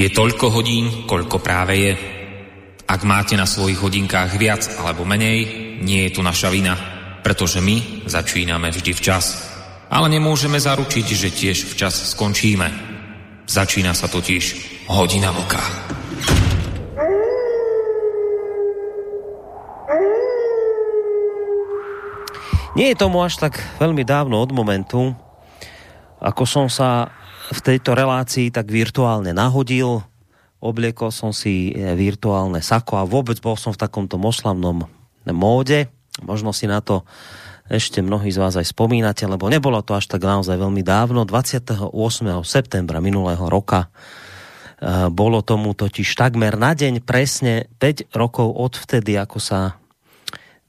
Je toľko hodín, koľko práve je. Ak máte na svojich hodinkách viac alebo menej, nie je tu naša vina, pretože my začíname vždy včas. Ale nemôžeme zaručiť, že tiež včas skončíme. Začína sa totiž hodina vlka. Nie je tomu až tak veľmi dávno od momentu, ako som sa v tejto relácii tak virtuálne nahodil, obliekol som si e, virtuálne sako a vôbec bol som v takomto oslavnom móde. Možno si na to ešte mnohí z vás aj spomínate, lebo nebolo to až tak naozaj veľmi dávno. 28. septembra minulého roka e, bolo tomu totiž takmer na deň presne 5 rokov od vtedy, ako sa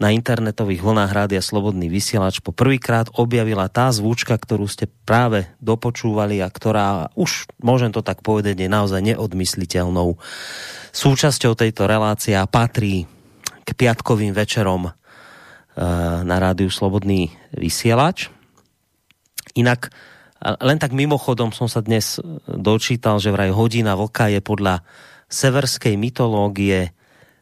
na internetových vlnách Rádia Slobodný vysielač po prvýkrát objavila tá zvučka, ktorú ste práve dopočúvali a ktorá už, môžem to tak povedať, je naozaj neodmysliteľnou súčasťou tejto relácie a patrí k piatkovým večerom e, na Rádiu Slobodný vysielač. Inak len tak mimochodom som sa dnes dočítal, že vraj hodina vlka je podľa severskej mytológie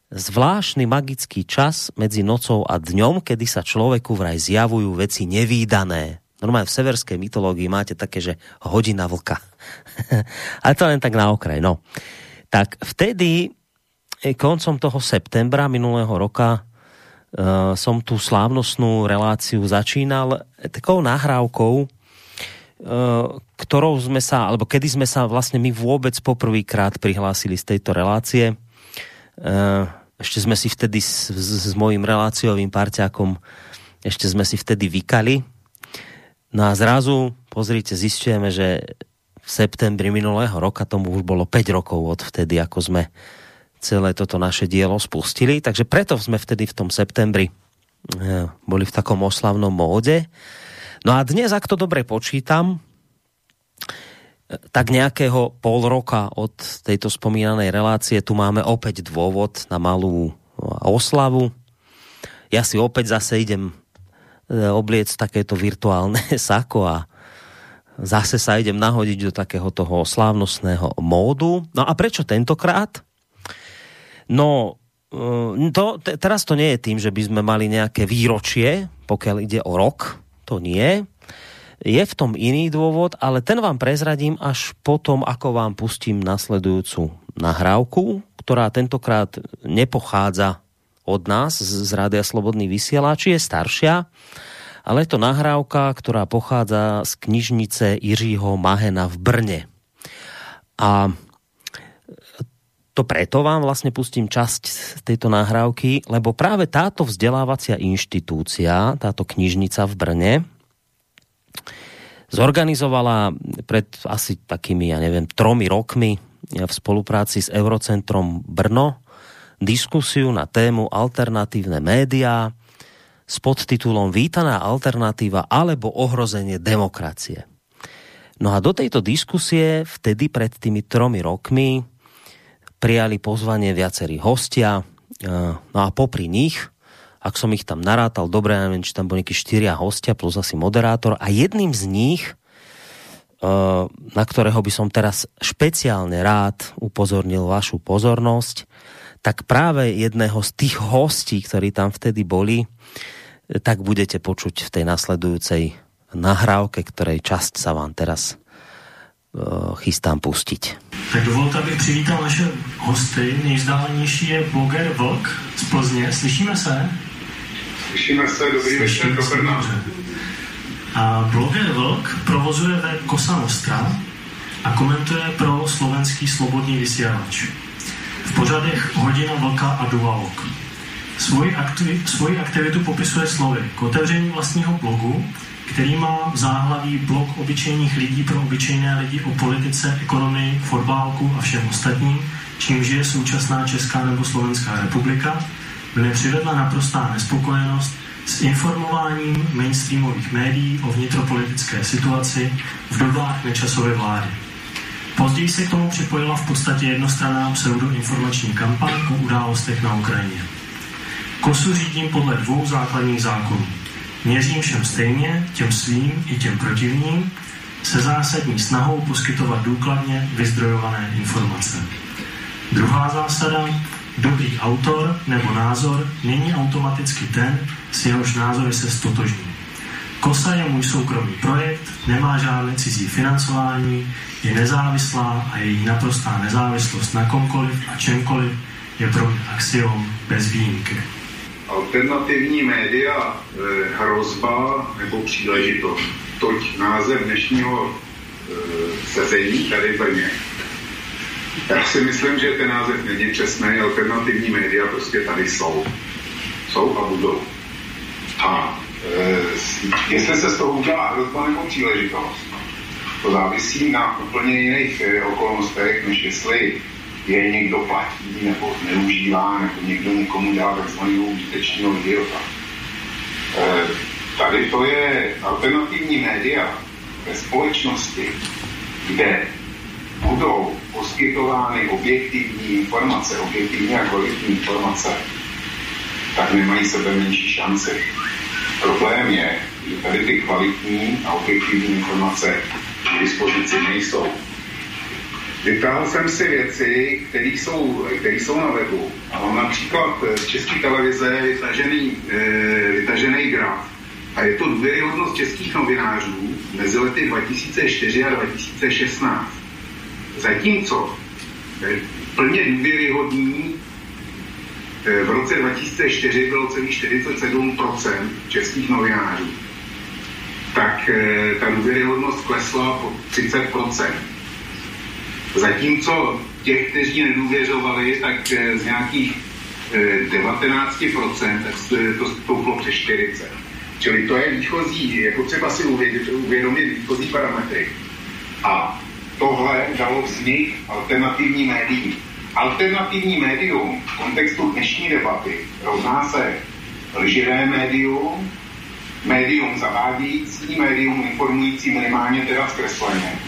zvláštny magický čas medzi nocou a dňom, kedy sa človeku vraj zjavujú veci nevýdané. Normálne v severskej mytológii máte také, že hodina vlka. Ale to len tak na okraj. No. Tak vtedy, eh, koncom toho septembra minulého roka, uh, som tú slávnostnú reláciu začínal takou nahrávkou, uh, ktorou sme sa, alebo kedy sme sa vlastne my vôbec poprvýkrát prihlásili z tejto relácie. Uh, ešte sme si vtedy s, s, s mojim reláciovým parťákom ešte sme si vtedy vykali. No a zrazu, pozrite, zistujeme, že v septembri minulého roka, tomu už bolo 5 rokov od vtedy, ako sme celé toto naše dielo spustili. Takže preto sme vtedy v tom septembri eh, boli v takom oslavnom móde. No a dnes, ak to dobre počítam, tak nejakého pol roka od tejto spomínanej relácie tu máme opäť dôvod na malú oslavu. Ja si opäť zase idem e, obliec takéto virtuálne sako a zase sa idem nahodiť do takého toho slávnostného módu. No a prečo tentokrát? No, e, to, teraz to nie je tým, že by sme mali nejaké výročie, pokiaľ ide o rok, to nie je v tom iný dôvod, ale ten vám prezradím až potom, ako vám pustím nasledujúcu nahrávku, ktorá tentokrát nepochádza od nás z Rádia Slobodný vysielač, je staršia, ale je to nahrávka, ktorá pochádza z knižnice Jiřího Mahena v Brne. A to preto vám vlastne pustím časť tejto nahrávky, lebo práve táto vzdelávacia inštitúcia, táto knižnica v Brne, zorganizovala pred asi takými, ja neviem, tromi rokmi v spolupráci s Eurocentrom Brno diskusiu na tému alternatívne médiá s podtitulom Vítaná alternatíva alebo ohrozenie demokracie. No a do tejto diskusie vtedy pred tými tromi rokmi prijali pozvanie viacerí hostia, no a popri nich ak som ich tam narátal, dobre, neviem, či tam boli nejakí štyria hostia plus asi moderátor a jedným z nich, eh, na ktorého by som teraz špeciálne rád upozornil vašu pozornosť, tak práve jedného z tých hostí, ktorí tam vtedy boli, tak budete počuť v tej nasledujúcej nahrávke, ktorej časť sa vám teraz uh, chystám pustiť. Tak dovolte, abych přivítal naše hosty. Nejvzdálenější je bloger Vlk z Plzně. Slyšíme se? Se, dobrý večer do Brna. A bloger Vlk provozuje web Kosa Nostra a komentuje pro slovenský slobodný vysílač. V pořadech Hodina Vlka a Duvalok. Svoji, aktivi, svoji aktivitu popisuje slovy k otevření vlastního blogu, který má v záhlaví blog obyčejných lidí pro obyčejné lidi o politice, ekonomii, fotbálku a všem ostatním, čímž je současná Česká nebo Slovenská republika, mne přivedla naprostá nespokojenost s informováním mainstreamových médií o vnitropolitické situaci v dobách nečasové vlády. Později se k tomu připojila v podstatě jednostranná pseudoinformační kampaň o událostech na Ukrajině. Kosu řídím podle dvou základních zákonů. Měřím všem stejně, těm svým i těm protivním, se zásadní snahou poskytovat důkladně vyzdrojované informace. Druhá zásada, dobrý autor nebo názor není automaticky ten, s jehož názory se stotožní. Kosa je můj soukromý projekt, nemá žádné cizí financování, je nezávislá a její naprostá nezávislost na komkoliv a čemkoliv je pro mě axiom bez výjimky. Alternativní média, eh, hrozba nebo příležitost. Toť název dnešního eh, sezení tady v. Já si myslím, že ten název není přesný. Alternativní média prostě tady jsou. Jsou a budou. A e, jestli se z toho udělá hrozba nebo příležitost, to závisí na úplně jiných e, okolnostech, než jestli je někdo platí nebo neužívá, nebo někdo někomu dělá takzvaného výtečního idiota. E, tady to je alternativní média ve společnosti, kde budou poskytovány objektivní informace, objektivní a kvalitní informace, tak nemají sebe menší šanci. Problém je, že tady ty kvalitní a objektivní informace k dispozici nejsou. Vytáhl jsem si věci, které jsou, jsou na webu. A mám například z České televize vytažený, e, vytažený graf. A je to důvěryhodnost českých novinářů mezi lety 2004 a 2016. Zatímco plně důvěryhodný eh, v roce 2004 bylo celých 47% českých novinářů, tak eh, ta důvěryhodnost klesla po 30%. Zatímco těch, kteří nedůvěřovali, tak eh, z nějakých 19% tak to stouplo přes 40%. Čili to je výchozí, jako třeba si uvědomit výchozí parametry. A tohle dalo vznik alternativní médií. Alternativní médium v kontextu dnešní debaty rovná se lživé médium, médium zavádějící, médium informující minimálně teda zkresleně.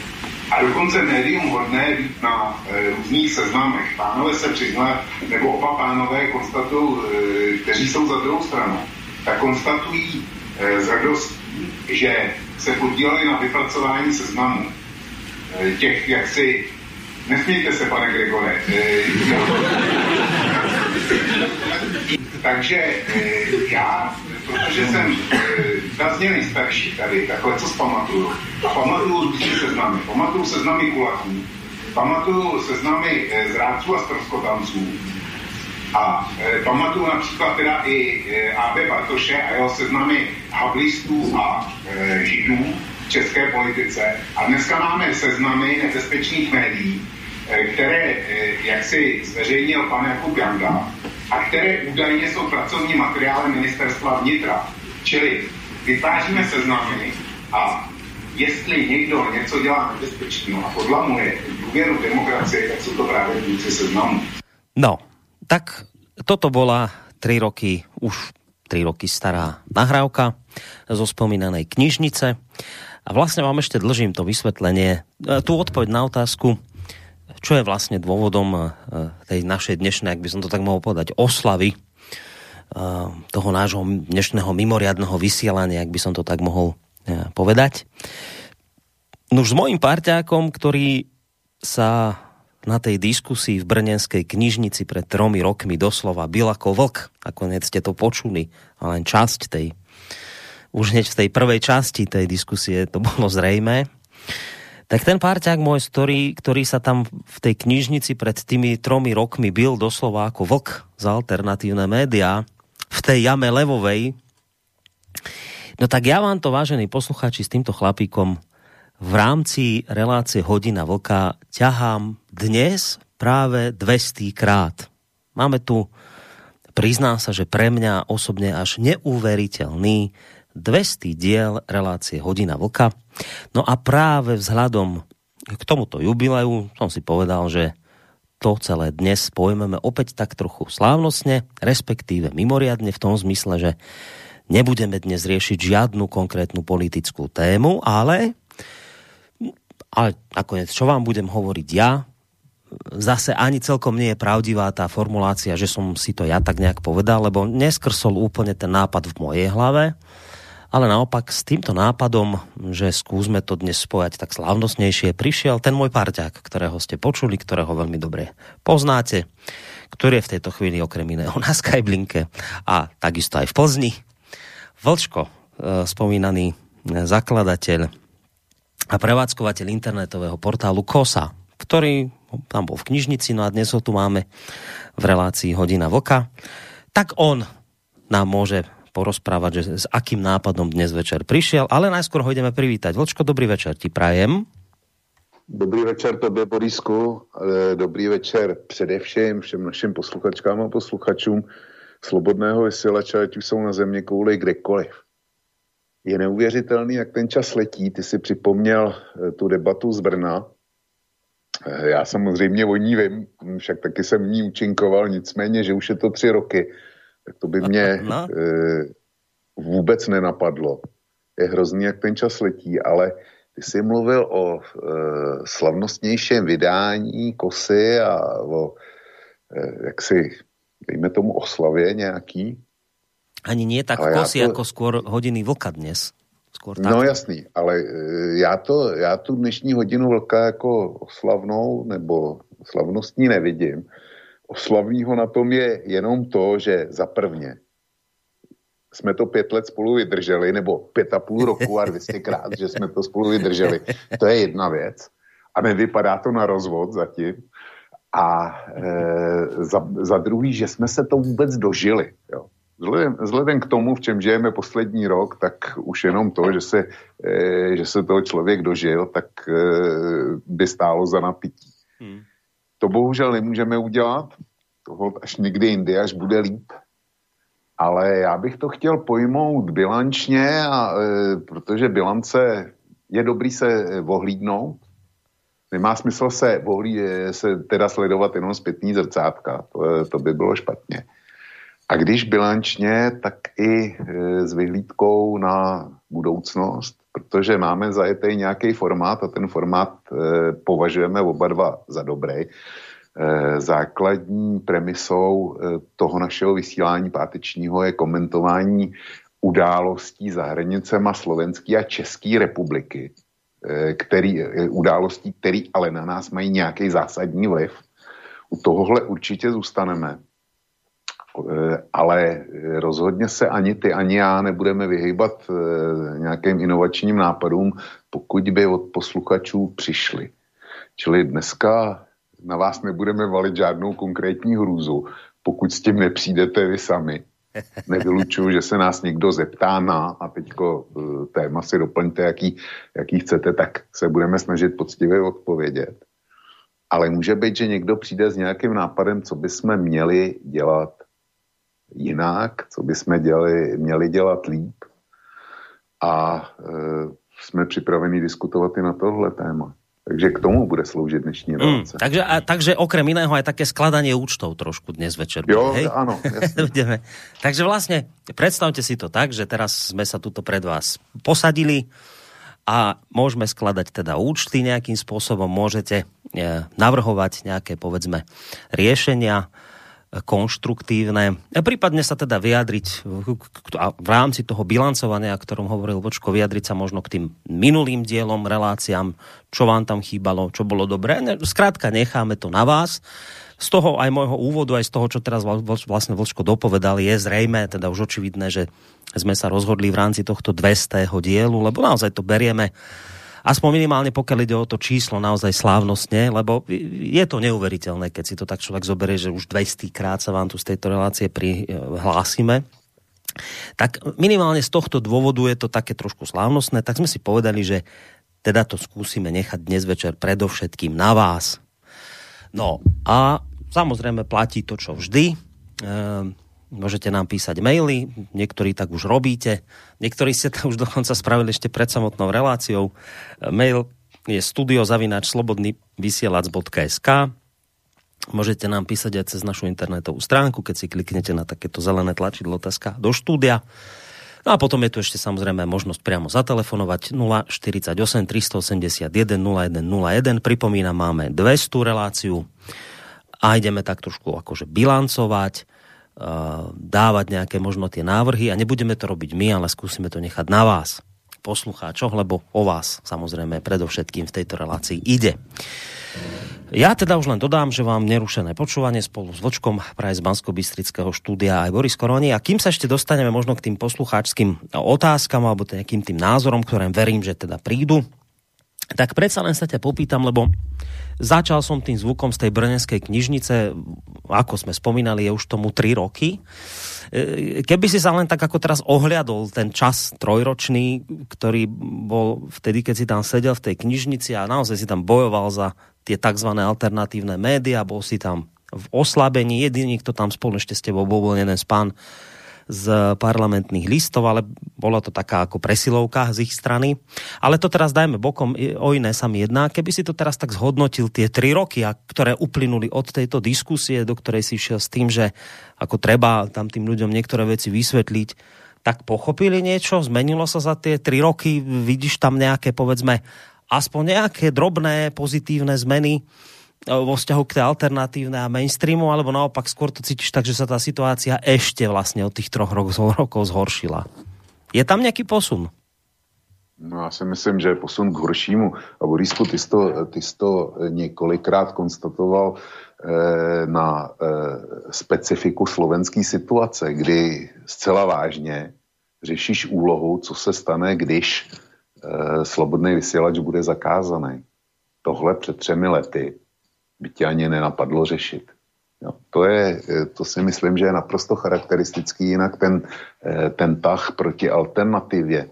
A dokonce médium hodné být na e, různých seznamech. Pánové se přiznají, nebo oba pánové konstatují, e, kteří jsou za druhou stranu, tak konstatují e, s radostí, že se podíleli na vypracování seznamu těch jaksi, nesmíte se, pane Gregore, eh, takže eh, já, protože jsem zazněný starší tady, takhle co zpamatuju, a pamatuju různý seznamy, pamatuju seznamy kulaků, pamatuju seznamy zrádců a ztroskotanců, a e, pamatuju například teda i e, A.B. Bartoše a jeho seznamy hablistů a e, židů, české politice. A dneska máme seznamy nebezpečných médií, eh, které, eh, jak si zveřejnil pan Jakub Janda, a které údajně jsou pracovní materiály ministerstva vnitra. Čili vytváříme seznamy a jestli někdo něco dělá nebezpečného a podlamuje důvěru demokracie, tak jsou to právě vůdci seznamu. No, tak toto bola tri roky, už tri roky stará nahrávka zo spomínanej knižnice. A vlastne vám ešte dlžím to vysvetlenie, e, tú odpoveď na otázku, čo je vlastne dôvodom e, tej našej dnešnej, ak by som to tak mohol povedať, oslavy e, toho nášho dnešného mimoriadného vysielania, ak by som to tak mohol povedať. No už s mojím parťákom, ktorý sa na tej diskusii v Brnenskej knižnici pred tromi rokmi doslova byl ako vlk. Nakoniec ste to počuli, len časť tej už hneď v tej prvej časti tej diskusie to bolo zrejme. Tak ten párťák môj, ktorý, ktorý sa tam v tej knižnici pred tými tromi rokmi byl doslova ako vlk za alternatívne médiá v tej jame levovej, no tak ja vám to, vážení poslucháči, s týmto chlapíkom v rámci relácie Hodina vlka ťahám dnes práve 200 krát. Máme tu, priznám sa, že pre mňa osobne až neuveriteľný 200 diel relácie Hodina Vlka. No a práve vzhľadom k tomuto jubileu som si povedal, že to celé dnes pojmeme opäť tak trochu slávnostne, respektíve mimoriadne v tom zmysle, že nebudeme dnes riešiť žiadnu konkrétnu politickú tému, ale, ale nakoniec, čo vám budem hovoriť ja, zase ani celkom nie je pravdivá tá formulácia, že som si to ja tak nejak povedal, lebo neskrsol úplne ten nápad v mojej hlave, ale naopak s týmto nápadom, že skúsme to dnes spojať tak slávnostnejšie, prišiel ten môj parťák, ktorého ste počuli, ktorého veľmi dobre poznáte, ktorý je v tejto chvíli okrem iného na Skyblinke a takisto aj v Plzni. Vlčko, e, spomínaný zakladateľ a prevádzkovateľ internetového portálu KOSA, ktorý tam bol v knižnici, no a dnes ho tu máme v relácii Hodina Voka, tak on nám môže porozprávať, že s akým nápadom dnes večer prišiel, ale najskôr ho ideme privítať. Vlčko, dobrý večer ti prajem. Dobrý večer tobě, Borisku. E, dobrý večer především všem našim posluchačkám a posluchačům Slobodného vysílače, ať už jsou na země kouli kdekoliv. Je neuvěřitelný, jak ten čas letí. Ty si připomněl e, tu debatu z Brna. E, já samozřejmě o ní vím, však taky jsem v ní účinkoval, nicméně, že už je to tři roky tak to by mě no. e, vůbec nenapadlo. Je hrozný, jak ten čas letí, ale ty jsi mluvil o e, slavnostnějším vydání kosy a o e, jaksi, dejme tomu oslavě nějaký. Ani nie tak ale kosy, to... jako skôr hodiny vlka dnes. Skôr tak. No jasný, ale já, to, já tu dnešní hodinu vlka jako oslavnou nebo slavnostní nevidím oslavného na tom je jenom to, že za prvně jsme to pět let spolu vydrželi, nebo pět a půl roku a dvěstěkrát, že jsme to spolu vydrželi. To je jedna věc. A nevypadá to na rozvod zatím. A e, za, za druhý, že jsme se to vůbec dožili. Jo. Vzhledem, vzhledem k tomu, v čem žijeme poslední rok, tak už jenom to, že se, e, že se toho člověk dožil, tak e, by stálo za napití. Hmm. To bohužel nemůžeme udělat, toho až někdy jindy, až bude líp. Ale já bych to chtěl pojmout bilančně, a, e, protože bilance je dobrý se e, ohlídnout. Nemá smysl se, ohlí, e, se teda sledovat jenom zpětný zrcátka, to, to by bylo špatně. A když bilančně, tak i e, s vyhlídkou na budoucnost, protože máme zajetý nějaký formát a ten formát e, považujeme oba dva za dobrý. E, základní premisou e, toho našeho vysílání pátečního je komentování událostí za hranicema Slovenské a České republiky, který, událostí, které ale na nás mají nějaký zásadní vliv. U tohohle určitě zůstaneme. Ale rozhodně se ani ty, ani já nebudeme vyhýbat nějakým inovačním nápadům, pokud by od posluchačů přišli. Čili dneska na vás nebudeme valit žádnou konkrétní hrůzu, pokud s tím nepřijdete vy sami. Nevylučuju, že se nás někdo zeptá na, a teďko téma si doplňte, jaký, jaký chcete, tak se budeme snažit poctivě odpovědět. Ale může být, že někdo přijde s nějakým nápadem, co bychom měli dělat jinak, co bychom dělali, měli dělat líp. A uh, jsme připraveni diskutovat i na tohle téma. Takže k tomu bude sloužit dnešní relace. Mm, takže, a, takže okrem iného aj také skladanie účtov trošku dnes večer. Jo, hej? áno. takže vlastne predstavte si to tak, že teraz sme sa tuto pred vás posadili a môžeme skladať teda účty nejakým spôsobom, môžete e, navrhovať nejaké povedzme riešenia, konštruktívne. A prípadne sa teda vyjadriť v rámci toho bilancovania, o ktorom hovoril Vočko, vyjadriť sa možno k tým minulým dielom, reláciám, čo vám tam chýbalo, čo bolo dobré. Skrátka, necháme to na vás. Z toho aj môjho úvodu, aj z toho, čo teraz vlastne Vlčko dopovedal, je zrejme, teda už očividné, že sme sa rozhodli v rámci tohto 200. dielu, lebo naozaj to berieme aspoň minimálne pokiaľ ide o to číslo naozaj slávnostne, lebo je to neuveriteľné, keď si to tak človek zoberie, že už 200 krát sa vám tu z tejto relácie prihlásime. Tak minimálne z tohto dôvodu je to také trošku slávnostné, tak sme si povedali, že teda to skúsime nechať dnes večer predovšetkým na vás. No a samozrejme platí to, čo vždy. Ehm, Môžete nám písať maily, niektorí tak už robíte, niektorí ste to už dokonca spravili ešte pred samotnou reláciou. Mail je studiozavináč.slobodnyvysielac.sk Môžete nám písať aj cez našu internetovú stránku, keď si kliknete na takéto zelené tlačidlo otázka do štúdia. No a potom je tu ešte samozrejme možnosť priamo zatelefonovať 048 381 0101. Pripomínam, máme 200 reláciu a ideme tak trošku akože bilancovať dávať nejaké možno tie návrhy a nebudeme to robiť my, ale skúsime to nechať na vás, poslucháčoch, lebo o vás samozrejme predovšetkým v tejto relácii ide. Ja teda už len dodám, že vám nerušené počúvanie spolu s Vočkom praje z bansko štúdia aj Boris Koroni. A kým sa ešte dostaneme možno k tým poslucháčským otázkam alebo nejakým tým názorom, ktorým verím, že teda prídu, tak predsa len sa ťa popýtam, lebo začal som tým zvukom z tej brnenskej knižnice, ako sme spomínali, je už tomu 3 roky. E, keby si sa len tak ako teraz ohliadol ten čas trojročný, ktorý bol vtedy, keď si tam sedel v tej knižnici a naozaj si tam bojoval za tie tzv. alternatívne média, bol si tam v oslabení, jediný, kto tam spolu ešte s tebou bol jeden z pán z parlamentných listov, ale bola to taká ako presilovka z ich strany. Ale to teraz dajme bokom, o iné sa mi jedná. Keby si to teraz tak zhodnotil tie tri roky, ktoré uplynuli od tejto diskusie, do ktorej si šiel s tým, že ako treba tam tým ľuďom niektoré veci vysvetliť, tak pochopili niečo? Zmenilo sa za tie tri roky? Vidíš tam nejaké, povedzme, aspoň nejaké drobné pozitívne zmeny vo vzťahu k tej alternatívnej a mainstreamu, alebo naopak skôr to cítiš tak, že sa tá situácia ešte vlastne od tých troch rokov, zhoršila. Je tam nějaký posun? No já si myslím, že posun k horšímu. A Borisku, ty jsi to, ty jsi to několikrát konstatoval eh, na eh, specifiku slovenské situace, kdy zcela vážně řešíš úlohu, co se stane, když Eh, slobodný vysílač bude zakázaný. Tohle před třemi lety by tě ani nenapadlo řešit. Jo, to, je, eh, to si myslím, že je naprosto charakteristický, jinak ten, eh, ten tah proti alternativě,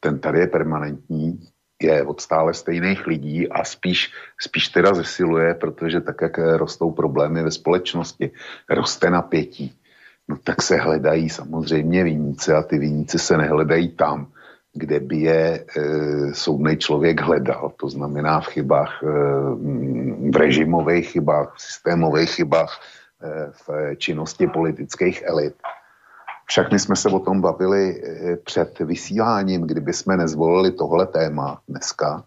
ten tady je permanentní, je od stále stejných lidí a spíš, spíš teda zesiluje, protože tak, jak rostou problémy ve společnosti, roste napětí, no tak se hledají samozřejmě viníci a ty viníci se nehledají tam, kde by je e, soudný člověk hledal, to znamená v chybách, e, v režimových chybách, v systémových chybách, e, v činnosti politických elit. Však my jsme se o tom bavili e, před vysíláním, kdyby jsme nezvolili tohle téma dneska,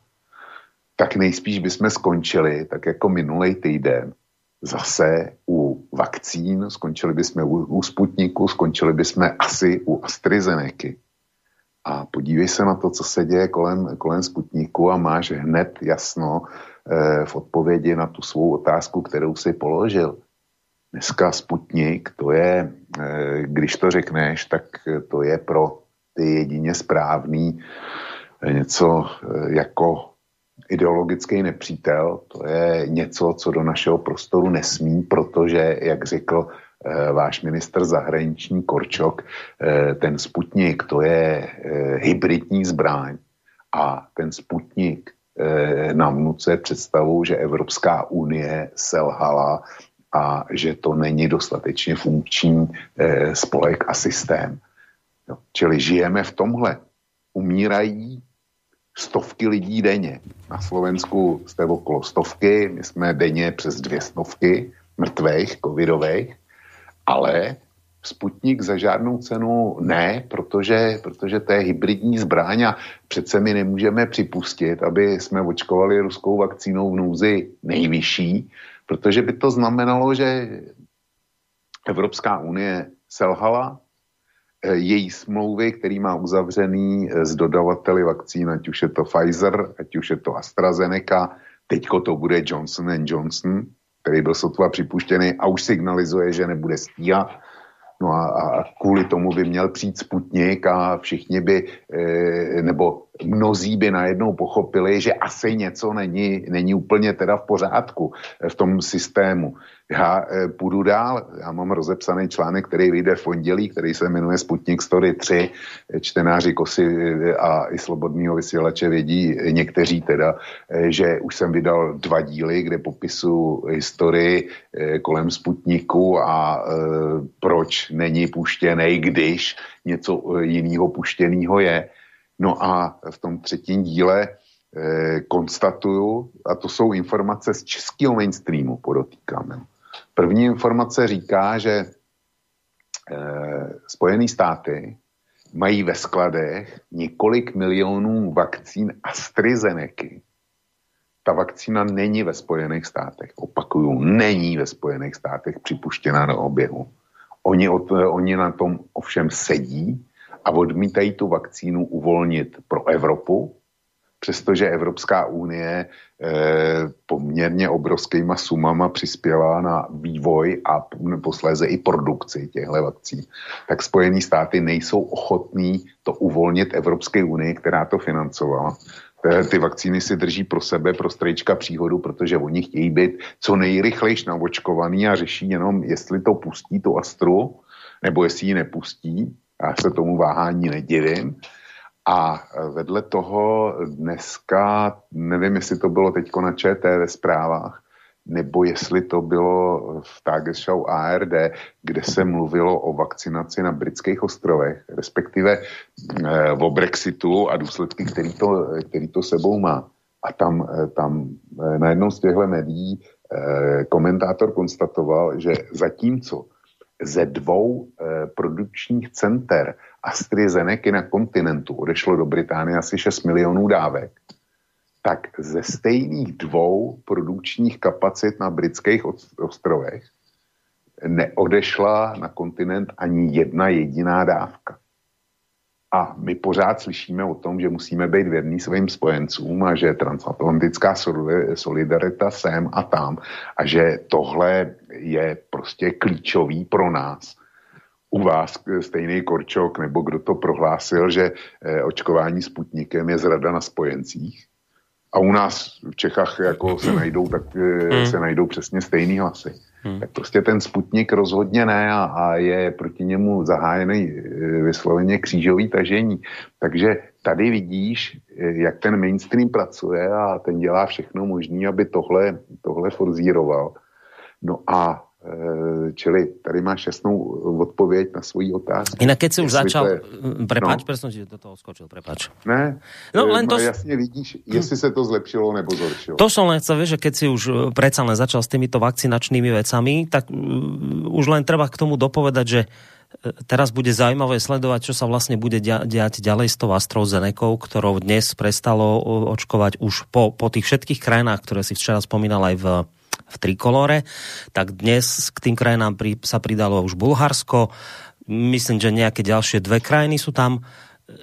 tak nejspíš bychom skončili, tak jako minulý týden, zase u vakcín, skončili bychom u, u Sputniku, skončili bychom asi u AstraZeneca a podívej se na to, co se děje kolem, kolem Sputníku a máš hned jasno eh, v odpovědi na tu svou otázku, kterou si položil. Dneska Sputnik, to je, eh, když to řekneš, tak to je pro ty jedině správný eh, něco jako ideologický nepřítel, to je něco, co do našeho prostoru nesmí, protože, jak řekl váš minister zahraniční Korčok, eh, ten Sputnik, to je eh, hybridní zbraň a ten Sputnik nám vnuce představu, že Evropská unie selhala a že to není dostatečně funkční spolek a systém. Čili žijeme v tomhle. Umírají stovky lidí denně. Na Slovensku jste okolo stovky, my jsme denně přes dvě stovky mrtvých, covidových ale Sputnik za žádnou cenu ne, protože, protože to je hybridní zbraň a přece my nemůžeme připustit, aby jsme očkovali ruskou vakcínou v nouzi nejvyšší, protože by to znamenalo, že Evropská unie selhala, eh, její smlouvy, který má uzavřený eh, s dodavateli vakcín, ať už je to Pfizer, ať už je to AstraZeneca, teďko to bude Johnson Johnson, který byl sotva připuštěný a už signalizuje, že nebude stíhat. No a, a kvůli tomu by měl přijít Sputnik a všichni by, e, nebo mnozí by najednou pochopili, že asi něco není, není úplně teda v pořádku v tom systému. Já e, půjdu dál, já mám rozepsaný článek, který vyjde v pondělí, který se jmenuje Sputnik Story 3. Čtenáři Kosy a i Slobodného vysílače vědí někteří teda, že už jsem vydal dva díly, kde popisu historii kolem Sputniku a proč není puštěný, když něco jiného puštěného je. No a v tom třetím díle e, konstatuju, a to jsou informace z českého mainstreamu, podotýkám. První informace říká, že e, Spojené státy mají ve skladech několik milionů vakcín AstraZeneca. Ta vakcína není ve Spojených státech. Opakuju, není ve Spojených státech připuštěna do oběhu. Oni, od, oni na tom ovšem sedí a odmítají tu vakcínu uvolnit pro Evropu, přestože Evropská unie eh, poměrně obrovskýma sumama přispěla na vývoj a posléze i produkci těchto vakcín, tak Spojené státy nejsou ochotní to uvolnit Evropské unii, která to financovala. Eh, ty vakcíny si drží pro sebe, pro strejčka příhodu, protože oni chtějí být co nejrychlejš naočkovaný a řeší jenom, jestli to pustí tu Astru, nebo jestli ji nepustí. Já se tomu váhání nedivím. A vedle toho dneska, nevím, jestli to bylo teď na ČT ve zprávách, nebo jestli to bylo v Tagesschau ARD, kde se mluvilo o vakcinaci na britských ostrovech, respektive eh, o Brexitu a důsledky, který to, který to sebou má. A tam, eh, tam eh, na jednom z těchto médií eh, komentátor konstatoval, že zatímco ze dvou eh, produkčních center AstraZeneca na kontinentu odešlo do Británie asi 6 milionů dávek, tak ze stejných dvou produkčních kapacit na britských ostrovech neodešla na kontinent ani jedna jediná dávka. A my pořád slyšíme o tom, že musíme být věrní svým spojencům a že transatlantická solidarita sem a tam a že tohle je prostě klíčový pro nás. U vás stejný Korčok, nebo kdo to prohlásil, že eh, očkování Sputnikem je zrada na spojencích. A u nás v Čechách jako se najdou, tak eh, hmm. se najdou přesně stejný hlasy. Hmm. Tak prostě ten Sputnik rozhodně ne a, a je proti němu zahájený e, vysloveně křížový tažení. Takže tady vidíš, jak ten mainstream pracuje a ten dělá všechno možné, aby tohle, tohle forzíroval. No a Eh, čili tady máš jasnou odpověď na svoji otázku. Inak keď si už začal, je... prepáč, no. presne, že do toho skočil, prepáč. Ne, no, len to... jasne vidíš, jestli se to zlepšilo nebo zhoršilo. To som len chcel, že keď si už eh, predsa len začal s týmito vakcinačnými vecami, tak už len treba k tomu dopovedať, že teraz bude zaujímavé sledovať, čo sa vlastne bude diať ďalej s tou AstraZeneca, ktorou dnes prestalo očkovať už po, po tých všetkých krajinách, ktoré si včera spomínal aj v v trikolore, tak dnes k tým krajinám pri, sa pridalo už Bulharsko, myslím, že nejaké ďalšie dve krajiny sú tam,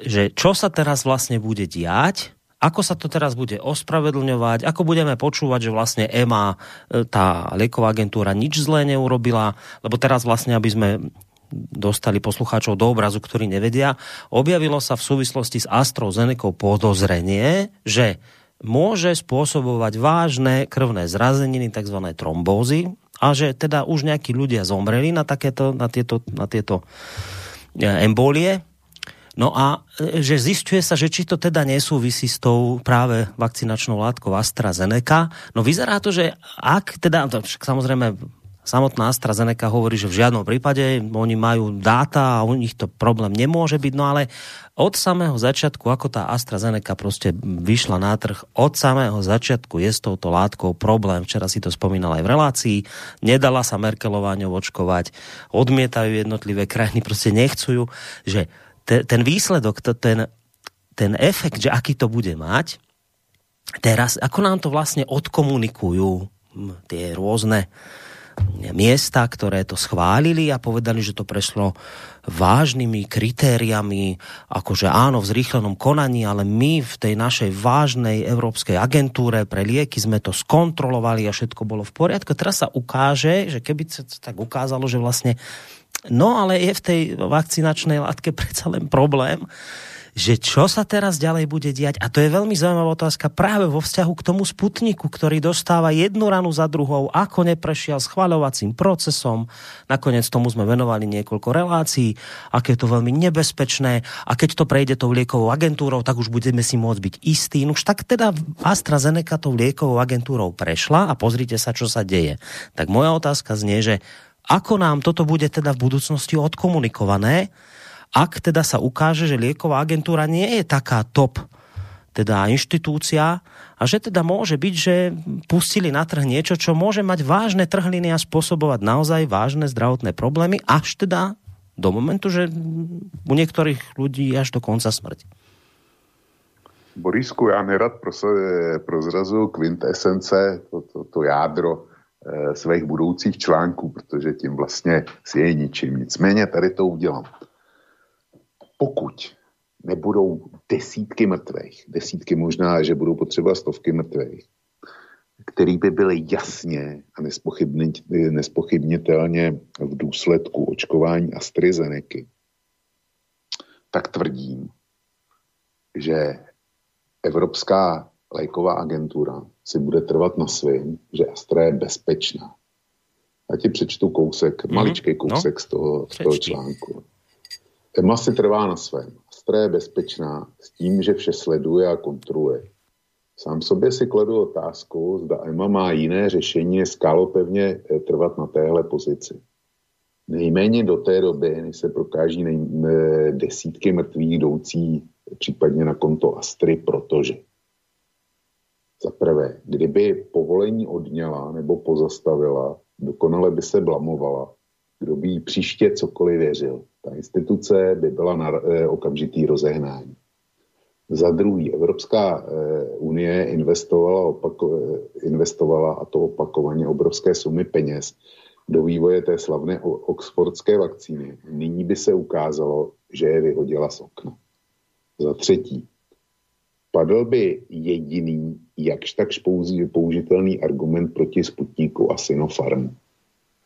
že čo sa teraz vlastne bude diať, ako sa to teraz bude ospravedlňovať, ako budeme počúvať, že vlastne EMA, e, tá lieková agentúra, nič zlé neurobila, lebo teraz vlastne, aby sme dostali poslucháčov do obrazu, ktorí nevedia, objavilo sa v súvislosti s AstraZeneca podozrenie, že môže spôsobovať vážne krvné zrazeniny, tzv. trombózy, a že teda už nejakí ľudia zomreli na, takéto, na tieto, na tieto e, embolie. No a e, že zistuje sa, že či to teda nesúvisí s tou práve vakcinačnou látkou AstraZeneca. No vyzerá to, že ak teda, samozrejme samotná AstraZeneca hovorí, že v žiadnom prípade oni majú dáta a u nich to problém nemôže byť, no ale od samého začiatku, ako tá AstraZeneca proste vyšla na trh, od samého začiatku je s touto látkou problém. Včera si to spomínal aj v relácii. Nedala sa Merkelová ňou očkovať, odmietajú jednotlivé krajiny, proste nechcujú, že te, ten výsledok, ten, ten efekt, že aký to bude mať, teraz, ako nám to vlastne odkomunikujú tie rôzne uh, miesta, ktoré to schválili a povedali, že to prešlo vážnymi kritériami, akože áno, v zrýchlenom konaní, ale my v tej našej vážnej európskej agentúre pre lieky sme to skontrolovali a všetko bolo v poriadku. Teraz sa ukáže, že keby sa tak ukázalo, že vlastne no ale je v tej vakcinačnej látke predsa len problém, že čo sa teraz ďalej bude diať. A to je veľmi zaujímavá otázka práve vo vzťahu k tomu Sputniku, ktorý dostáva jednu ranu za druhou, ako neprešiel schvaľovacím procesom. Nakoniec tomu sme venovali niekoľko relácií, aké je to veľmi nebezpečné a keď to prejde tou liekovou agentúrou, tak už budeme si môcť byť istí. Už tak teda AstraZeneca tou liekovou agentúrou prešla a pozrite sa, čo sa deje. Tak moja otázka znie, že ako nám toto bude teda v budúcnosti odkomunikované, ak teda sa ukáže, že lieková agentúra nie je taká top teda inštitúcia a že teda môže byť, že pustili na trh niečo, čo môže mať vážne trhliny a spôsobovať naozaj vážne zdravotné problémy, až teda do momentu, že u niektorých ľudí až do konca smrti. Borisku, já nerad prozrazu kvintesence, to, to, to jádro e, svých budoucích článků, protože tím vlastně si je ničím. Nicméně tady to udělám. Pokud nebudou desítky mrtvých, desítky možná, že budou potřeba stovky mrtvých, který by byly jasně a nespochybnitelně v důsledku očkování AstraZeneca, tak tvrdím, že Evropská léková agentura si bude trvat na svým, že Astra je bezpečná. Já ti přečtu kousek, mm-hmm. maličký no. kousek no, z, toho, z toho článku. EMA si trvá na svém. Astra je bezpečná s tím, že vše sleduje a kontroluje. Sám sobě si kladu otázku, zda EMA má jiné řešení, skálopevně eh, trvat na téhle pozici. Nejméně do té doby, než se prokáží nej, desítky mrtvých jdoucí případně na konto Astry, protože za prvé, kdyby povolení odněla nebo pozastavila, dokonale by se blamovala, kdo by jí příště cokoliv věřil. Ta instituce by byla na eh, okamžitý rozehnání. Za druhý, Evropská eh, unie investovala, opako, eh, investovala, a to opakovaně, obrovské sumy peněz do vývoje té slavné oxfordské vakcíny. Nyní by se ukázalo, že je vyhodila z okna. Za třetí, padl by jediný, jakž takž použitelný argument proti Sputniku a Sinopharm.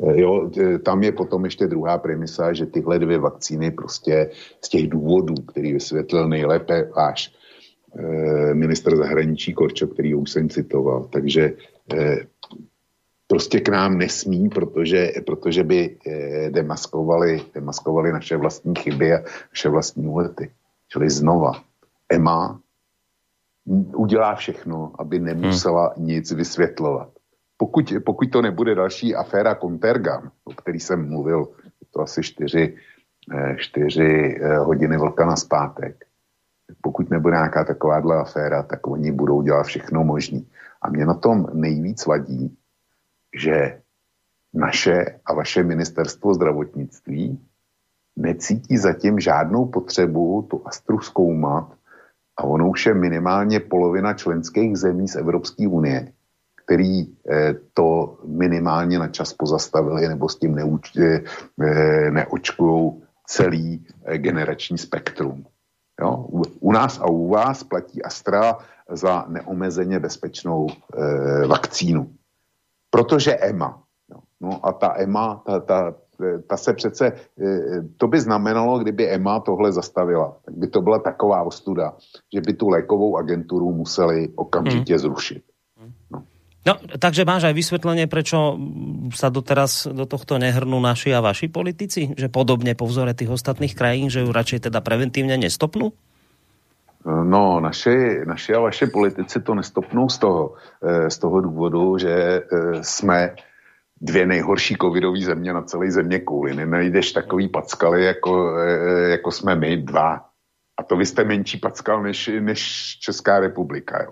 E, jo, e, tam je potom ještě druhá premisa, že tyhle dvě vakcíny prostě z těch důvodů, který vysvětlil nejlépe váš e, minister zahraničí Korčo, který už jsem citoval. Takže prostě k nám nesmí, protože, protože by demaskovali, demaskovali naše vlastní chyby a naše vlastní úlety. Čili znova, Emma udělá všechno, aby nemusela hmm. nic vysvětlovat. Pokud, pokud to nebude další aféra Contergan, o který jsem mluvil, to asi čtyři, eh, čtyři eh, hodiny vlka na zpátek, pokud nebude nějaká takováhle aféra, tak oni budou dělat všechno možné. A mě na tom nejvíc vadí, že naše a vaše ministerstvo zdravotnictví necítí zatím žádnou potřebu tu Astru zkoumat a ono už je minimálně polovina členských zemí z Evropské unie, který eh, to minimálně na čas pozastavili nebo s tím neuč, eh, neočkují celý eh, generační spektrum. Jo? U, nás a u vás platí Astra za neomezeně bezpečnou eh, vakcínu. Protože EMA. Jo? No a ta EMA, ta, ta, Eh, ta se přece, eh, to by znamenalo, kdyby EMA tohle zastavila, tak by to byla taková ostuda, že by tu lékovou agenturu museli okamžitě hmm. zrušit. No. Takže máš aj vysvetlenie, prečo sa doteraz do tohto nehrnú naši a vaši politici? Že podobne po vzore tých ostatných krajín, že ju radšej teda preventívne nestopnú? No, naši, naši a vaše politici to nestopnou z toho, eh, z toho důvodu, že jsme dvě nejhorší covidové země na celé země kůly. Nenajdeš takový packaly, jako, e, jako jsme my dva. A to vy jste menší packal než, než Česká republika. Jo.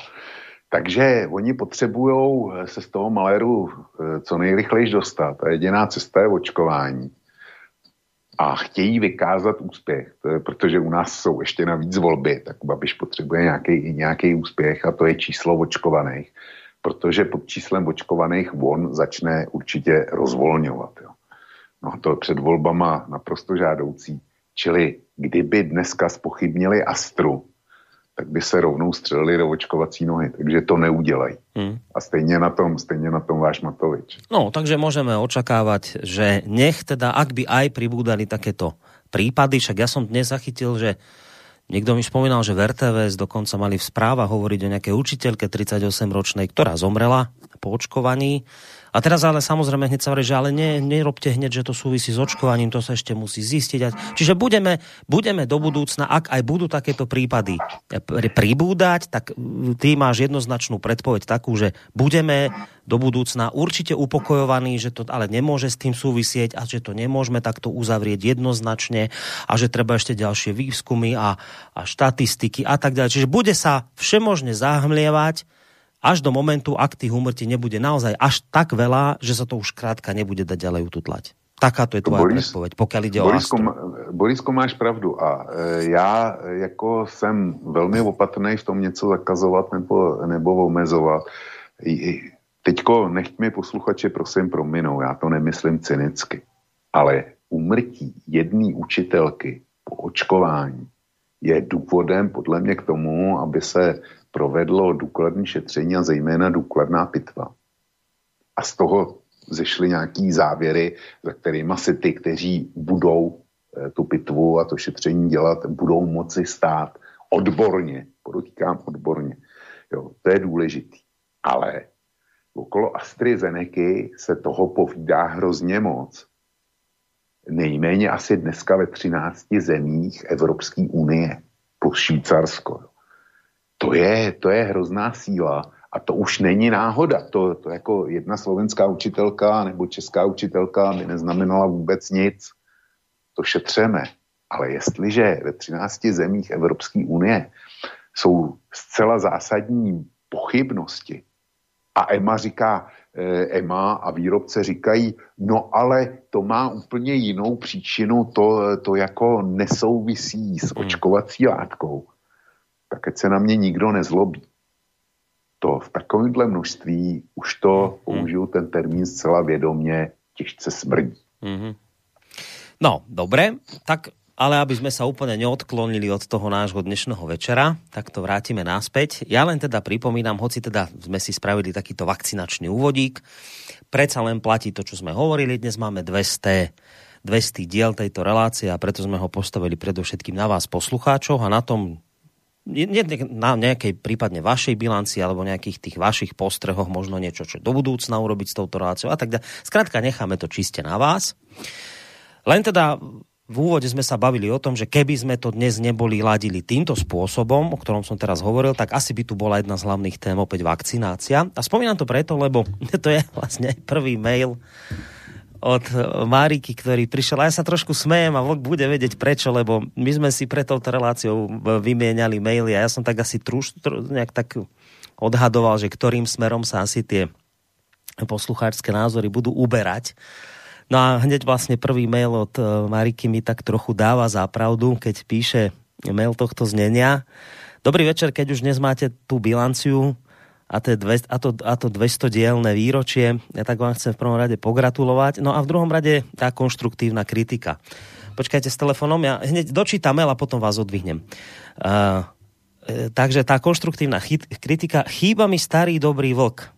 Takže oni potřebují se z toho maléru e, co nejrychleji dostat. A jediná cesta je očkování. A chtějí vykázat úspěch, protože u nás jsou ještě navíc volby, tak Babiš potřebuje nějaký, úspěch a to je číslo očkovaných protože pod číslem očkovaných von začne určitě rozvolňovat. Jo. No to před volbama naprosto žádoucí. Čili kdyby dneska spochybnili Astru, tak by se rovnou střelili do očkovací nohy, takže to neudělají. Hmm. A stejně na tom, stejně na tom váš Matovič. No, takže můžeme očakávať, že nech teda, ak by aj pribúdali takéto prípady, však ja som dnes zachytil, že Niekto mi spomínal, že v RTVS dokonca mali v správa hovoriť o nejakej učiteľke 38-ročnej, ktorá zomrela po očkovaní a teraz ale samozrejme hneď sa hovorí, že ale ne, nerobte hneď, že to súvisí s očkovaním, to sa ešte musí zistiť. Čiže budeme, budeme do budúcna, ak aj budú takéto prípady e, pribúdať, tak ty máš jednoznačnú predpoveď takú, že budeme do budúcna určite upokojovaní, že to ale nemôže s tým súvisieť a že to nemôžeme takto uzavrieť jednoznačne a že treba ešte ďalšie výskumy a, a štatistiky a tak ďalej. Čiže bude sa všemožne zahmlievať až do momentu, ak tých úmrtí nebude naozaj až tak veľa, že sa to už krátka nebude dať ďalej ututlať. Takáto je tvoje Boris, předpověď, pokud jde Borisko, o Borisko, máš pravdu a e, já jako jsem velmi opatrný v tom něco zakazovat nebo, nebo omezovat. Teďko nechť mi posluchače prosím prominou, já to nemyslím cynicky, ale umrtí jedné učitelky po očkování je důvodem podle mě k tomu, aby se provedlo důkladné šetření a zejména důkladná pitva. A z toho zešly nějaký závěry, za kterými si ty, kteří budou eh, tu pitvu a to šetření dělat, budou moci stát odborně, podotýkám odborně. Jo, to je důležitý. Ale okolo AstraZeneca se toho povídá hrozně moc. Nejméně asi dneska ve 13 zemích Evropské unie plus Švýcarsko. To je, to je hrozná síla a to už není náhoda. To, to jako jedna slovenská učitelka nebo česká učitelka by neznamenala vůbec nic. To šetřeme. Ale jestliže ve 13 zemích Evropské unie jsou zcela zásadní pochybnosti a EMA říká, EMA a výrobce říkají, no ale to má úplně jinou příčinu, to, to jako nesouvisí s hmm. očkovací látkou, tak ať se na mě nikdo nezlobí to v takovémhle množství už to, mm. použiju ten termín zcela vědomě, těžce smrdí. Mm-hmm. No, dobre, tak ale aby sme sa úplne neodklonili od toho nášho dnešného večera, tak to vrátime náspäť. Ja len teda pripomínam, hoci teda sme si spravili takýto vakcinačný úvodík, predsa len platí to, čo sme hovorili. Dnes máme 200, 200 diel tejto relácie a preto sme ho postavili predovšetkým na vás poslucháčov a na tom na nejakej prípadne vašej bilanci alebo nejakých tých vašich postrehoch možno niečo, čo do budúcna urobiť s touto reláciou a tak ďalej. Skrátka necháme to čiste na vás. Len teda v úvode sme sa bavili o tom, že keby sme to dnes neboli ladili týmto spôsobom, o ktorom som teraz hovoril, tak asi by tu bola jedna z hlavných tém opäť vakcinácia. A spomínam to preto, lebo to je vlastne prvý mail, od Máriky, ktorý prišiel. A ja sa trošku smejem a vlk bude vedieť prečo, lebo my sme si pre touto reláciou vymieniali maily a ja som tak asi truš, tru, nejak tak odhadoval, že ktorým smerom sa asi tie poslucháčské názory budú uberať. No a hneď vlastne prvý mail od e, Mariky mi tak trochu dáva za pravdu, keď píše mail tohto znenia. Dobrý večer, keď už dnes máte tú bilanciu, a, to, dve, a, to, a to 200 dielne výročie. Ja tak vám chcem v prvom rade pogratulovať. No a v druhom rade tá konštruktívna kritika. Počkajte s telefónom, ja hneď dočítam mail a potom vás odvihnem. Uh, takže tá konštruktívna chyt, kritika, chýba mi starý dobrý vlk.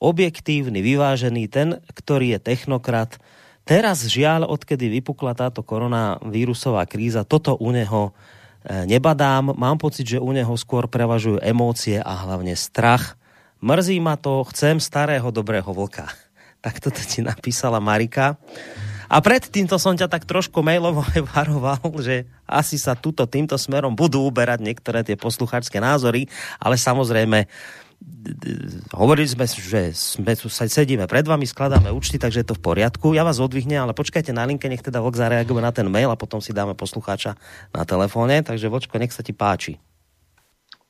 Objektívny, vyvážený, ten, ktorý je technokrat. Teraz žiaľ, odkedy vypukla táto koronavírusová kríza, toto u neho e, nebadám. Mám pocit, že u neho skôr prevažujú emócie a hlavne strach. Mrzí ma to, chcem starého dobrého vlka. Tak toto ti napísala Marika. A pred týmto som ťa tak trošku mailovo varoval, že asi sa tuto týmto smerom budú uberať niektoré tie posluchačské názory, ale samozrejme hovorili sme, že sme sedíme pred vami, skladáme účty, takže je to v poriadku. Ja vás odvihnem, ale počkajte na linke, nech teda Vlk zareaguje na ten mail a potom si dáme poslucháča na telefóne. Takže Vočko, nech sa ti páči.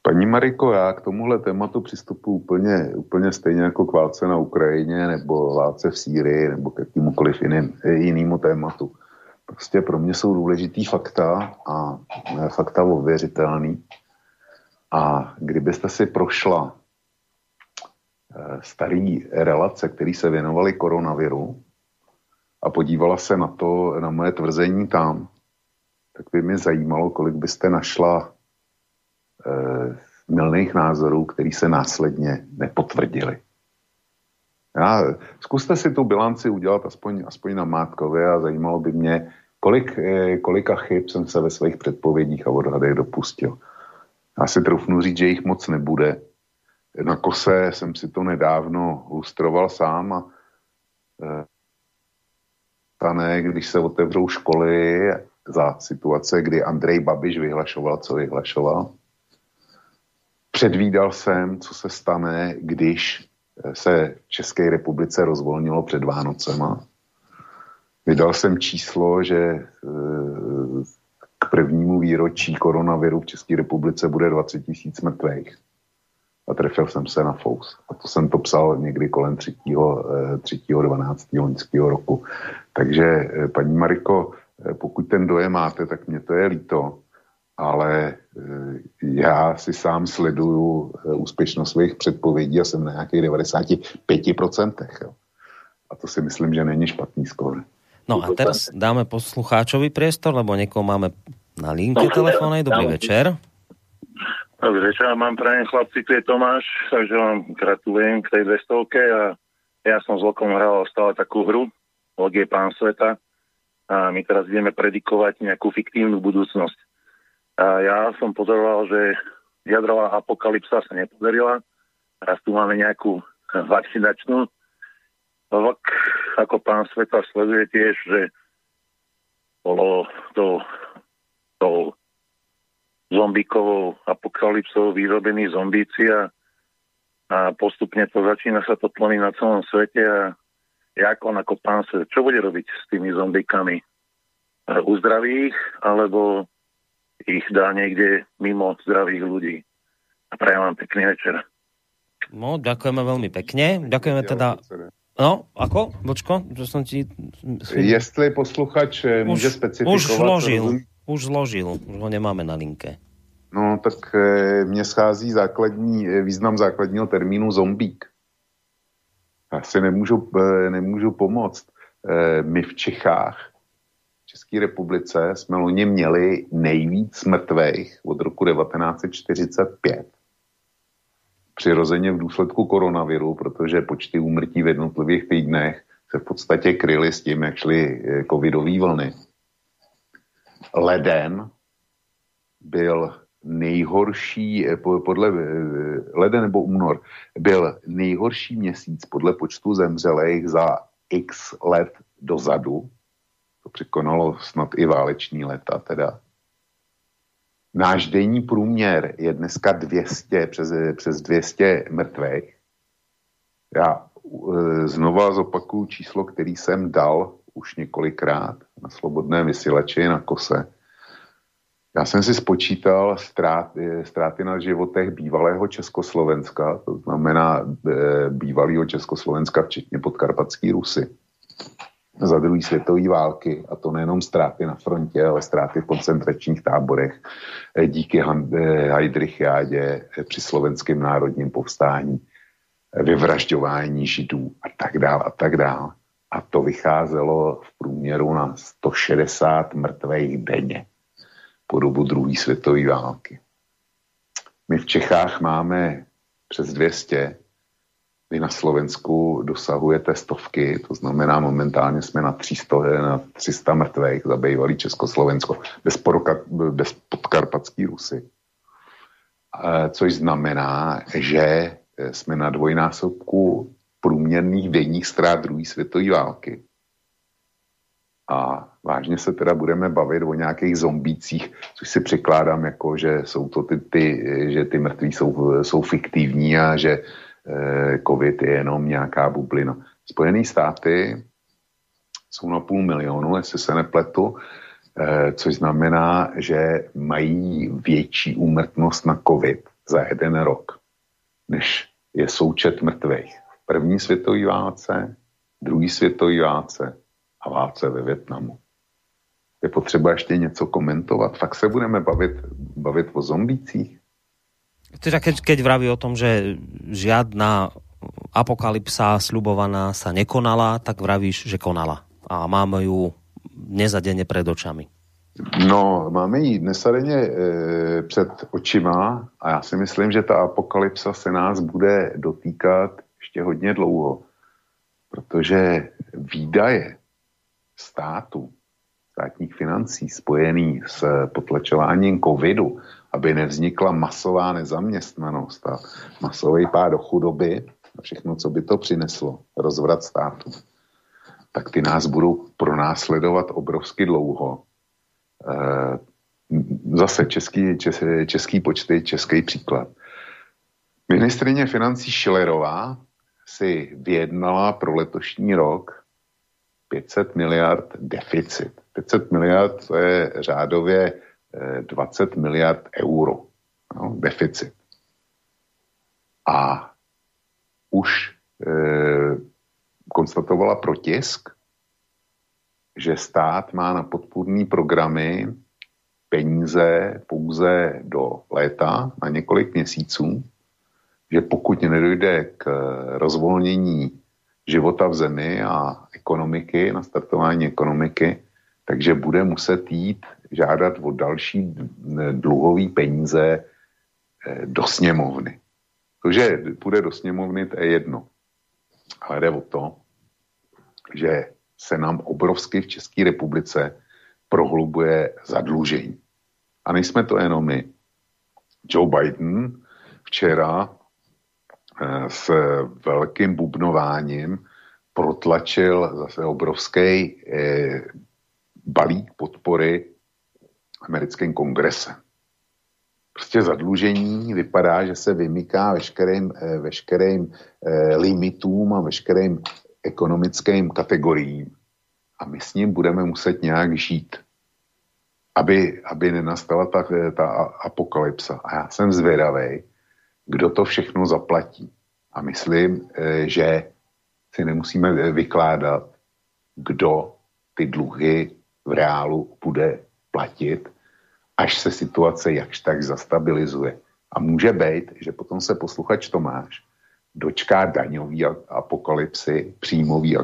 Paní Mariko, já k tomuhle tématu přistupuji úplně, úplně stejně jako k válce na Ukrajině nebo válce v Sýrii nebo k jakémukoliv jiným, jinému tématu. Prostě pro mě jsou důležitý fakta a e, fakta ověřitelný. A kdybyste si prošla e, starý relace, které se věnovaly koronaviru a podívala se na to, na moje tvrzení tam, tak by mě zajímalo, kolik byste našla Eh, milných názorů, který se následně nepotvrdili. Já, zkuste si tu bilanci udělat aspoň, aspoň na Mátkově a zajímalo by mě, kolik, eh, kolika chyb jsem se ve svých předpovědích a odhadech dopustil. Já si trufnu říct, že jich moc nebude. Na kose jsem si to nedávno lustroval sám a e, stane, když se otevřou školy za situace, kdy Andrej Babiš vyhlašoval, co vyhlašoval, Předvídal jsem, co se stane, když eh, se v České republice rozvolnilo před Vánocema. Vydal jsem číslo, že eh, k prvnímu výročí koronaviru v České republice bude 20 tisíc mrtvých. A trefil jsem se na fous. A to jsem to psal někdy kolem 3. 3. 12. loňského roku. Takže paní Mariko, pokud ten dojem máte, tak mě to je líto, ale já si sám sleduju úspěšnost svých předpovědí a jsem na nějakých 95%. Jo. A to si myslím, že není špatný skoro. No a teraz dáme poslucháčovi priestor, lebo niekoho máme na linke telefónnej. Dobrý večer. Dobrý večer, mám prajem chlapci, tu je Tomáš, takže vám gratulujem k tej 200 a ja som s Lokom hral stále takú hru, Lok je pán sveta a my teraz ideme predikovať nejakú fiktívnu budúcnosť. A ja som pozoroval, že jadrová apokalypsa sa nepodarila, teraz tu máme nejakú vakcinačnú Vlk ako pán sveta sleduje tiež, že bolo to, to zombíkovou apokalypsou vyrobení zombíci a, a postupne to začína sa to tlmiť na celom svete a jak on ako pán svet, čo bude robiť s tými zombíkami? Uzdraví ich, alebo ich dá niekde mimo zdravých ľudí? A prajem vám pekný večer. No, ďakujeme veľmi pekne. Ďakujeme teda No, ako? Bočko? Že som ti... Jestli posluchač eh, může specifikovat... Už zložil, už zložil, už ho nemáme na linke. No, tak e, mně schází základní, eh, význam základního termínu zombík. Já si nemůžu, e, nemůžu pomoct. E, my v Čechách, České republice, jsme loni měli nejvíc mrtvých od roku 1945 přirozeně v důsledku koronaviru, protože počty úmrtí v jednotlivých týdnech se v podstatě kryly s tím, jak šly eh, covidové vlny. Leden byl nejhorší, eh, podle eh, leden nebo únor, byl nejhorší měsíc podle počtu zemřelých za x let dozadu. Překonalo snad i váleční leta teda. Náš denní průměr je dneska 200, přes, přes 200 mrtvých. Já e, znova zopakuju číslo, který jsem dal už několikrát na slobodné vysílači na kose. Já jsem si spočítal ztráty, ztráty na životech bývalého Československa, to znamená e, bývalého Československa, včetně podkarpatský Rusy za druhé světové války, a to nejenom ztráty na frontě, ale ztráty v koncentračních táborech eh, díky eh, Heidrichiádě eh, při slovenském národním povstání, vyvražďování židů a tak dále a tak dále. A to vycházelo v průměru na 160 mrtvých denně po dobu druhé světové války. My v Čechách máme přes 200 vy na Slovensku dosahujete stovky, to znamená momentálně jsme na 300, na 300 mrtvých za bývalý Československo, bez, poroka, bez podkarpatský Rusy. Což znamená, že jsme na dvojnásobku průměrných denních ztrát druhé světové války. A vážně se teda budeme bavit o nějakých zombících, což si překládám jako, že jsou to ty, ty že ty mrtví jsou, jsou fiktivní a že COVID je jenom nějaká bublina. Spojené státy jsou na půl milionu, jestli se nepletu, eh, což znamená, že mají větší úmrtnost na COVID za jeden rok, než je součet mrtvých. V první světové válce, druhý světové válce a válce ve Větnamu. Je potřeba ještě něco komentovat. Fakt se budeme bavit, bavit o zombících? Teda keď, keď vraví o tom, že žiadna apokalypsa sľubovaná sa nekonala, tak vravíš, že konala. A máme ju nezadene pred očami. No, máme ji nesadeně e, před očima a já si myslím, že ta apokalypsa se nás bude dotýkat ještě hodně dlouho, protože výdaje státu, státních financí spojený s potlačováním covidu aby nevznikla masová nezaměstnanost a masový pád do chudoby a všechno, co by to přineslo, rozvrat státu, tak ty nás budou pronásledovat obrovsky dlouho. E, zase český, čes, český počty, český příklad. Ministrině financí Šilerová si vyjednala pro letošní rok 500 miliard deficit. 500 miliard to je řádově 20 miliard euro no, deficit. A už e, konstatovala protisk, že stát má na podpůrní programy peníze pouze do léta na několik měsíců, že pokud nedojde k rozvolnění života v zemi a ekonomiky, na startování ekonomiky, takže bude muset jít žádat o další dluhový peníze eh, do sněmovny. To, že půjde do sněmovny, to je jedno. Ale jde o to, že se nám obrovsky v České republice prohlubuje zadlužení. A nejsme to jenom my. Joe Biden včera eh, s velkým bubnováním protlačil zase obrovský eh, balík podpory americkém kongrese. Prostě zadlužení vypadá, že se vymyká veškerým, eh, veškerým limitům a veškerým ekonomickým kategoriím a my s ním budeme muset nějak žít, aby, aby nenastala ta, ta apokalypsa. A já jsem zvědavý, kdo to všechno zaplatí. A myslím, eh, že si nemusíme vykládat, kdo ty dluhy v reálu bude platit, až se situace jakž tak zastabilizuje. A může být, že potom se posluchač Tomáš dočká daňový apokalypsy, příjmový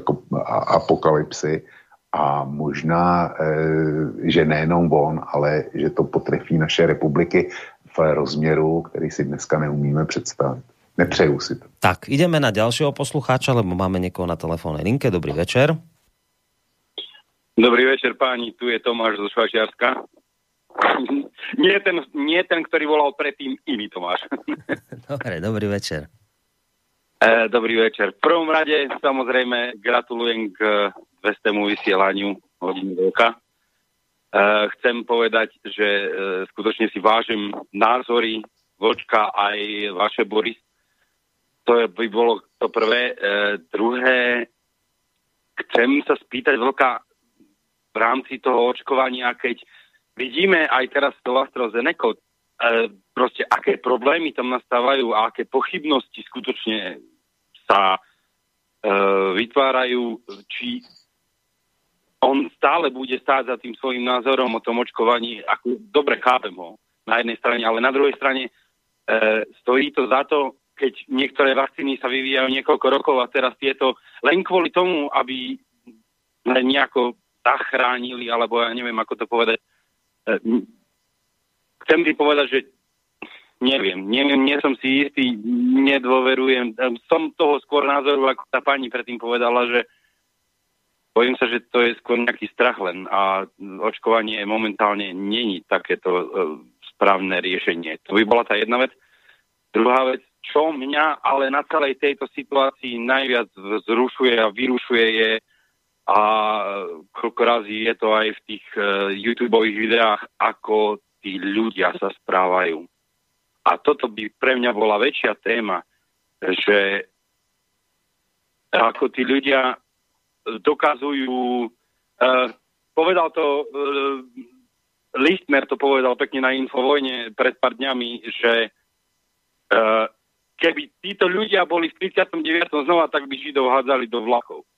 apokalypsy a možná, e, že nejenom on, ale že to potrefí naše republiky v rozměru, který si dneska neumíme představit. Nepřeju si to. Tak, ideme na ďalšieho poslucháča, lebo máme niekoho na telefónnej linke. Dobrý večer. Dobrý večer páni, tu je Tomáš zo Švačiarska. nie, ten, nie ten, ktorý volal predtým, iný Tomáš. Dobre, dobrý večer. E, dobrý večer. V prvom rade samozrejme gratulujem k 200. vysielaniu hodiny veľka. E, chcem povedať, že e, skutočne si vážim názory Vočka aj vaše Boris. To by bolo to prvé. E, druhé, chcem sa spýtať veľká v rámci toho očkovania, keď vidíme aj teraz to AstraZeneca, e, proste aké problémy tam nastávajú a aké pochybnosti skutočne sa e, vytvárajú, či on stále bude stáť za tým svojim názorom o tom očkovaní, ako dobre chápem ho na jednej strane, ale na druhej strane e, stojí to za to, keď niektoré vakcíny sa vyvíjajú niekoľko rokov a teraz tieto len kvôli tomu, aby len nejako zachránili, alebo ja neviem, ako to povedať. E, chcem ti povedať, že Neviem, neviem, nie som si istý, nedôverujem. Som toho skôr názoru, ako tá pani predtým povedala, že bojím sa, že to je skôr nejaký strach len a očkovanie momentálne není takéto uh, správne riešenie. To by bola tá jedna vec. Druhá vec, čo mňa ale na celej tejto situácii najviac zrušuje a vyrušuje je a koľko razy je to aj v tých uh, YouTube videách, ako tí ľudia sa správajú a toto by pre mňa bola väčšia téma, že ako tí ľudia dokazujú, uh, povedal to, uh, Lichtner to povedal pekne na Infovojne pred pár dňami, že uh, keby títo ľudia boli v 39. znova, tak by Židov hádzali do vlakov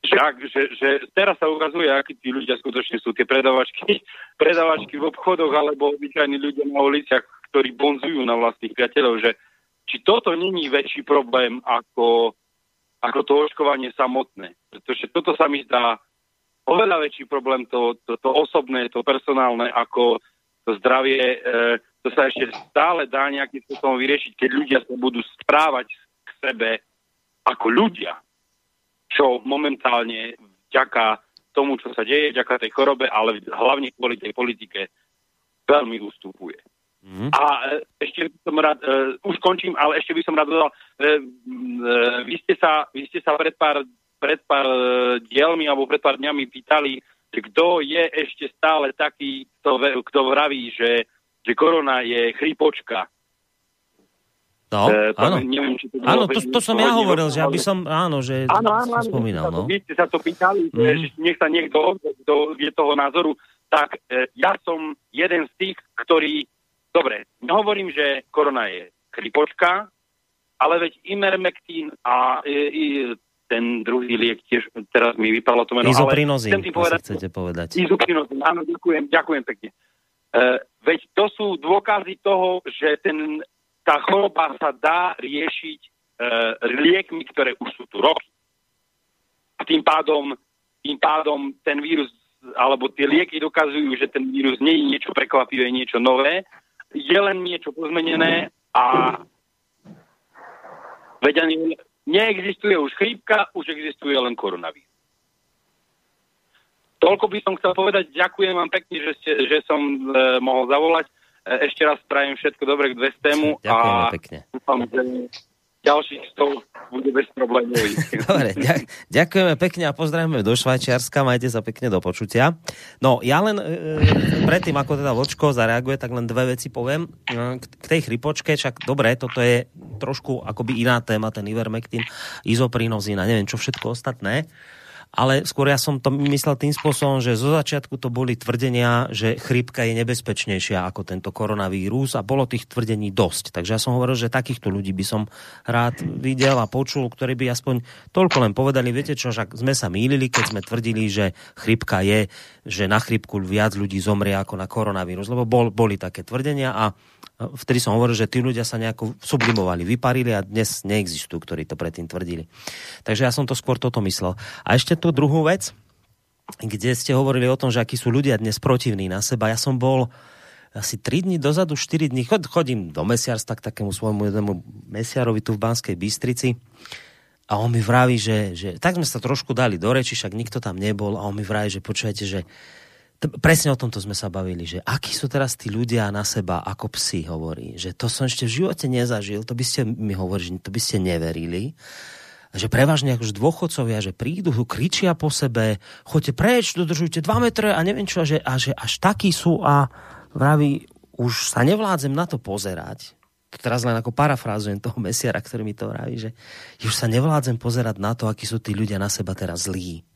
že, že, že teraz sa ukazuje, akí tí ľudia skutočne sú tie predavačky, predavačky v obchodoch alebo obyčajní ľudia na uliciach, ktorí bonzujú na vlastných priateľov, že či toto není väčší problém ako, ako to očkovanie samotné. Pretože toto sa mi zdá oveľa väčší problém, to, to, to osobné, to personálne, ako to zdravie, e, to sa ešte stále dá nejakým spôsobom vyriešiť, keď ľudia sa budú správať k sebe ako ľudia čo momentálne vďaka tomu, čo sa deje, vďaka tej chorobe, ale hlavne kvôli tej politike veľmi ustupuje. Mm-hmm. A e, ešte by som rád, uh, už končím, ale ešte by som rád dodal, uh, uh, vy, ste sa, vy ste sa pred pár, pred pár uh, dielmi alebo pred pár dňami pýtali, že kto je ešte stále taký, kto, kto vraví, že, že korona je chrypočka. No, e, áno. Neviem, či to áno, to, to som ja hovoril, že aby som, áno, že áno, áno, áno, spomínal. No. Vy ste sa to pýtali, mm. že nech sa niekto kto je toho názoru, tak e, ja som jeden z tých, ktorý, dobre, nehovorím, že korona je chrypočka, ale veď Imermectin a i, i, ten druhý liek tiež, teraz mi vypadlo to meno. Izoprinozín, ale povedať, chcete povedať. Izoprinozín, áno, ďakujem, ďakujem pekne. Uh, veď to sú dôkazy toho, že ten, tá choroba sa dá riešiť uh, liekmi, ktoré už sú tu roky. A tým pádom, tým pádom ten vírus alebo tie lieky dokazujú, že ten vírus nie je niečo prekvapivé, niečo nové, je len niečo pozmenené a veď neexistuje už chrípka, už existuje len koronavírus. Toľko by som chcel povedať. Ďakujem vám pekne, že, ste, že som e, mohol zavolať. E, ešte raz prajem všetko dobre k 200. Ďakujem a pekne. Dúfam, že ďalších 100 bude bez problémov. Dobre, ďakujeme pekne a pozdravíme do Švajčiarska, majte sa pekne do počutia. No, ja len e, e, predtým, ako teda Vočko zareaguje, tak len dve veci poviem. E, k, k tej chrypočke, však dobre, toto je trošku akoby iná téma, ten Ivermectin, izoprinozín a neviem čo všetko ostatné ale skôr ja som to myslel tým spôsobom, že zo začiatku to boli tvrdenia, že chrípka je nebezpečnejšia ako tento koronavírus a bolo tých tvrdení dosť. Takže ja som hovoril, že takýchto ľudí by som rád videl a počul, ktorí by aspoň toľko len povedali, viete čo, že sme sa mýlili, keď sme tvrdili, že chrípka je, že na chrípku viac ľudí zomrie ako na koronavírus, lebo bol, boli také tvrdenia a vtedy som hovoril, že tí ľudia sa nejako sublimovali, vyparili a dnes neexistujú, ktorí to predtým tvrdili. Takže ja som to skôr toto myslel. A ešte tú druhú vec, kde ste hovorili o tom, že akí sú ľudia dnes protivní na seba. Ja som bol asi 3 dní dozadu, 4 dní, chodím do mesiarstva k takému svojmu jednému mesiarovi tu v Banskej Bystrici a on mi vraví, že, že tak sme sa trošku dali do reči, však nikto tam nebol a on mi vraví, že počujete, že presne o tomto sme sa bavili, že akí sú teraz tí ľudia na seba ako psi, hovorí. Že to som ešte v živote nezažil, to by ste mi hovorili, to by ste neverili. Že prevažne už dôchodcovia, že prídu, kričia po sebe, choďte preč, dodržujte 2 metre a neviem čo, a že, a že až takí sú a vraví, už sa nevládzem na to pozerať. Teraz len ako parafrázujem toho mesiara, ktorý mi to vraví, že už sa nevládzem pozerať na to, akí sú tí ľudia na seba teraz zlí.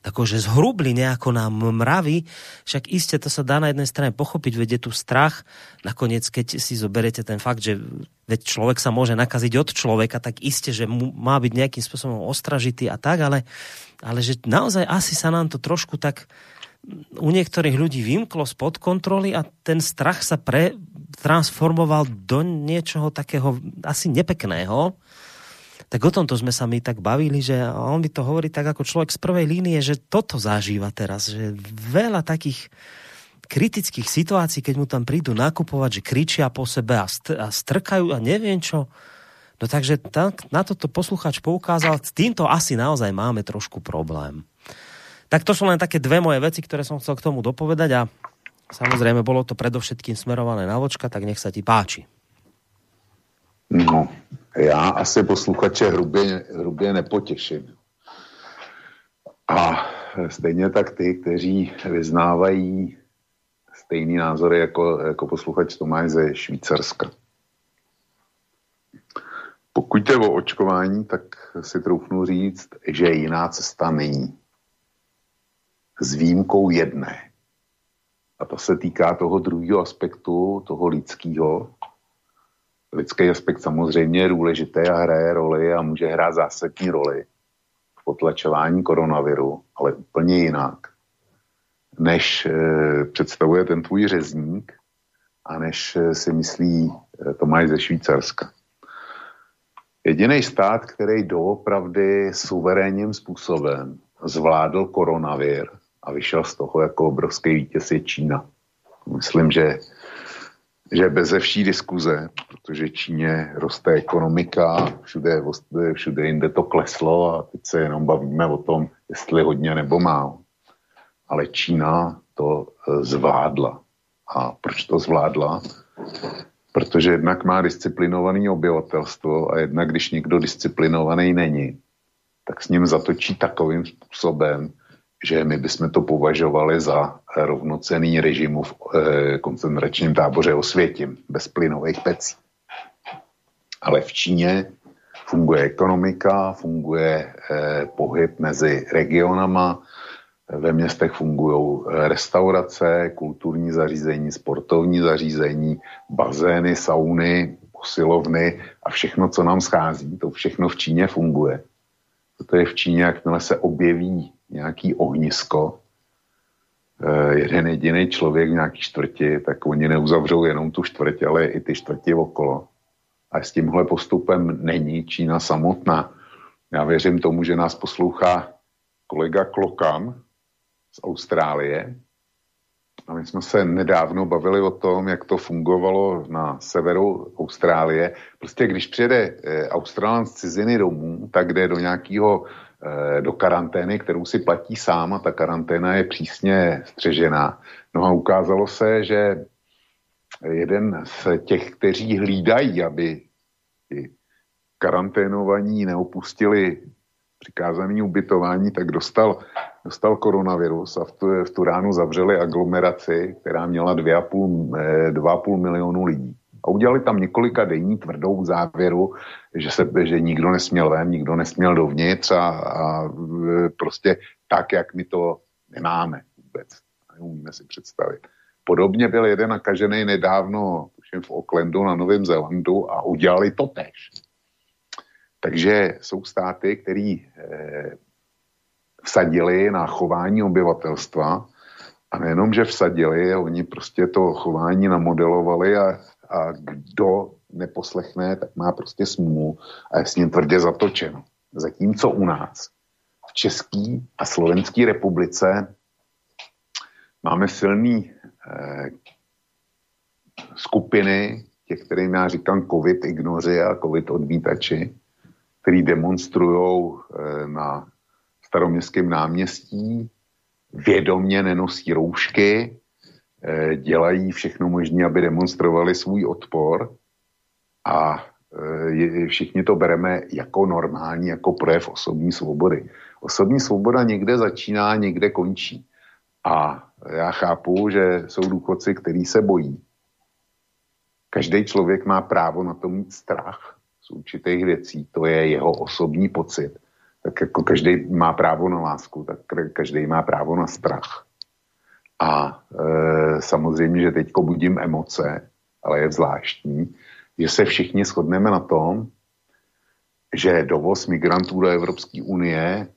Akože zhrubli nejako na mravy, však iste to sa dá na jednej strane pochopiť, vedie tu strach, nakoniec keď si zoberete ten fakt, že veď človek sa môže nakaziť od človeka, tak iste, že mu má byť nejakým spôsobom ostražitý a tak, ale, ale že naozaj asi sa nám to trošku tak u niektorých ľudí vymklo spod kontroly a ten strach sa pre, transformoval do niečoho takého asi nepekného, tak o tomto sme sa mi tak bavili, že on mi to hovorí tak ako človek z prvej línie, že toto zažíva teraz, že veľa takých kritických situácií, keď mu tam prídu nakupovať, že kričia po sebe a, st- a strkajú a neviem čo. No takže tak, na toto posluchač poukázal, s týmto asi naozaj máme trošku problém. Tak to sú len také dve moje veci, ktoré som chcel k tomu dopovedať a samozrejme bolo to predovšetkým smerované na vočka, tak nech sa ti páči. No, já asi posluchače hrubě, hrubě nepotěším. A stejně tak ty, kteří vyznávají stejný názory jako, jako posluchač Tomáš ze Švýcarska. Pokud je o očkování, tak si troufnu říct, že jiná cesta není. S výjimkou jedné. A to se týká toho druhého aspektu, toho lidského, lidský aspekt samozřejmě je důležitý a hraje roli a může hrát zásadní roli v potlačování koronaviru, ale úplně jinak, než e, představuje ten tvůj řezník a než e, si myslí e, Tomáš ze Švýcarska. Jediný stát, který doopravdy suverénním způsobem zvládl koronavir a vyšel z toho jako obrovský vítěz je Čína. Myslím, že že bez vší diskuze, protože Číně roste ekonomika, všude, všude jinde to kleslo a teď se jenom bavíme o tom, jestli hodně nebo málo. Ale Čína to e, zvládla. A proč to zvládla? Protože jednak má disciplinovaný obyvatelstvo a jednak, když někdo disciplinovaný není, tak s ním zatočí takovým způsobem, že my bychom to považovali za rovnocený režimu v e, koncentračním táboře Osvětim, bez plynových pecí. Ale v Číně funguje ekonomika, funguje e, pohyb mezi regionama, ve městech fungují eh, restaurace, kulturní zařízení, sportovní zařízení, bazény, sauny, posilovny a všechno, co nám schází, to všechno v Číně funguje. To je v Číně, jakmile se objeví nějaký ohnisko, eh, jeden jediný člověk v nějaký čtvrti, tak oni neuzavřou jenom tu čtvrť, ale i ty čtvrti okolo. A s tímhle postupem není Čína samotná. Já věřím tomu, že nás poslouchá kolega Klokan z Austrálie, a my jsme se nedávno bavili o tom, jak to fungovalo na severu Austrálie. Prostě když přijede e, Australan z ciziny domů, tak jde do nějakého, e, do karantény, kterou si platí sám a ta karanténa je přísně střežená. No a ukázalo se, že jeden z těch, kteří hlídají, aby karanténovaní neopustili přikázaný ubytování, tak dostal dostal koronavirus a v tu, v tu ránu zavřeli aglomeraci, která měla 2,5 eh, milionu lidí. A udělali tam několika denní tvrdou závěru, že, se, že nikdo nesměl ven, nikdo nesměl dovnitř a, a eh, prostě tak, jak my to nemáme vůbec. Neumíme si představit. Podobně byl jeden nakažený nedávno, tuším v Aucklandu na Novém Zélandu a udělali to tež. Takže jsou státy, které eh, vsadili na chování obyvatelstva a nejenom, že vsadili, oni prostě to chování namodelovali a, a kdo neposlechne, tak má prostě smůlu a je s ním tvrdě zatočeno. Zatímco u nás v České a Slovenské republice máme silný eh, skupiny, těch, kterým já říkám covid ignoři a covid odvítači, který demonstrují eh, na staroměstském náměstí, vědomně nenosí roušky, eh, dělají všechno možné, aby demonstrovali svůj odpor a eh, všichni to bereme jako normální, jako projev osobní svobody. Osobní svoboda někde začíná, někde končí. A já chápu, že jsou důchodci, kteří se bojí. Každý člověk má právo na to mít strach z určitých věcí. To je jeho osobní pocit tak jako každý má právo na lásku, tak každý má právo na strach. A e, samozřejmě, že teďko budím emoce, ale je zvláštní, že se všichni shodneme na tom, že dovoz migrantů do Evropské unie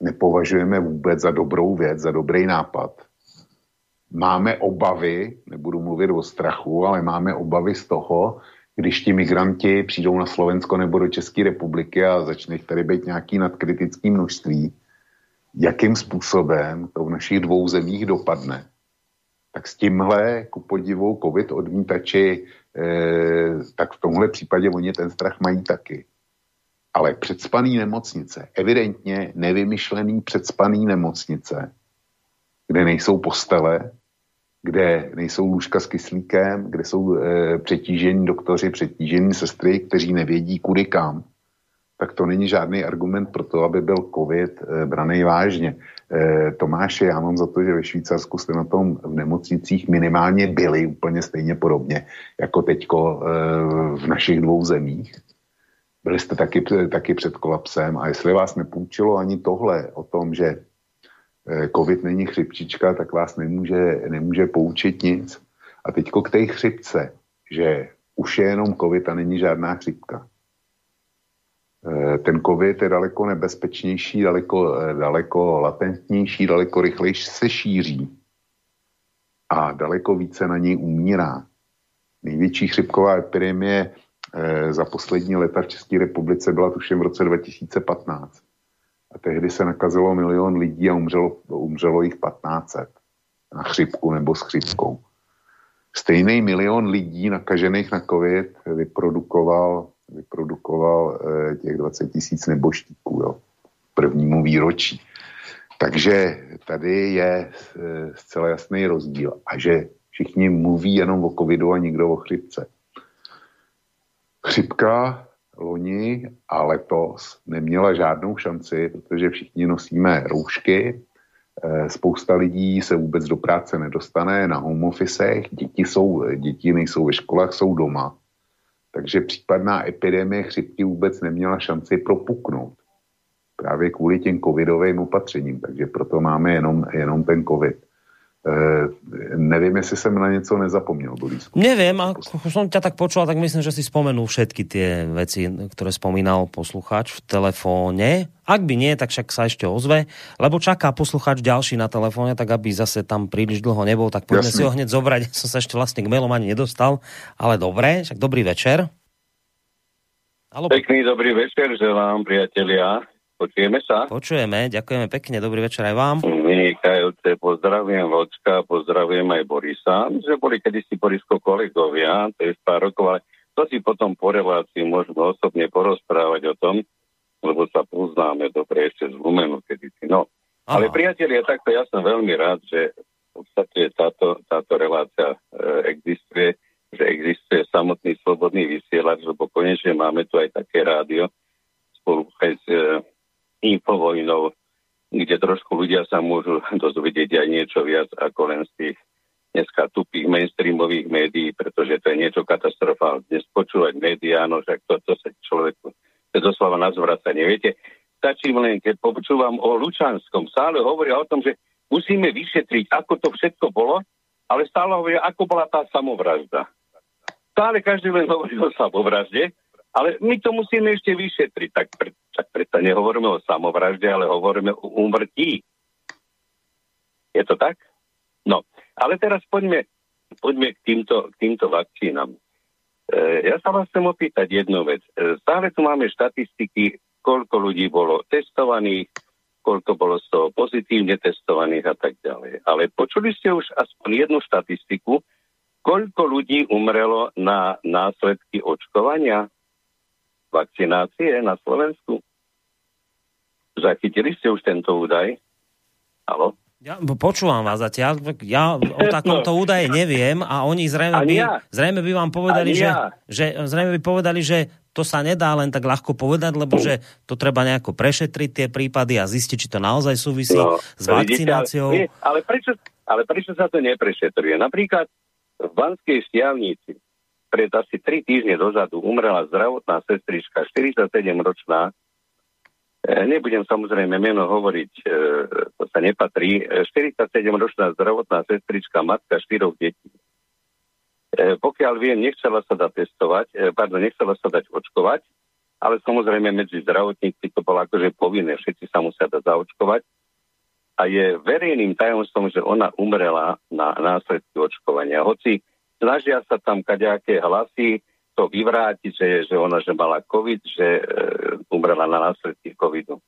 nepovažujeme vůbec za dobrou věc, za dobrý nápad. Máme obavy, nebudu mluvit o strachu, ale máme obavy z toho, když ti migranti přijdou na Slovensko nebo do České republiky a začne tady být nějaký nadkritický množství, jakým způsobem to v našich dvou zemích dopadne. Tak s tímhle, ku podivu, covid odmítači, eh, tak v tomhle případě oni ten strach mají taky. Ale předspaný nemocnice, evidentně nevymyšlený předspaný nemocnice, kde nejsou postele, kde nejsou lůžka s kyslíkem, kde jsou e, přetížení doktoři, přetížení sestry, kteří nevědí kudy kam, tak to není žádný argument pro to, aby byl covid e, braný vážně. E, Tomáše, já mám za to, že ve Švýcarsku jste na tom v nemocnicích minimálně byli úplně stejně podobně, jako teďko e, v našich dvou zemích. Byli jste taky, taky před kolapsem a jestli vás nepůjčilo ani tohle o tom, že Eh, covid není chřipčička, tak vás nemůže, nemůže poučit nic. A teďko k té chřipce, že už je jenom covid a není žádná chřipka. Eh, ten covid je daleko nebezpečnější, daleko, eh, daleko latentnější, daleko rychleji se šíří a daleko více na něj umírá. Největší chřipková epidemie za poslední leta v České republice byla tuším v roce 2015 a tehdy se nakazilo milion lidí a umřelo, umřelo jich 1500 na chřipku nebo s chřipkou. Stejný milion lidí nakažených na COVID vyprodukoval, vyprodukoval eh, těch 20 tisíc neboštíků jo, prvnímu výročí. Takže tady je eh, zcela jasný rozdíl. A že všichni mluví jenom o covidu a nikdo o chřipce. Chřipka loni a letos neměla žádnou šanci, protože všichni nosíme roušky, eh, spousta lidí se vůbec do práce nedostane na home officech, děti, jsou, děti nejsou ve školách, jsou doma. Takže případná epidemie chřipky vůbec neměla šanci propuknout. Právě kvůli těm covidovým opatřením, takže proto máme jenom, jenom ten covid. E, neviem, jestli jsem na něco nezapomněl, Borisku. Neviem, ako som ťa tak počul, tak myslím, že si spomenul všetky tie veci, ktoré spomínal poslucháč v telefóne. Ak by nie, tak však sa ešte ozve, lebo čaká poslucháč ďalší na telefóne, tak aby zase tam príliš dlho nebol, tak poďme Jasne. si ho hneď zobrať. Som sa ešte vlastne k mailom ani nedostal, ale dobre, však dobrý večer. Halo. Pekný dobrý večer želám, priatelia. Počujeme sa? Počujeme, ďakujeme pekne, dobrý večer aj vám. Vynikajúce, pozdravujem Vočka, pozdravujem aj Borisa. Sme boli kedysi Borisko kolegovia, to je pár rokov, ale to si potom po relácii môžeme osobne porozprávať o tom, lebo sa poznáme dobre ešte z Lumenu kedysi. No, Aha. ale priatelia, takto ja som veľmi rád, že v podstate táto, táto relácia e, existuje, že existuje samotný slobodný vysielač, lebo konečne máme tu aj také rádio spolu aj s e, infovojnou, kde trošku ľudia sa môžu dozvedieť aj niečo viac ako len z tých dneska tupých mainstreamových médií, pretože to je niečo katastrofálne. Dnes počúvať médiá, no však to, to sa človeku, to doslova na zvracanie. Viete, stačí len, keď počúvam o Lučanskom, stále hovoria o tom, že musíme vyšetriť, ako to všetko bolo, ale stále hovoria, ako bola tá samovražda. Stále každý len hovorí o samovražde, ale my to musíme ešte vyšetriť. Tak, pre, tak preto nehovoríme o samovražde, ale hovoríme o úmrtí. Je to tak? No, ale teraz poďme, poďme k, týmto, k týmto vakcínam. E, ja sa vás chcem opýtať jednu vec. E, stále tu máme štatistiky, koľko ľudí bolo testovaných, koľko bolo z toho pozitívne testovaných a tak ďalej. Ale počuli ste už aspoň jednu štatistiku, koľko ľudí umrelo na následky očkovania? Vakcinácie na Slovensku? Zachytili ste už tento údaj? Halo? Ja počúvam vás zatiaľ. Ja o takomto údaje neviem a oni zrejme by, ja. zrejme by vám povedali, že, ja. že, zrejme by povedali, že to sa nedá len tak ľahko povedať, lebo že to treba nejako prešetriť tie prípady a zistiť, či to naozaj súvisí no, s vakcináciou. Vidíte, ale, ale, prečo, ale prečo sa to neprešetruje? Napríklad v Banskej stiavnici pred asi 3 týždne dozadu umrela zdravotná sestrička, 47-ročná, e, nebudem samozrejme meno hovoriť, e, to sa nepatrí, 47-ročná e, zdravotná sestrička, matka štyroch detí. Pokiaľ viem, nechcela sa dať testovať, pardon, nechcela sa dať očkovať, ale samozrejme medzi zdravotníci to bolo akože povinné, všetci sa musia dať zaočkovať. A je verejným tajomstvom, že ona umrela na následky očkovania. Hoci snažia sa tam kaďaké hlasy to vyvrátiť, že, že ona že mala COVID, že e, umrela na následky COVIDu.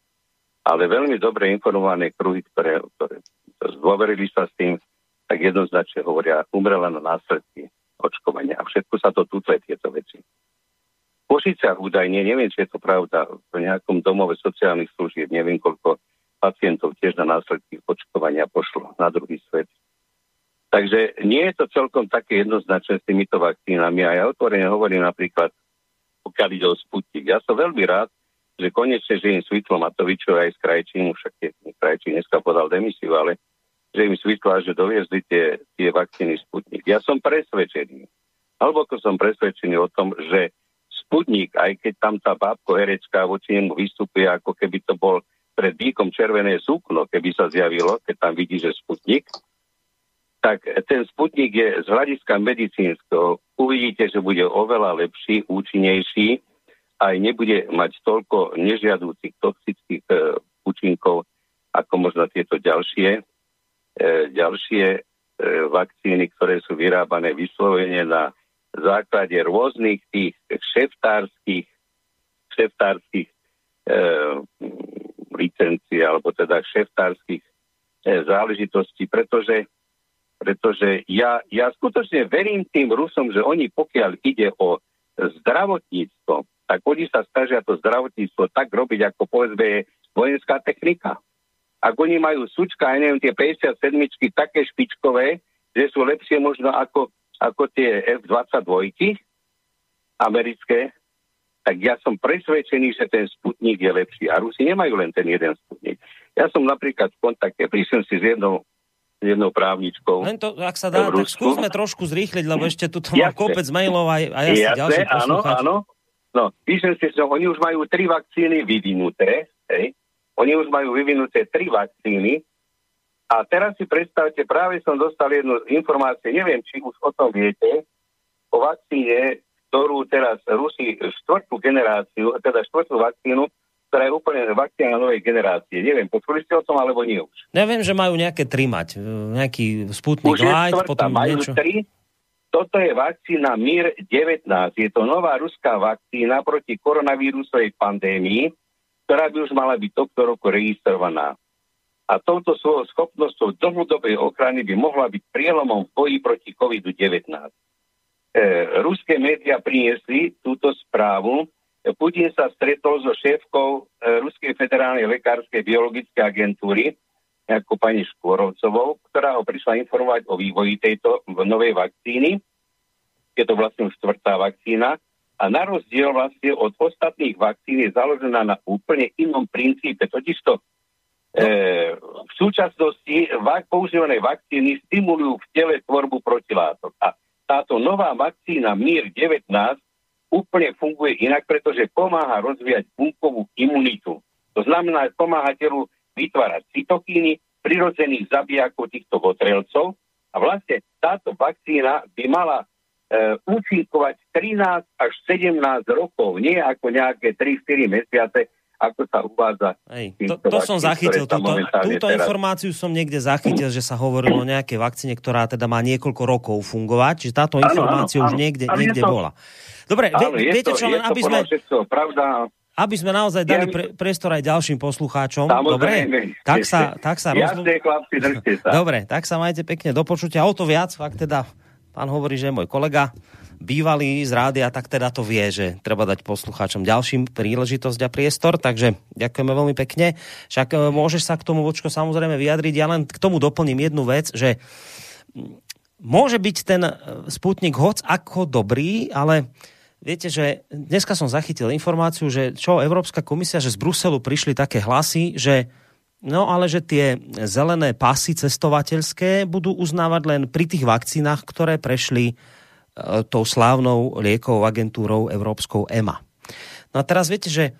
Ale veľmi dobre informované kruhy, ktoré, ktoré zdôverili sa s tým, tak jednoznačne hovoria, umrela na následky očkovania. A všetko sa to tutle tieto veci. V Košiciach údajne, neviem, či je to pravda, v nejakom domove sociálnych služieb, neviem, koľko pacientov tiež na následky očkovania pošlo na druhý svet. Takže nie je to celkom také jednoznačné s týmito vakcínami. A ja otvorene hovorím napríklad, pokiaľ ide o Sputnik. Ja som veľmi rád, že konečne, že im svitlo Matovičov aj z Krajčínu, však je Krajčín dneska podal demisiu, ale že im svitlo, že doviezli tie, tie vakcíny Sputnik. Ja som presvedčený, hlboko som presvedčený o tom, že Sputnik, aj keď tam tá bábko herečka voči nemu vystupuje, ako keby to bol pred výkom červené súkno, keby sa zjavilo, keď tam vidí, že Sputnik, tak ten Sputnik je z hľadiska medicínskeho, uvidíte, že bude oveľa lepší, účinnejší, aj nebude mať toľko nežiadúcich toxických e, účinkov, ako možno tieto ďalšie, e, ďalšie e, vakcíny, ktoré sú vyrábané vyslovene na základe rôznych tých šeftárskych, šeftárskych e, licencií, alebo teda šeftárskych e, záležitostí, pretože pretože ja, ja skutočne verím tým Rusom, že oni pokiaľ ide o zdravotníctvo, tak oni sa snažia to zdravotníctvo tak robiť, ako povedzme vojenská technika. Ak oni majú sučka, ja neviem, tie 57 také špičkové, že sú lepšie možno ako, ako tie F-22 americké, tak ja som presvedčený, že ten Sputnik je lepší. A Rusi nemajú len ten jeden Sputnik. Ja som napríklad v kontakte, prišiel si s jednou jednou právničkou. Len to, ak sa dá, tak skúsme trošku zrýchliť, lebo ešte tu mám kopec mailov a ja si ďalší áno, áno. No, píšem si, že oni už majú tri vakcíny vyvinuté, hej. Oni už majú vyvinuté tri vakcíny A teraz si predstavte, práve som dostal jednu informáciu, neviem, či už o tom viete, o vakcíne, ktorú teraz Rusi štvrtú generáciu, teda štvrtú vakcínu, ktorá je úplne vakcína novej generácie. Neviem, počuli ste o tom, alebo nie už? Ja viem, že majú nejaké tri mať. Nejaký Sputnik Light, potom majú niečo... Tri, toto je vakcína MIR-19. Je to nová ruská vakcína proti koronavírusovej pandémii, ktorá by už mala byť tohto roku registrovaná. A touto svojou schopnosťou dlhodobej ochrany by mohla byť prielomom v boji proti COVID-19. E, ruské médiá priniesli túto správu. Putin sa stretol so šéfkou e, Ruskej federálnej lekárskej biologickej agentúry, ako pani Škôrovcovou, ktorá ho prišla informovať o vývoji tejto novej vakcíny. Je to vlastne už štvrtá vakcína. A na rozdiel vlastne od ostatných vakcín je založená na úplne inom princípe. Totižto e, v súčasnosti vak, používané vakcíny stimulujú v tele tvorbu protilátok. A táto nová vakcína MIR-19 úplne funguje inak, pretože pomáha rozvíjať bunkovú imunitu. To znamená, pomáha telu vytvárať cytokíny, prirodzených zabijakov týchto votrelcov a vlastne táto vakcína by mala e, účinkovať 13 až 17 rokov, nie ako nejaké 3-4 mesiace, ako sa uvádza. Hej, to, to som zachytil, túto, túto teraz... informáciu som niekde zachytil, že sa hovorilo o nejakej vakcíne, ktorá teda má niekoľko rokov fungovať, čiže táto informácia už niekde, niekde to... bola. Dobre, áno, viete to, čo, len aby sme... pravda, aby sme naozaj dali pre, priestor aj ďalším poslucháčom. Dobre? Tak sa, tak sa rozlu... chlapci, sa. Dobre, tak sa majte pekne do počutia. O to viac, ak teda pán hovorí, že je môj kolega bývalý z rádia, tak teda to vie, že treba dať poslucháčom ďalším príležitosť a priestor, takže ďakujeme veľmi pekne. Však e, môžeš sa k tomu, Vočko, samozrejme vyjadriť. Ja len k tomu doplním jednu vec, že môže byť ten e, Sputnik hoc ako dobrý, ale Viete, že dneska som zachytil informáciu, že čo Európska komisia, že z Bruselu prišli také hlasy, že no ale že tie zelené pasy cestovateľské budú uznávať len pri tých vakcínach, ktoré prešli tou slávnou liekovou agentúrou Európskou EMA. No a teraz viete, že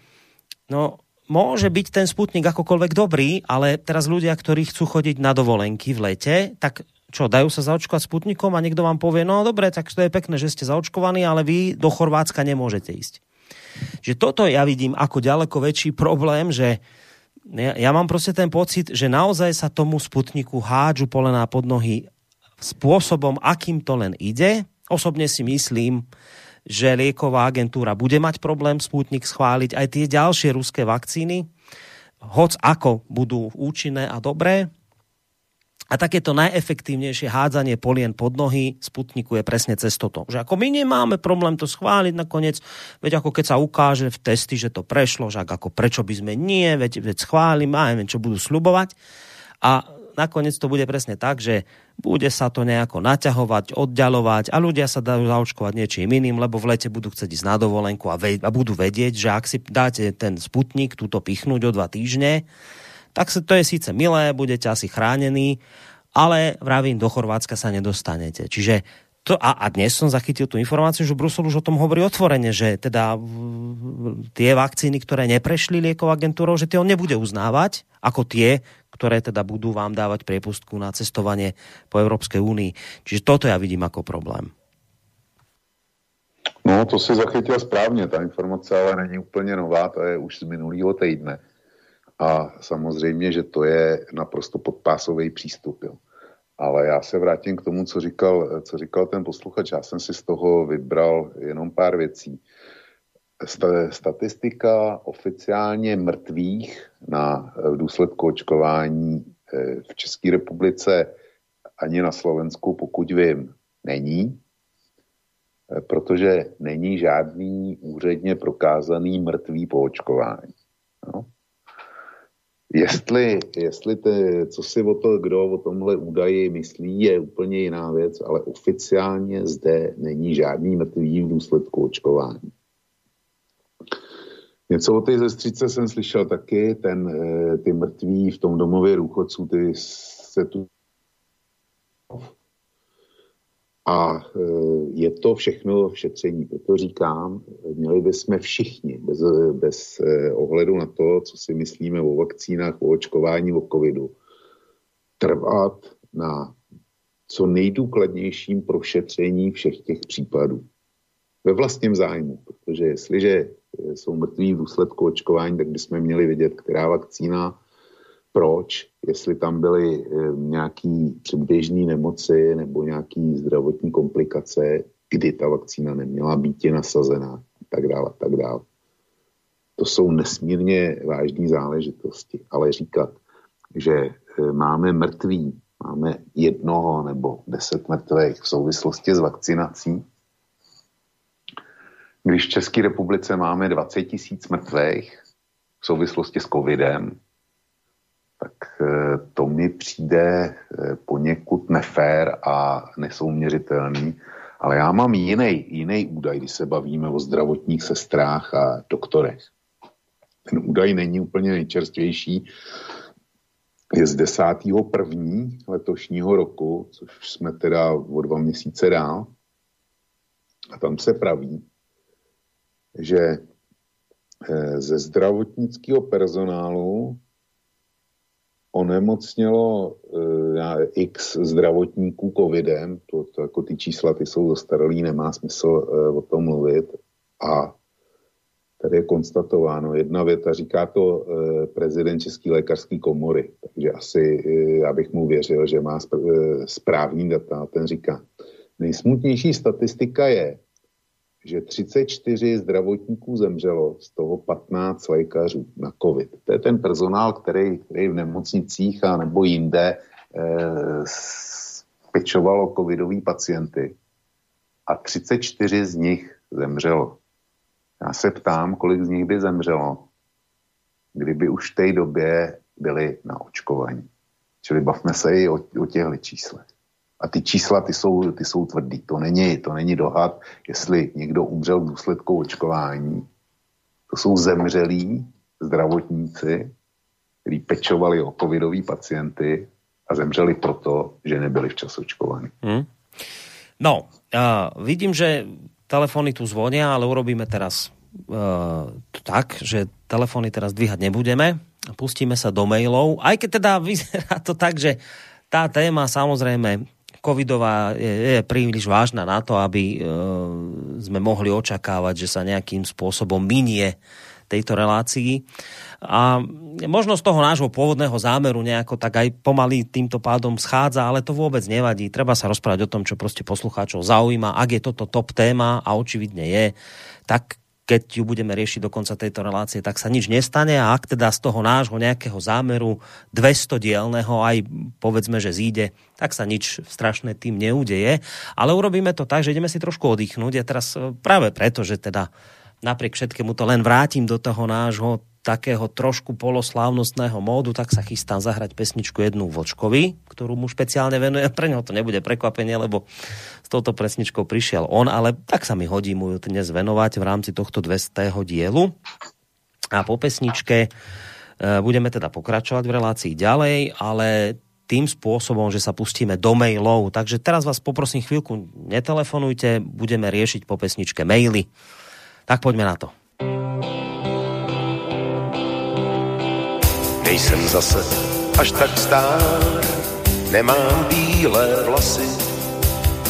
no, môže byť ten Sputnik akokoľvek dobrý, ale teraz ľudia, ktorí chcú chodiť na dovolenky v lete, tak čo, dajú sa zaočkovať Sputnikom a niekto vám povie, no dobre, tak to je pekné, že ste zaočkovaní, ale vy do Chorvátska nemôžete ísť. Že toto ja vidím ako ďaleko väčší problém, že ja, ja mám proste ten pocit, že naozaj sa tomu Sputniku hádžu polená pod nohy spôsobom, akým to len ide. Osobne si myslím, že lieková agentúra bude mať problém Sputnik schváliť aj tie ďalšie ruské vakcíny, hoc ako budú účinné a dobré, a takéto najefektívnejšie hádzanie polien pod nohy Sputniku je presne cez toto. Že ako my nemáme problém to schváliť nakoniec, veď ako keď sa ukáže v testy, že to prešlo, že ako prečo by sme nie, veď, veď schválim, a neviem, čo budú slubovať. A nakoniec to bude presne tak, že bude sa to nejako naťahovať, oddalovať a ľudia sa dajú zaočkovať niečím iným, lebo v lete budú chcieť ísť na dovolenku a, ve- a budú vedieť, že ak si dáte ten sputnik túto pichnúť o dva týždne, tak to je síce milé, budete asi chránení, ale vravím, do Chorvátska sa nedostanete. Čiže to, a, a dnes som zachytil tú informáciu, že Brusel už o tom hovorí otvorene, že teda tie vakcíny, ktoré neprešli liekovou agentúrou, že tie on nebude uznávať ako tie, ktoré teda budú vám dávať priepustku na cestovanie po Európskej únii. Čiže toto ja vidím ako problém. No, to si zachytil správně, ta informace ale není úplně nová, to je už z minulého týdne. A samozřejmě, že to je naprosto podpásový přístup. Jo. Ale já se vrátím k tomu, co říkal, co říkal ten posluchač. Já jsem si z toho vybral jenom pár věcí. Statistika oficiálně mrtvých na, v důsledku očkování eh, v České republice ani na Slovensku, pokud vím, není, eh, protože není žádný úředně prokázaný mrtvý po očkování. No. Jestli, jestli te, co si o to, kdo o tomhle údaji myslí, je úplně jiná věc, ale oficiálně zde není žádný mrtvý v důsledku očkování. Něco o té zestřice jsem slyšel taky, ten, eh, ty mrtví v tom domově důchodců, ty se tu a e, je to všechno šetření. Proto říkám, měli bychom všichni, bez, bez e, ohledu na to, co si myslíme o vakcínách, o očkování, o covidu, trvat na co nejdůkladnějším prošetření všech těch případů. Ve vlastním zájmu, protože jestliže jsou mrtví v důsledku očkování, tak bychom měli vědět, která vakcína, proč, jestli tam byly nějaký předběžné nemoci nebo nějaký zdravotní komplikace, kdy ta vakcína neměla být nasazená tak dále, tak dále. To jsou nesmírně vážné záležitosti, ale říkat, že e, máme mrtví, máme jednoho nebo deset mrtvých v souvislosti s vakcinací, když v České republice máme 20 tisíc mrtvých v souvislosti s covidem, tak e, to mi přijde e, poněkud nefér a nesouměřitelný. Ale já mám jiný, jiný údaj, když se bavíme o zdravotních sestrách a doktorech. Ten údaj není úplně nejčerstvější. Je z 10. první letošního roku, což jsme teda o dva měsíce dál. A tam se praví, že eh, ze zdravotnického personálu onemocnělo uh, x zdravotníků covidem, to, to jako ty čísla, ty jsou zastaralý, nemá smysl uh, o tom mluvit. A tady je konstatováno, jedna věta, říká to prezident České lékařské komory, takže asi já bych mu věřil, že má spr- správní data. Ten říká, nejsmutnější statistika je, že 34 zdravotníků zemřelo, z toho 15 lékařů na COVID. To je ten personál, který, který v nemocnicích a nebo jinde eh, pečoval o covidový pacienty. A 34 z nich zemřelo. Já se ptám, kolik z nich by zemřelo, kdyby už v té době byli na očkování. Čili bavme se i o, o těchto číslech. A ty čísla, ty jsou, ty jsou tvrdý. To není, to není dohad, jestli někdo umřel v důsledku očkování. To jsou zemřelí zdravotníci, kteří pečovali o covidový pacienty a zemřeli proto, že nebyli včas očkovaní. Hmm. No, uh, vidím, že telefony tu zvonia, ale urobíme teraz uh, tak, že telefony teraz dvíhať nebudeme. Pustíme sa do mailov, aj keď teda vyzerá to tak, že tá téma samozrejme covidová je, je príliš vážna na to, aby e, sme mohli očakávať, že sa nejakým spôsobom minie tejto relácii. A možno z toho nášho pôvodného zámeru nejako tak aj pomaly týmto pádom schádza, ale to vôbec nevadí. Treba sa rozprávať o tom, čo proste poslucháčov zaujíma. Ak je toto top téma, a očividne je, tak keď ju budeme riešiť do konca tejto relácie, tak sa nič nestane a ak teda z toho nášho nejakého zámeru 200 dielného aj povedzme, že zíde, tak sa nič strašné tým neudeje. Ale urobíme to tak, že ideme si trošku oddychnúť a teraz e, práve preto, že teda napriek všetkému to len vrátim do toho nášho takého trošku poloslávnostného módu, tak sa chystám zahrať pesničku jednu Vočkovi, ktorú mu špeciálne venujem. Pre neho to nebude prekvapenie, lebo s touto pesničkou prišiel on, ale tak sa mi hodí mu ju dnes venovať v rámci tohto 200. dielu. A po pesničke e, budeme teda pokračovať v relácii ďalej, ale tým spôsobom, že sa pustíme do mailov. Takže teraz vás poprosím chvíľku, netelefonujte, budeme riešiť po pesničke maily. Tak poďme na to. Nejsem zase až tak stár, nemám bílé vlasy,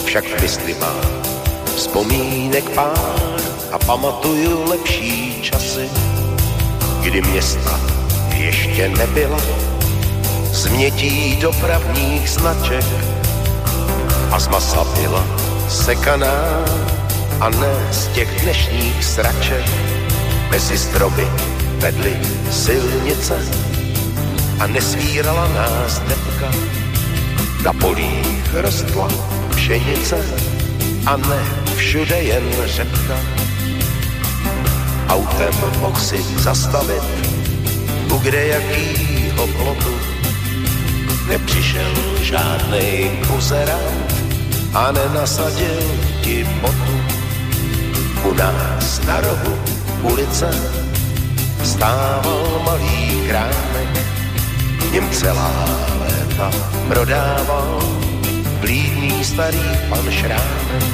však v mysli mám vzpomínek pár a pamatuju lepší časy, kdy města ještě nebyla změtí dopravních značek a z masa byla sekaná a ne z těch dnešních sraček. Mezi stromy vedly silnice a nesvírala nás depka. Na polích rostla pšenice a ne všude jen řepka. Autem mohl si zastavit u kde jakýho plotu. Nepřišel žádnej buzerant a nenasadil ti botu. Nás na rohu ulice stával malý krámek něm celá léta prodával blídný starý pan Šrámek.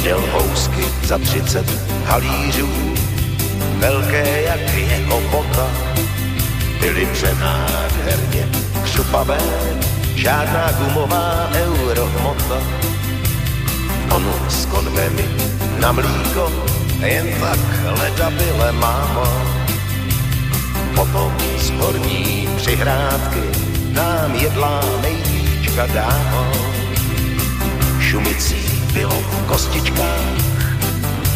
Měl housky za třicet halířů, velké jak jeho bota, byly přenádherně křupavé, žádná gumová eurohmota. On s konvemi na mlíko jen tak leda byle máma. Potom z horní přihrádky nám jedlá nejvíčka dává. Šumicí bylo v kostičkách,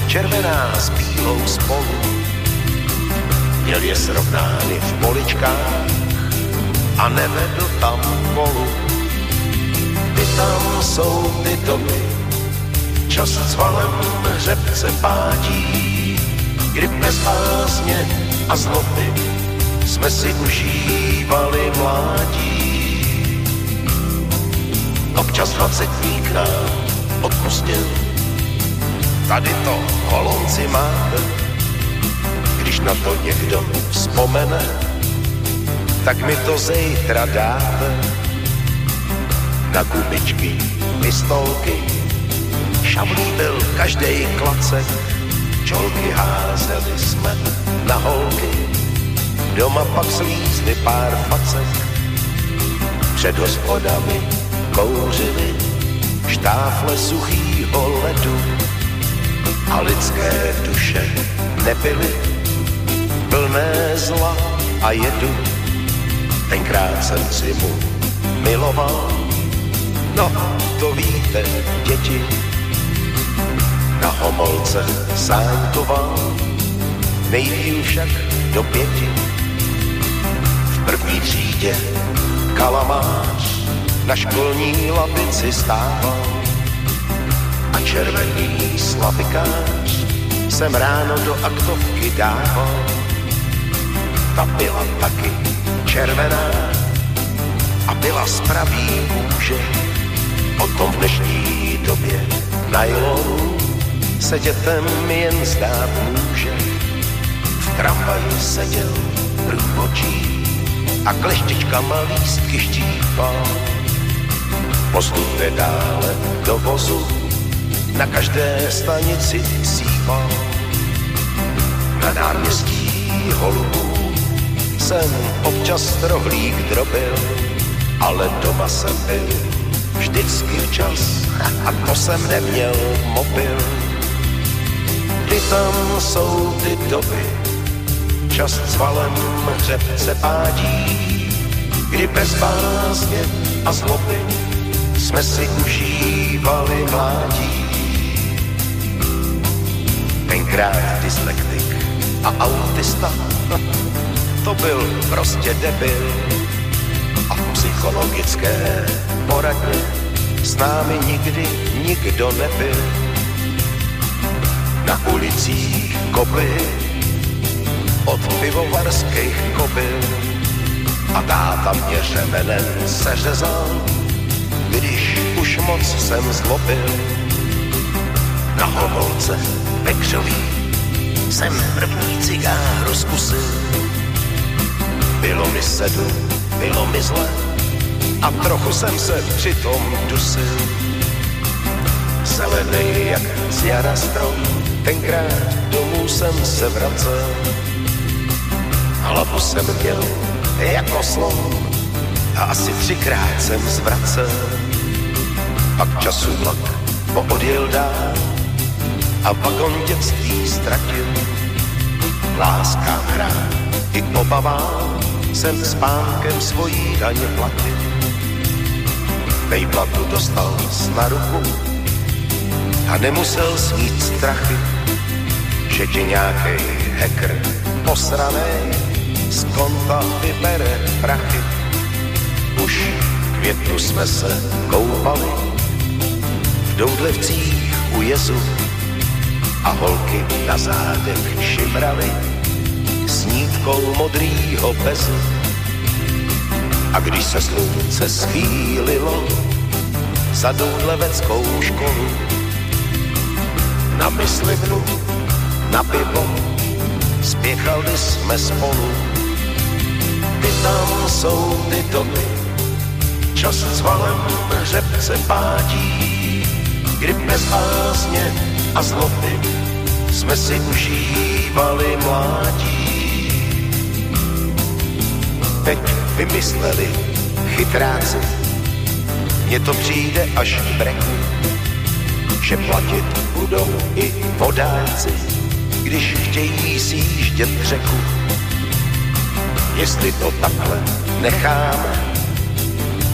červená s bílou spolu. Měl je srovnány v poličkách a nevedl tam kolu. Ty tam jsou ty doby, čas s valem hřebce pádí, kdy bez básně a zloby jsme si užívali mládí. Občas dvacetník nám odpustil, tady to holonci máte, když na to někdo vzpomene, tak mi to zejtra dáte. Na gumičky, pistolky, šavlí byl každej klacek, čolky házeli jsme na holky, doma pak slízli pár facek. Před hospodami kouřili štáfle suchýho ledu a lidské duše nebyly plné zla a jedu. Tenkrát jsem si mu miloval, no to víte, děti, na homolce sáňkoval, nejdíl však do pěti. V první třídě kalamář na školní lavici stával a červený slavikář jsem ráno do aktovky dával. Ta byla taky červená a byla z pravý kůže. O tom v dnešní době nylonu se dětem jen zdát může. V tramvaji seděl průmočí a kleštičkama lístky štípal. Postupně dále do vozu na každé stanici sípal. Na náměstí holubů jsem občas rohlík drobil, ale doma jsem byl vždycky včas a to jsem neměl mobil. Ty tam jsou ty doby, čas s valem hřebce pádí, kdy bez bázně a zloby jsme si užívali mládí. Tenkrát dyslektik a autista, to byl prostě debil. A v psychologické poradně s námi nikdy nikdo nebyl. Na ulicích kopy od pivovarských kobyl a táta mě řemenem seřezal, když už moc jsem zlobil. Na homolce vekřový jsem první cigáro zkusil. Bylo mi sedm, bylo mi zle a trochu jsem se přitom dusil. Zelený jak z jara strom, tenkrát domů jsem se vracel. Hlavu jsem měl jako slon a asi třikrát jsem zvracel. Pak času vlak poodjel dál a vagon dětství ztratil. Láska hra i obavá jsem s pánkem svojí daně platil. Vejplatu dostal na ruku a nemusel smít strachy, že ti nějaký hacker posranej z konta vybere prachy. Už květnu jsme se koupali v Doudlevcích u jezu a holky na zádech šimrali nítkou modrýho bezu. A když se slunce schýlilo za Doudleveckou školu, na myslivnu, na pivo, spěchali jsme spolu. Ty tam jsou ty doby, čas s valem hřebce pádí, kdy bez básně a zloby jsme si užívali mládí. Teď vymysleli chytráci. Mně to přijde až v breku, že platit budou i vodáci, když chtějí sjíždět řeku. Jestli to takhle necháme,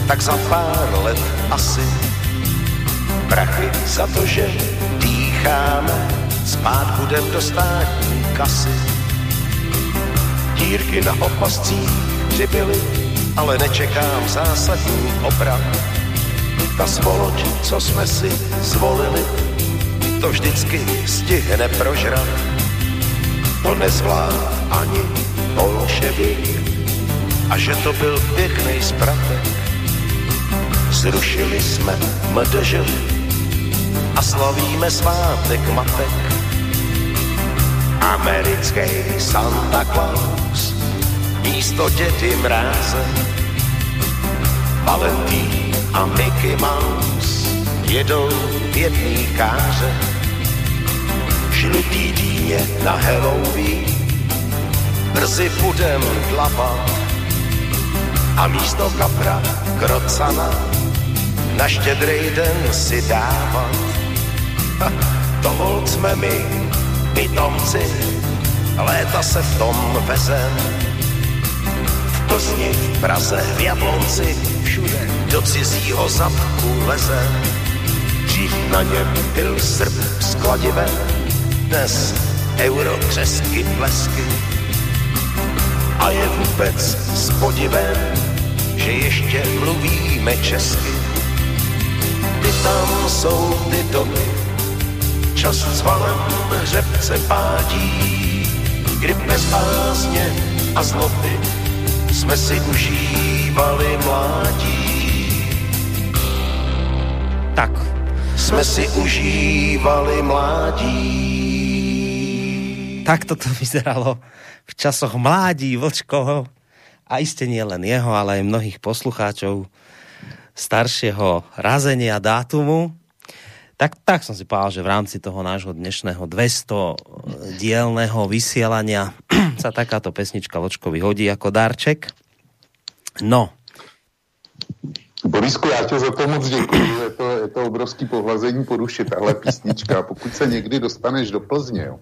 tak za pár let asi prachy za to, že dýcháme, spát budem do státní kasy. Dírky na opascích přibyly, ale nečekám zásadní obrat. Ta svoloč, co jsme si zvolili, to vždycky stihne prožrat. To nezvlád ani bolševik a že to byl pěkný spratek. Zrušili jsme MDŽ a slavíme svátek matek. Americký Santa Claus místo děti mráze. Valentín a Mickey Mouse jedou v jedný káře. Žlutý dýně na Halloween brzy budem dlapat a místo kapra krocana na štědrý den si dávat. Ha, to hold jsme my, pitomci, léta se v tom vezem. V Plzni, v Praze, v Jablonci, všude do cizího zadku leze. Dřív na něm byl srb s kladivem, dnes euro křesky plesky. A je vůbec s podivem, že ještě mluvíme česky. Ty tam jsou ty domy, čas s valem hřebce pádí, kdy bez bázně a zloby jsme si užívali mládí. Tak, Jsme si užívali mládí. takto to vyzeralo v časoch mládí Vlčkoho a iste nie len jeho, ale aj mnohých poslucháčov staršieho razenia dátumu. Tak, tak som si povedal, že v rámci toho nášho dnešného 200 dielného vysielania sa takáto pesnička Vlčkovi hodí ako darček. No, Borisku, já tě za to moc děkuji, je to, je to obrovský pohlazení po duši, tahle písnička. Pokud se někdy dostaneš do Plzně, jo,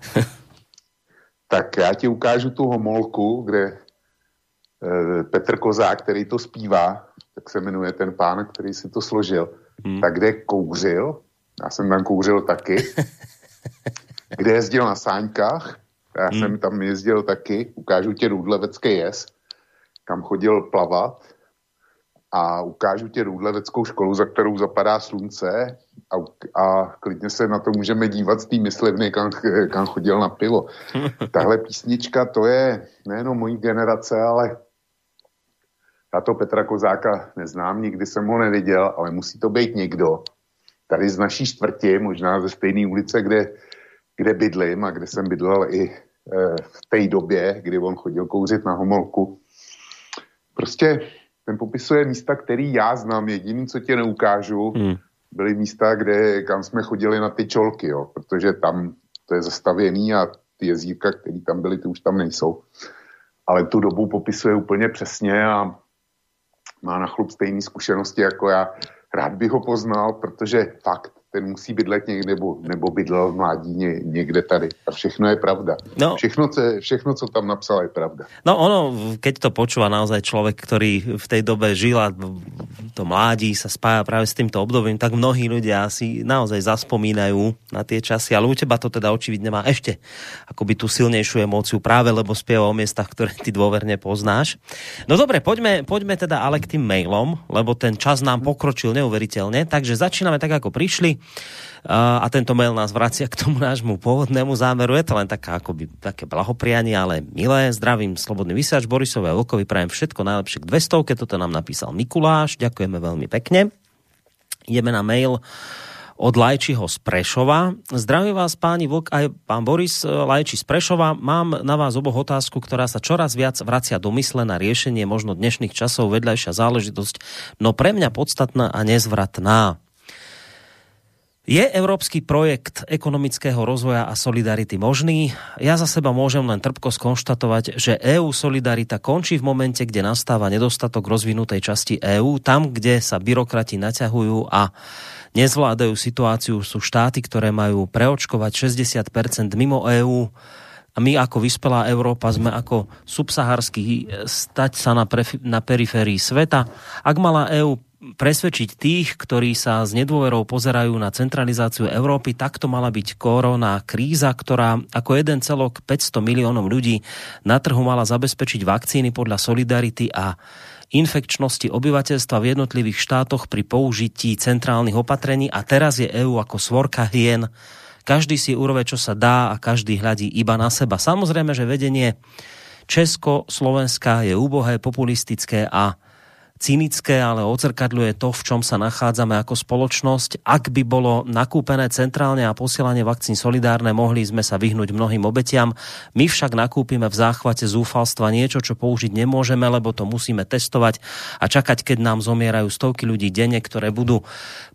tak já ti ukážu tu homolku, kde eh, Petr Kozák, který to zpívá, tak se jmenuje ten pán, který si to složil, hmm. tak kde kouřil, já jsem tam kouřil taky, kde jezdil na sáňkách, já hmm. jsem tam jezdil taky, ukážu ti Rudlevecký jez, kam chodil plavat, a ukážu ti Rudleveckou školu, za kterou zapadá slunce a, a klidně se na to můžeme dívat z té myslivny, kam, kam chodil na pivo. Tahle písnička, to je nejenom mojí generace, ale já to Petra Kozáka neznám, nikdy jsem ho neviděl, ale musí to být někdo. Tady z naší čtvrti, možná ze stejné ulice, kde, kde bydlím a kde jsem bydlel i e, v té době, kdy on chodil kouřit na homolku. Prostě ten popisuje místa, který já znám. Jediný, co tě neukážu, hmm. byly místa, kde, kam jsme chodili na ty čolky, jo, protože tam to je zastavěný a ty jezírka, které tam byly, ty už tam nejsou. Ale tu dobu popisuje úplně přesně a má na chlup stejné zkušenosti jako já. Rád bych ho poznal, protože fakt, ten musí bydlet někde, nebo, nebo bydlel v mládí ně, někde tady. A všechno je pravda. No. Všechno, co, všechno, co tam napsal, je pravda. No ono, keď to počúva naozaj človek, ktorý v tej dobe žil a to mládí sa spája práve s týmto obdobím, tak mnohí ľudia si naozaj zaspomínajú na tie časy, ale u teba to teda očividne má ešte akoby tú silnejšiu emóciu práve, lebo spieva o miestach, ktoré ty dôverne poznáš. No dobre, poďme, poďme teda ale k tým mailom, lebo ten čas nám pokročil neuveriteľne, takže začíname tak, ako prišli a tento mail nás vracia k tomu nášmu pôvodnému zámeru. Je to len taká, akoby, také blahoprianie, ale milé. Zdravím Slobodný vysiač Borisovi a Vlkovi. Prajem všetko najlepšie k 200. Keď toto nám napísal Mikuláš. Ďakujeme veľmi pekne. Ideme na mail od Lajčiho z Prešova. Zdravím vás, páni Vlk, aj pán Boris Lajči z Prešova. Mám na vás oboch otázku, ktorá sa čoraz viac vracia do mysle na riešenie možno dnešných časov vedľajšia záležitosť, no pre mňa podstatná a nezvratná. Je európsky projekt ekonomického rozvoja a solidarity možný? Ja za seba môžem len trpko skonštatovať, že EU solidarita končí v momente, kde nastáva nedostatok rozvinutej časti EÚ, tam, kde sa byrokrati naťahujú a nezvládajú situáciu, sú štáty, ktoré majú preočkovať 60% mimo EÚ a my ako vyspelá Európa sme ako subsaharský stať sa na, na periférii sveta. Ak mala EÚ presvedčiť tých, ktorí sa s nedôverou pozerajú na centralizáciu Európy, takto mala byť korona kríza, ktorá ako jeden celok 500 miliónov ľudí na trhu mala zabezpečiť vakcíny podľa solidarity a infekčnosti obyvateľstva v jednotlivých štátoch pri použití centrálnych opatrení a teraz je EÚ ako svorka hien. Každý si urove, čo sa dá a každý hľadí iba na seba. Samozrejme, že vedenie Česko-Slovenska je úbohé, populistické a cynické, ale odzrkadľuje to, v čom sa nachádzame ako spoločnosť. Ak by bolo nakúpené centrálne a posielanie vakcín solidárne, mohli sme sa vyhnúť mnohým obetiam. My však nakúpime v záchvate zúfalstva niečo, čo použiť nemôžeme, lebo to musíme testovať a čakať, keď nám zomierajú stovky ľudí denne, ktoré budú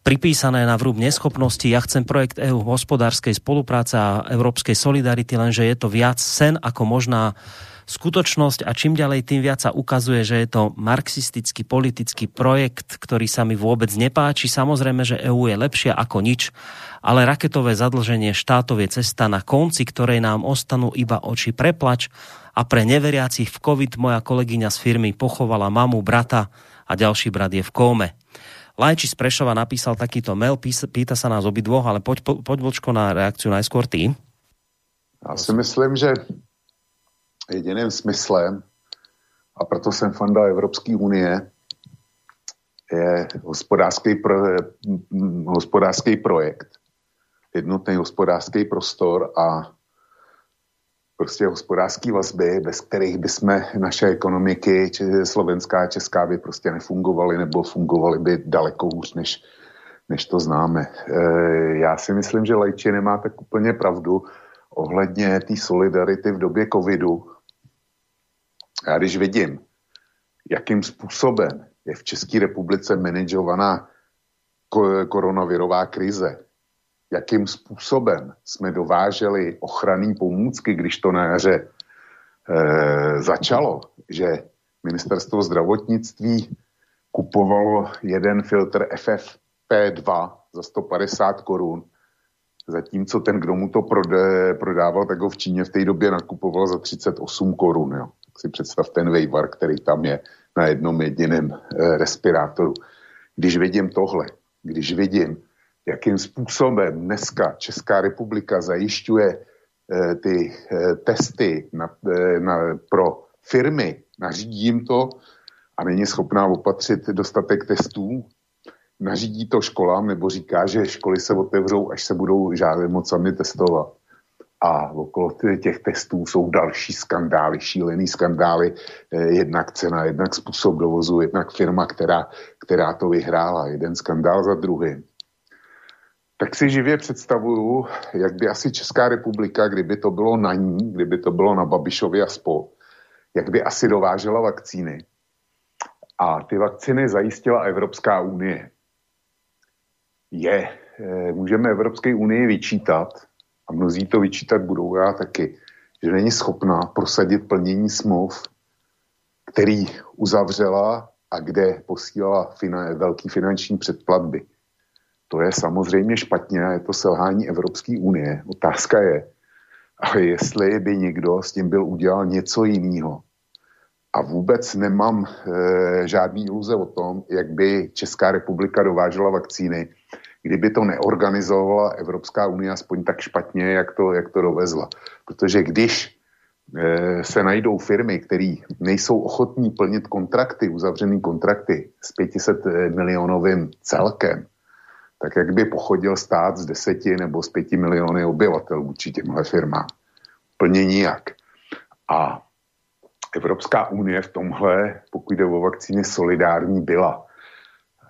pripísané na vrúb neschopnosti. Ja chcem projekt EU hospodárskej spolupráce a európskej solidarity, lenže je to viac sen ako možná skutočnosť a čím ďalej tým viac sa ukazuje, že je to marxistický politický projekt, ktorý sa mi vôbec nepáči. Samozrejme, že EÚ je lepšia ako nič, ale raketové zadlženie štátov je cesta na konci, ktorej nám ostanú iba oči preplač a pre neveriacich v COVID moja kolegyňa z firmy pochovala mamu, brata a ďalší brat je v kóme. Lajči z Prešova napísal takýto mail, pýta sa nás obidvoch, ale poď, poď Vlčko na reakciu najskôr ty. Já si myslím, že jediným smyslem, a proto jsem fanda Evropské unie, je hospodářský, pro, hospodářský projekt, jednotný hospodářský prostor a prostě hospodářské vazby, bez kterých by jsme naše ekonomiky, či slovenská a česká, by prostě nefungovaly nebo fungovaly by daleko hůř, než, než to známe. E, já si myslím, že Lejči nemá tak úplně pravdu ohledně té solidarity v době covidu, já když vidím, jakým způsobem je v České republice manažovaná koronavirová krize, jakým způsobem jsme dováželi ochranné pomůcky, když to na jaře e, začalo, že ministerstvo zdravotnictví kupovalo jeden filtr FFP2 za 150 korun, zatímco ten, kdo mu to prodával, tak ho v Číně v té době nakupoval za 38 korun. Jo si představ ten vejvar, který tam je na jednom jediném e, respirátoru. Když vidím tohle, když vidím, jakým způsobem dneska Česká republika zajišťuje e, ty e, testy na, na, pro firmy, nařídí jim to a není schopná opatřit dostatek testů, nařídí to školám nebo říká, že školy se otevřou, až se budou žádné moc sami testovat a okolo těch testů jsou další skandály, šílený skandály, eh, jednak cena, jednak způsob dovozu, jednak firma, která, která to vyhrála, jeden skandál za druhým. Tak si živě představuju, jak by asi Česká republika, kdyby to bylo na ní, kdyby to bylo na Babišovi a spol, jak by asi dovážela vakcíny. A ty vakcíny zajistila Evropská unie. Je, eh, můžeme Evropské unii vyčítat, a mnozí to vyčítat budou, já taky, že není schopná prosadit plnění smluv, který uzavřela a kde posílala fina, velký finanční předplatby. To je samozřejmě špatně a je to selhání Evropské unie. Otázka je, ale jestli by někdo s tím byl udělal něco jiného. A vůbec nemám e, žádný iluze o tom, jak by Česká republika dovážela vakcíny, kdyby to neorganizovala Evropská unie aspoň tak špatně, jak to, jak to dovezla. Protože když e, se najdou firmy, které nejsou ochotní plnit kontrakty, uzavřený kontrakty s 500 eh, milionovým celkem, tak jak by pochodil stát z deseti nebo z pěti miliony obyvatel vůči těmhle firmám. Plně nijak. A Evropská unie v tomhle, pokud jde o vakcíny, solidární byla.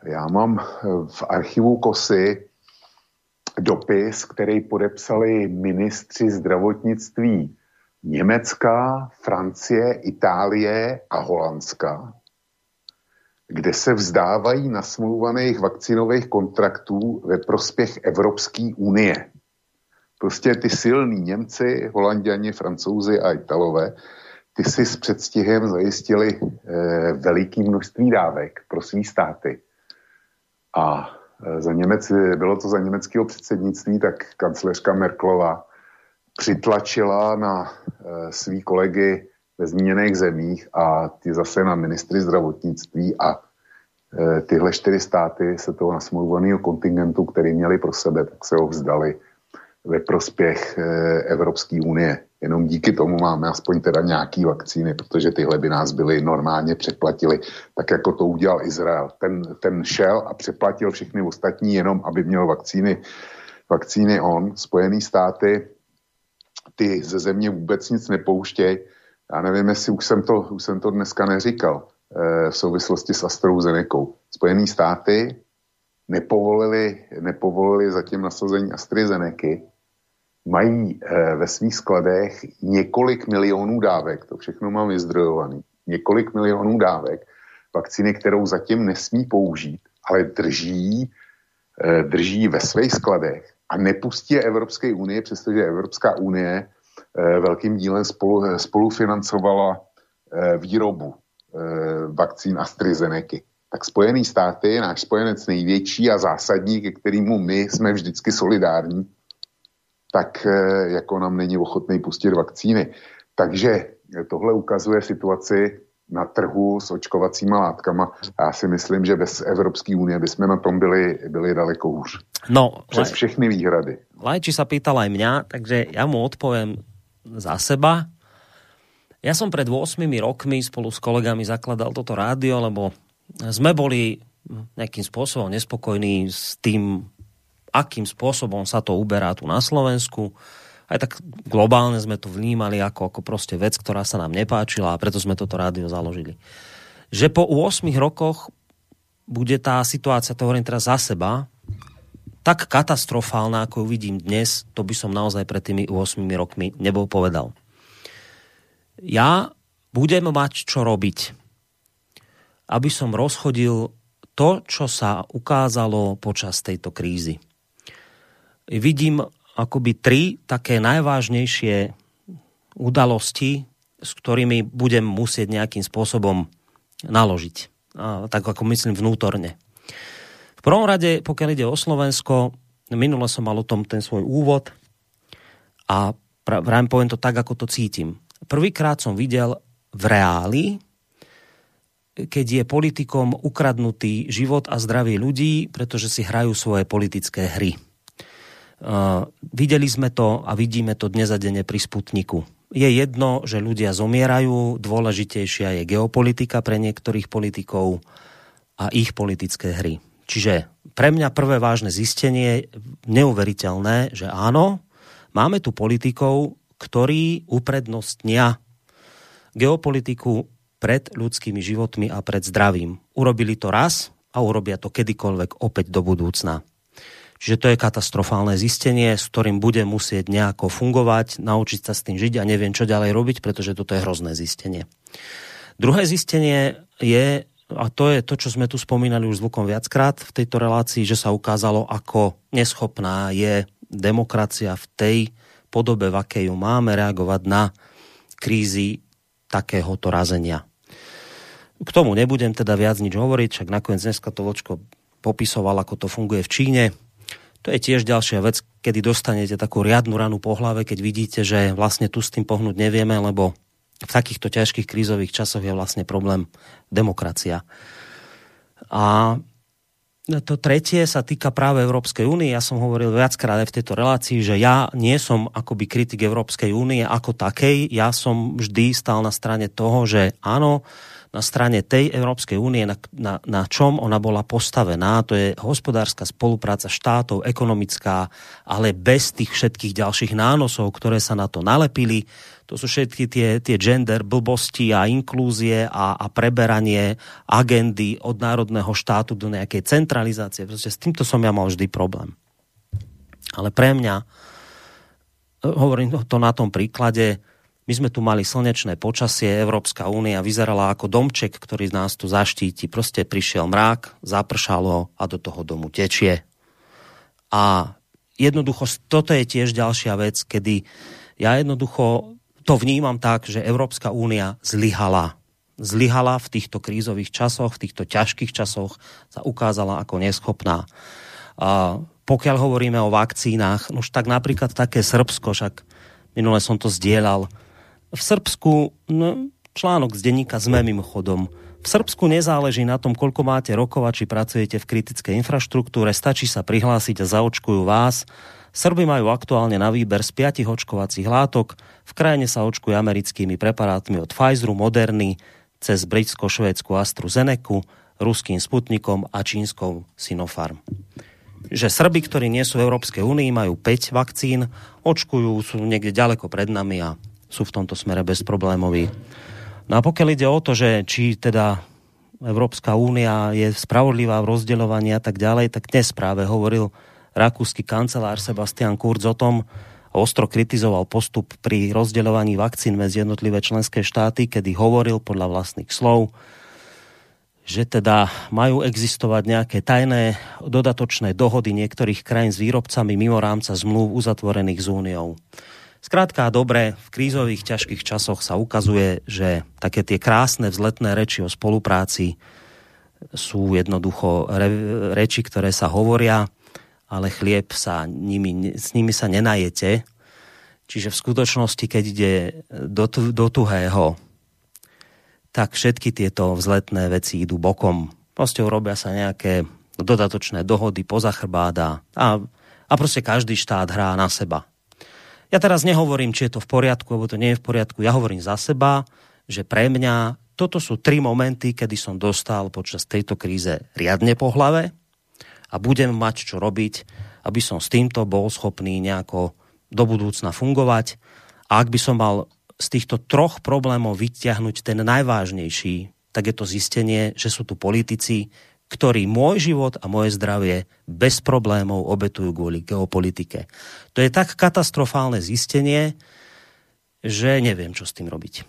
Já mám eh, v archivu KOSY dopis, který podepsali ministři zdravotnictví Německa, Francie, Itálie a Holandska, kde se vzdávají nasmluvaných vakcinových kontraktů ve prospěch Evropské unie. Prostě ty silní Němci, Holanděni, Francouzi a Italové, ty si s předstihem zajistili eh, veliký množství dávek pro svý státy. A eh, za Němec, bylo to za německého předsednictví, tak kancléřka Merklova přitlačila na eh, svý kolegy ve zmíněných zemích a ty zase na ministry zdravotnictví a e, tyhle čtyři státy se toho nasmluvaného kontingentu, který měli pro sebe, tak se ho vzdali ve prospěch e, Evropské unie. Jenom díky tomu máme aspoň teda nějaký vakcíny, protože tyhle by nás byly normálně přeplatili, tak jako to udělal Izrael. Ten, ten šel a přeplatil všechny ostatní jenom, aby měl vakcíny, vakcíny on. Spojené státy ty ze země vůbec nic nepouštějí, já nevím, jestli už jsem to, už jsem to dneska neříkal e, v souvislosti s AstraZenekou. Spojené státy nepovolili, nepovolili zatím nasazení AstraZeneky, mají e, ve svých skladech několik milionů dávek, to všechno mám vyzdrojovaný, několik milionů dávek. Vakcíny, kterou zatím nesmí použít, ale drží, e, drží ve svých skladech a nepustí je Evropské unie, přestože Evropská unie Eh, velkým dílem spolu, eh, spolufinancovala eh, výrobu vakcín AstraZeneca. Tak Spojený státy, náš spojenec největší a zásadní, ke kterému my jsme vždycky solidární, tak jako nám není ochotný pustit vakcíny. Takže tohle ukazuje situaci na trhu s očkovacíma látkama. Já si myslím, že bez Evropské unie bychom na tom byli, byli daleko hůř. No, Přes všechny výhrady. Lajči sa pýtal aj mňa, takže ja mu odpoviem za seba. Ja som pred 8 rokmi spolu s kolegami zakladal toto rádio, lebo sme boli nejakým spôsobom nespokojní s tým, akým spôsobom sa to uberá tu na Slovensku. Aj tak globálne sme to vnímali ako, ako proste vec, ktorá sa nám nepáčila a preto sme toto rádio založili. Že po 8 rokoch bude tá situácia, to hovorím teraz za seba, tak katastrofálna, ako ju vidím dnes, to by som naozaj pred tými 8 rokmi nebol povedal. Ja budem mať čo robiť, aby som rozchodil to, čo sa ukázalo počas tejto krízy. Vidím akoby tri také najvážnejšie udalosti, s ktorými budem musieť nejakým spôsobom naložiť. A, tak ako myslím vnútorne prvom rade, pokiaľ ide o Slovensko, minule som mal o tom ten svoj úvod a vrajím poviem to tak, ako to cítim. Prvýkrát som videl v reáli, keď je politikom ukradnutý život a zdravie ľudí, pretože si hrajú svoje politické hry. Uh, videli sme to a vidíme to dnes a denne pri Sputniku. Je jedno, že ľudia zomierajú, dôležitejšia je geopolitika pre niektorých politikov a ich politické hry. Čiže pre mňa prvé vážne zistenie, neuveriteľné, že áno, máme tu politikov, ktorí uprednostnia geopolitiku pred ľudskými životmi a pred zdravím. Urobili to raz a urobia to kedykoľvek opäť do budúcna. Čiže to je katastrofálne zistenie, s ktorým bude musieť nejako fungovať, naučiť sa s tým žiť a neviem, čo ďalej robiť, pretože toto je hrozné zistenie. Druhé zistenie je, a to je to, čo sme tu spomínali už zvukom viackrát v tejto relácii, že sa ukázalo, ako neschopná je demokracia v tej podobe, v akej ju máme, reagovať na krízy takéhoto razenia. K tomu nebudem teda viac nič hovoriť, však nakoniec dneska to Vočko popisoval, ako to funguje v Číne. To je tiež ďalšia vec, kedy dostanete takú riadnu ranu po hlave, keď vidíte, že vlastne tu s tým pohnúť nevieme, lebo v takýchto ťažkých krízových časoch je vlastne problém demokracia. A to tretie sa týka práve Európskej únie. Ja som hovoril viackrát aj v tejto relácii, že ja nie som akoby kritik Európskej únie ako takej. Ja som vždy stál na strane toho, že áno, na strane tej Európskej únie, na, na, na čom ona bola postavená. To je hospodárska spolupráca štátov, ekonomická, ale bez tých všetkých ďalších nánosov, ktoré sa na to nalepili to sú všetky tie, tie gender blbosti a inklúzie a, a preberanie agendy od národného štátu do nejakej centralizácie. Proste s týmto som ja mal vždy problém. Ale pre mňa, hovorím to na tom príklade, My sme tu mali slnečné počasie, Európska únia vyzerala ako domček, ktorý nás tu zaštíti. Proste prišiel mrák, zapršalo a do toho domu tečie. A jednoducho, toto je tiež ďalšia vec, kedy ja jednoducho to vnímam tak, že Európska únia zlyhala. Zlyhala v týchto krízových časoch, v týchto ťažkých časoch sa ukázala ako neschopná. A pokiaľ hovoríme o vakcínach, už tak napríklad také Srbsko, však minule som to zdieľal, v Srbsku, no, článok z denníka sme mimochodom, v Srbsku nezáleží na tom, koľko máte rokov a či pracujete v kritickej infraštruktúre, stačí sa prihlásiť a zaočkujú vás. Srby majú aktuálne na výber z piatich očkovacích látok. V krajine sa očkujú americkými preparátmi od Pfizeru, Moderny, cez Britsko, Švédsku AstraZeneca, ruským Sputnikom a čínskou Sinopharm že Srby, ktorí nie sú v Európskej únii, majú 5 vakcín, očkujú, sú niekde ďaleko pred nami a sú v tomto smere bezproblémoví. No a pokiaľ ide o to, že či teda Európska únia je spravodlivá v rozdeľovaní a tak ďalej, tak dnes práve hovoril rakúsky kancelár Sebastian Kurz o tom, ostro kritizoval postup pri rozdeľovaní vakcín medzi jednotlivé členské štáty, kedy hovoril podľa vlastných slov, že teda majú existovať nejaké tajné dodatočné dohody niektorých krajín s výrobcami mimo rámca zmluv uzatvorených s úniou. Skrátka dobre, v krízových ťažkých časoch sa ukazuje, že také tie krásne vzletné reči o spolupráci sú jednoducho re, reči, ktoré sa hovoria, ale chlieb sa nimi, s nimi sa nenajete. Čiže v skutočnosti, keď ide do, do tuhého, tak všetky tieto vzletné veci idú bokom. Proste urobia sa nejaké dodatočné dohody poza chrbáda a, a proste každý štát hrá na seba. Ja teraz nehovorím, či je to v poriadku, alebo to nie je v poriadku. Ja hovorím za seba, že pre mňa toto sú tri momenty, kedy som dostal počas tejto kríze riadne po hlave a budem mať čo robiť, aby som s týmto bol schopný nejako do budúcna fungovať. A ak by som mal z týchto troch problémov vyťahnuť ten najvážnejší, tak je to zistenie, že sú tu politici, ktorí môj život a moje zdravie bez problémov obetujú kvôli geopolitike. To je tak katastrofálne zistenie, že neviem, čo s tým robiť.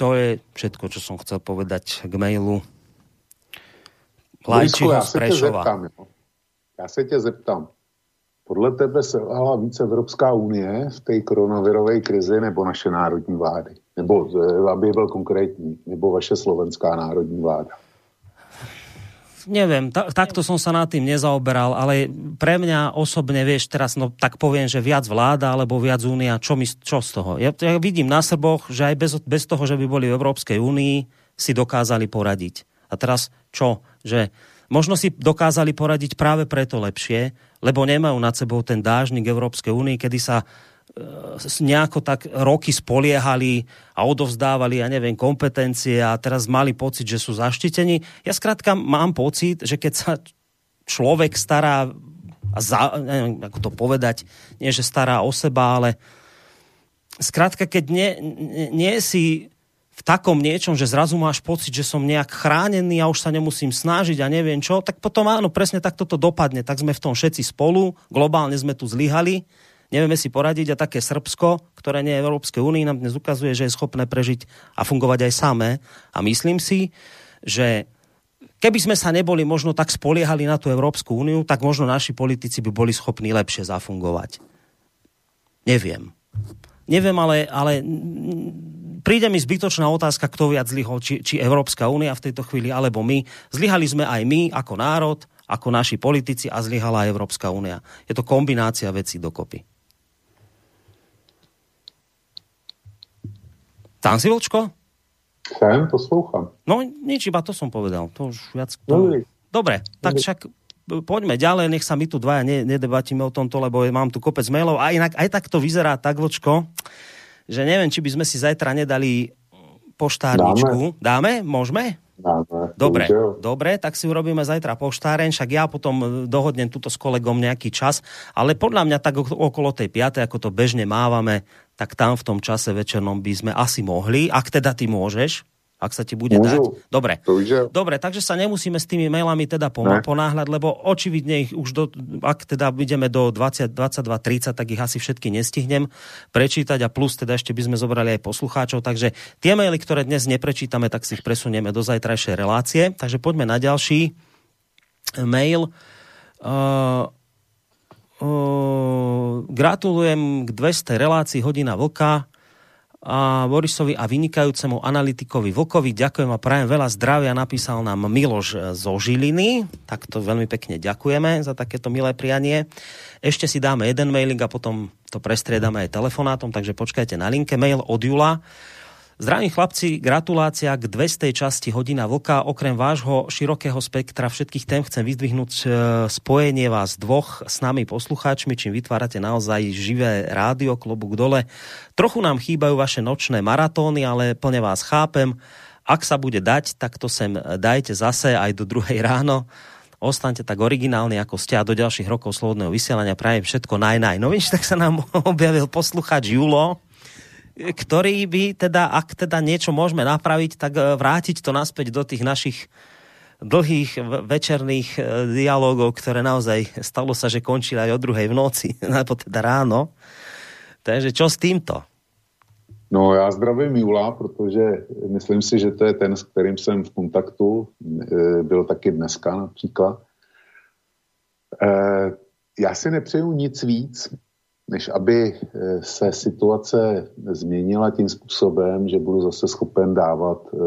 To je všetko, čo som chcel povedať k mailu. Lajčiho ja z Prešova. Zeptám, ja sa ťa zeptám. Podle tebe selhala více Evropská unie v té koronavirové krizi nebo naše národní vlády? Nebo, eh, aby byl konkrétní, nebo vaše slovenská národní vláda? neviem, ta, takto som sa nad tým nezaoberal, ale pre mňa osobne, vieš, teraz no, tak poviem, že viac vláda alebo viac únia, čo, mi, čo z toho? Ja, ja vidím na Srboch, že aj bez, bez toho, že by boli v Európskej únii, si dokázali poradiť. A teraz čo? Že možno si dokázali poradiť práve preto lepšie, lebo nemajú nad sebou ten dážnik Európskej únie, kedy sa nejako tak roky spoliehali a odovzdávali, ja neviem, kompetencie a teraz mali pocit, že sú zaštitení. Ja skrátka mám pocit, že keď sa človek stará a za, neviem, ako to povedať, nie že stará o seba, ale skrátka, keď nie, nie si v takom niečom, že zrazu máš pocit, že som nejak chránený a už sa nemusím snažiť a neviem čo, tak potom áno, presne tak toto dopadne. Tak sme v tom všetci spolu, globálne sme tu zlyhali nevieme si poradiť a také Srbsko, ktoré nie je v Európskej únii, nám dnes ukazuje, že je schopné prežiť a fungovať aj samé. A myslím si, že keby sme sa neboli možno tak spoliehali na tú Európsku úniu, tak možno naši politici by boli schopní lepšie zafungovať. Neviem. Neviem, ale, ale príde mi zbytočná otázka, kto viac zlyhol, či, či Európska únia v tejto chvíli, alebo my. Zlyhali sme aj my ako národ, ako naši politici a zlyhala Európska únia. Je to kombinácia vecí dokopy. Tam si, Vlčko? Sem, posloucham. No nič, iba to som povedal. To už viac... To... Dobre, tak však poďme ďalej, nech sa my tu dvaja ne, nedebatíme o tomto, lebo mám tu kopec mailov. A inak aj tak to vyzerá tak, Vlčko, že neviem, či by sme si zajtra nedali poštárničku. Dáme? Dáme? Môžeme? Dobre, dobre, tak si urobíme zajtra poštáreň, však ja potom dohodnem túto s kolegom nejaký čas, ale podľa mňa tak okolo tej 5. ako to bežne mávame, tak tam v tom čase večernom by sme asi mohli, ak teda ty môžeš. Ak sa ti bude Môžu. dať. Dobre. Dobre, takže sa nemusíme s tými mailami teda ponáhľať, lebo očividne ich už do, ak teda ideme do 20, 22, 30, tak ich asi všetky nestihnem prečítať a plus teda ešte by sme zobrali aj poslucháčov, takže tie maily, ktoré dnes neprečítame, tak si ich presunieme do zajtrajšej relácie. Takže poďme na ďalší mail. Uh, uh, gratulujem k 200 relácii Hodina Vlka a Borisovi a vynikajúcemu analytikovi Vokovi. Ďakujem a prajem veľa zdravia. Napísal nám Miloš zo Žiliny. Tak to veľmi pekne ďakujeme za takéto milé prianie. Ešte si dáme jeden mailing a potom to prestriedame aj telefonátom, takže počkajte na linke. Mail od Jula. Zdravím chlapci, gratulácia k 200. časti Hodina Vlka. Okrem vášho širokého spektra všetkých tém chcem vyzdvihnúť e, spojenie vás dvoch s nami poslucháčmi, čím vytvárate naozaj živé rádio, klobúk dole. Trochu nám chýbajú vaše nočné maratóny, ale plne vás chápem. Ak sa bude dať, tak to sem dajte zase aj do druhej ráno ostaňte tak originálni, ako ste a do ďalších rokov slobodného vysielania prajem všetko naj, naj. No tak sa nám objavil posluchač Julo, ktorý by teda, ak teda niečo môžeme napraviť, tak e, vrátiť to naspäť do tých našich dlhých večerných e, dialogov, ktoré naozaj stalo sa, že končili aj o druhej v noci, alebo teda ráno. Takže čo s týmto? No já zdravím Jula, protože myslím si, že to je ten, s kterým jsem v kontaktu, e, byl taky dneska například. Já si nepřeju nic víc, než aby eh, se situace změnila tím způsobem, že budu zase schopen dávat eh,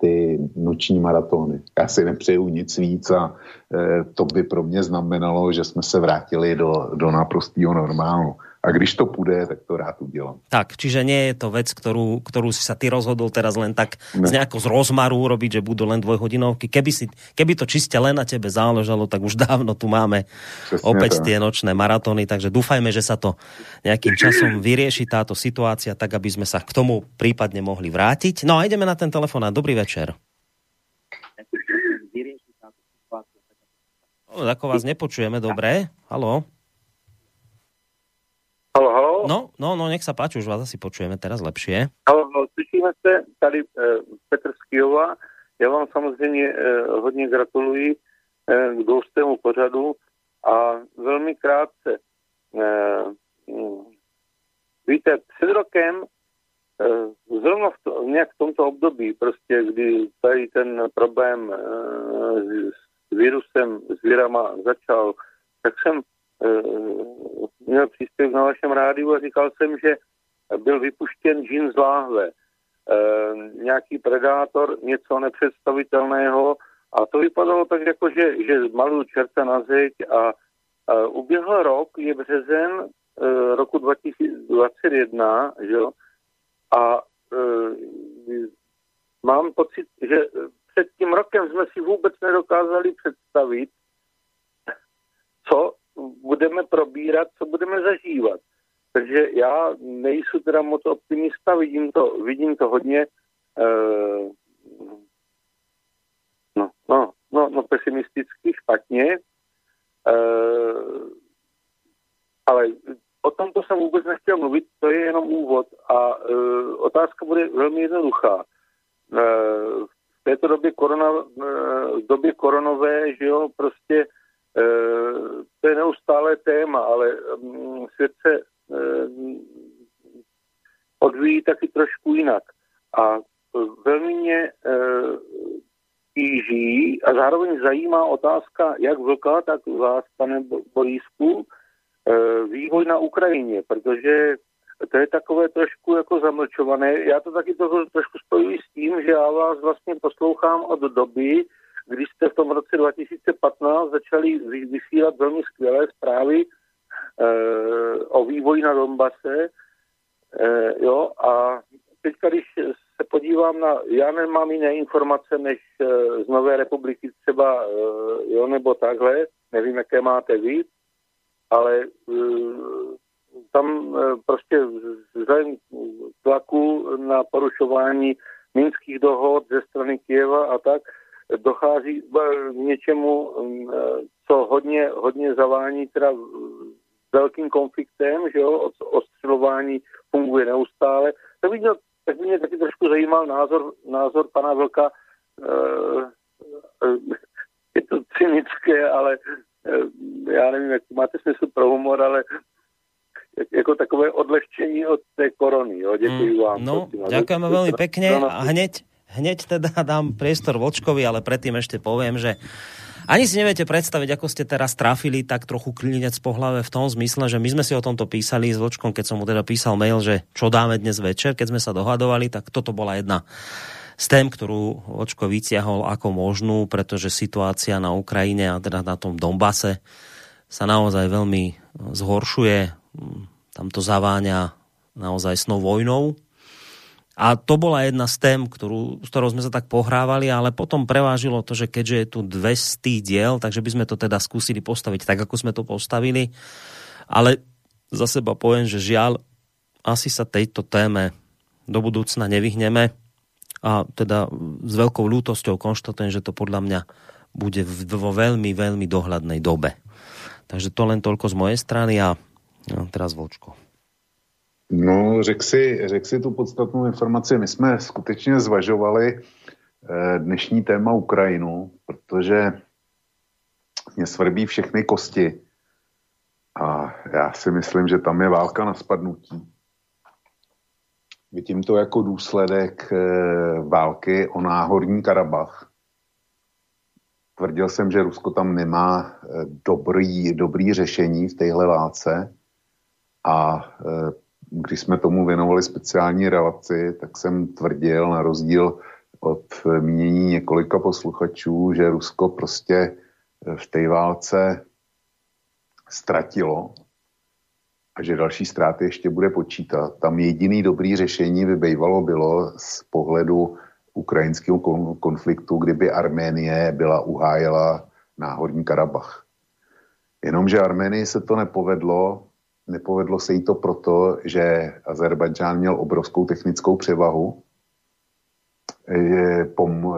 ty noční maratony. Já si nepřeju nic víc a eh, to by pro mě znamenalo, že jsme se vrátili do, do naprostého normálu. A když to půjde, tak to rád udělám. Tak, čiže nie je to vec, ktorú, ktorú si sa ty rozhodol teraz len tak ne. z nejako z rozmaru urobiť, že budú len dvojhodinovky. Keby, si, keby to čiste len na tebe záležalo, tak už dávno tu máme Přesne opäť to. tie nočné maratóny, takže dúfajme, že sa to nejakým časom vyrieši táto situácia, tak aby sme sa k tomu prípadne mohli vrátiť. No a ideme na ten telefón. Dobrý večer. Ako vás nepočujeme, dobre. Halo. Halo, halo. No, no, no, nech sa páči, už vás asi počujeme teraz lepšie. Halo, slyšíme se, tady e, Petr Skijova. Já vám samozřejmě e, hodně gratuluji e, k dvoustému pořadu a velmi krátce. E, víte, před rokem e, zrovna v to, nějak v tomto období, prostě, kdy tady ten problém e, s virusem, s virama začal, tak jsem měl příspěvek na vašem rádiu a říkal jsem, že byl vypuštěn džin z láhve. Eh, nějaký predátor, něco nepředstavitelného a to vypadalo tak, jako že, že maluju čerta na zeď a, a uběhl rok, je březen e, roku 2021, že jo, a e, mám pocit, že před tím rokem jsme si vůbec nedokázali představit, co budeme probírat, co budeme zažívat. Takže já nejsem teda moc optimista, vidím to, vidím to hodně uh, no, no, no, no pesimisticky, špatně. Uh, ale o tomto jsem vůbec nechtěl mluvit, to je jenom úvod a uh, otázka bude velmi jednoduchá. Uh, v této době, korona, uh, v době koronové, že jo, prostě Eh, to je neustále téma, ale mm, svět se eh, odvíjí taky trošku jinak. A velmi mě tíží a zároveň zajímá otázka, jak vlka, tak vás, pane Borísku, vývoj na Ukrajině, protože to je takové trošku jako zamlčované. Já to taky trošku spojuji s tím, že já vás vlastně poslouchám od doby, když jste v tom roce 2015 začali vysílat velmi skvělé zprávy e, o vývoji na Donbase, e, jo, a teď, když se podívám na, já nemám jiné informace než e, z Nové republiky třeba, e, jo, nebo takhle, nevím, jaké máte vy, ale e, tam prostě vzhledem tlaku na porušování minských dohod ze strany Kieva a tak, dochází k něčemu, mm, co hodně, hodně zavání teda velkým konfliktem, že jo, ostřelování funguje neustále. To vidno tak mě taky trošku zajímal názor, názor pana Vlka. Je to cynické, ale já nevím, jak máte smysl pro humor, ale jako takové odlehčení od té korony. Jo. Děkuji mm, vám. No, ďakujeme veľmi pekne a hneď, hneď teda dám priestor Vočkovi, ale predtým ešte poviem, že ani si neviete predstaviť, ako ste teraz trafili tak trochu klinec po hlave v tom zmysle, že my sme si o tomto písali s Vočkom, keď som mu teda písal mail, že čo dáme dnes večer, keď sme sa dohadovali, tak toto bola jedna z tém, ktorú Vočko vyciahol ako možnú, pretože situácia na Ukrajine a teda na tom Donbase sa naozaj veľmi zhoršuje. Tam to zaváňa naozaj snou vojnou a to bola jedna z tém, ktorú, s ktorou sme sa tak pohrávali, ale potom prevážilo to, že keďže je tu 200 diel, takže by sme to teda skúsili postaviť tak, ako sme to postavili. Ale za seba poviem, že žiaľ, asi sa tejto téme do budúcna nevyhneme a teda s veľkou lútosťou konštatujem, že to podľa mňa bude vo veľmi, veľmi dohľadnej dobe. Takže to len toľko z mojej strany a teraz Vočko. No, řek si, řek si tu podstatnou informaci. My jsme skutečně zvažovali eh, dnešní téma Ukrajinu, protože mě svrbí všechny kosti a já si myslím, že tam je válka na spadnutí. Vidím to jako důsledek eh, války o náhorní Karabach. Tvrdil jsem, že Rusko tam nemá eh, dobrý, dobrý řešení v téhle válce a když jsme tomu věnovali speciální relaci, tak jsem tvrdil na rozdíl od mínění několika posluchačů, že Rusko prostě v té válce ztratilo a že další ztráty ještě bude počítat. Tam jediný dobrý řešení by bývalo bylo z pohledu ukrajinského konfliktu, kdyby Arménie byla uhájela náhorní Karabach. Jenomže Arménii se to nepovedlo Nepovedlo se jí to proto, že Azerbajdžán měl obrovskou technickou převahu. Pom,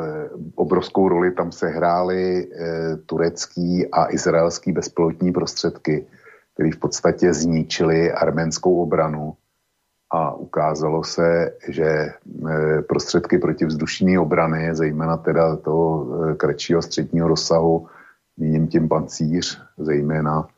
obrovskou roli tam se hrály eh, turecký a izraelský bezpilotní prostředky, které v podstatě zničily arménskou obranu a ukázalo se, že eh, prostředky protivzdušní obrany, zejména teda toho eh, kratšího středního rozsahu, míním tím pancíř, zejména,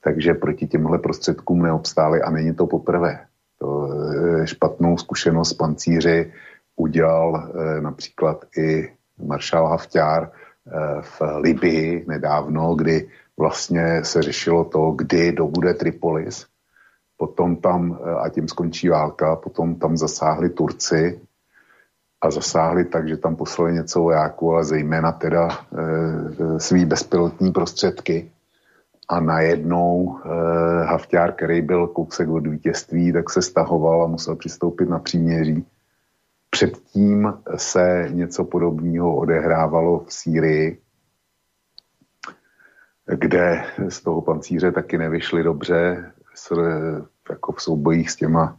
takže proti těmhle prostředkům neobstáli a není to poprvé. To eh, špatnou zkušenost pancíři udělal eh, například i maršál Hafťár eh, v Libii nedávno, kdy vlastně se řešilo to, kdy dobude Tripolis. Potom tam, a tím skončí válka, potom tam zasáhli Turci a zasáhli tak, že tam poslali něco vojáků, ale zejména teda e, svý bezpilotní prostředky a najednou eh, Hafťár, který byl kousek od vítězství, tak se stahoval a musel přistoupit na příměří. Předtím se něco podobného odehrávalo v Sýrii, kde z toho pancíře taky nevyšli dobře, s, jako v soubojích s těma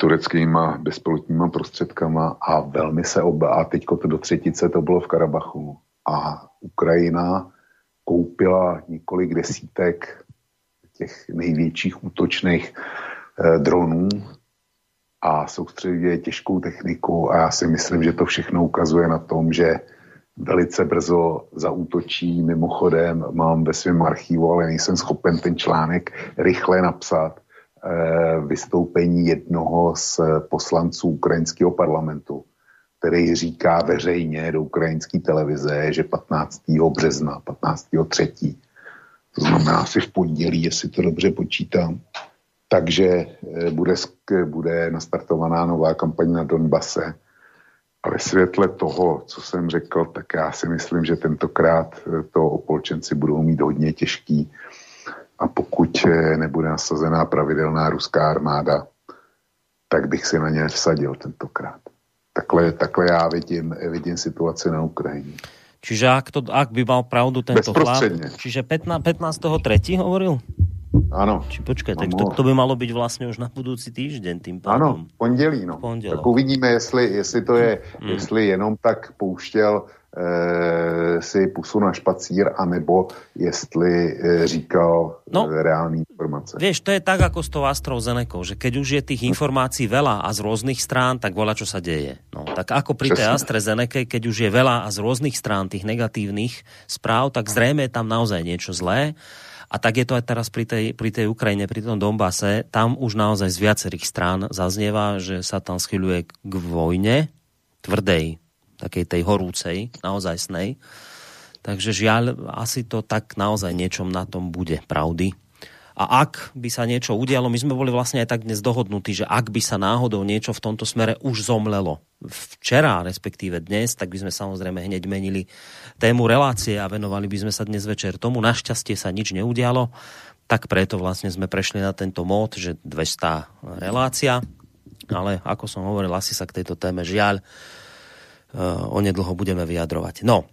tureckýma bezpilotníma prostředkama a velmi se oba, a teďko to do třetice to bylo v Karabachu a Ukrajina koupila několik desítek těch největších útočných eh, dronů a soustředuje těžkou techniku a já si myslím, že to všechno ukazuje na tom, že velice brzo zaútočí. Mimochodem mám ve svém archivu, ale nejsem schopen ten článek rychle napsat, eh, vystoupení jednoho z poslanců ukrajinského parlamentu, který říká veřejně do ukrajinské televize, že 15. března, 15. 3. to znamená asi v pondělí, jestli to dobře počítám, takže eh, bude, bude nastartovaná nová kampaň na Donbase. A ve světle toho, co jsem řekl, tak já si myslím, že tentokrát eh, to opolčenci budou mít hodně těžký. A pokud eh, nebude nasazená pravidelná ruská armáda, tak bych si na ně vsadil tentokrát. Takhle, takhle já vidím, vidím situaci na Ukrajině. Čiže ak, to, ak by mal pravdu tento chlap, čiže 15. 15. 3. hovoril? Áno. Či počkaj, tak to, to by malo byť vlastne už na budúci týždeň tým pádom. Áno, pondělí, no. Pondělok. Tak uvidíme, jestli, jestli to je, Mm. jestli jenom tak pouštěl eh, si pusu na špacír, anebo jestli eh, říkal No. no. reální informace. Vieš, to je tak ako s tou AstraZenekou, že keď už je tých informácií veľa a z rôznych strán, tak voľa čo sa deje. No, tak ako pri tej Presne. AstraZeneca, keď už je veľa a z rôznych strán tých negatívnych správ, tak zrejme je tam naozaj niečo zlé. A tak je to aj teraz pri tej, pri tej Ukrajine, pri tom Donbase. Tam už naozaj z viacerých strán zaznieva, že sa tam schyľuje k vojne, tvrdej, takej tej horúcej, naozaj snej. Takže žiaľ, asi to tak naozaj niečom na tom bude pravdy. A ak by sa niečo udialo, my sme boli vlastne aj tak dnes dohodnutí, že ak by sa náhodou niečo v tomto smere už zomlelo včera, respektíve dnes, tak by sme samozrejme hneď menili tému relácie a venovali by sme sa dnes večer tomu. Našťastie sa nič neudialo, tak preto vlastne sme prešli na tento mód, že 200 relácia, ale ako som hovoril, asi sa k tejto téme žiaľ uh, onedlho budeme vyjadrovať. No,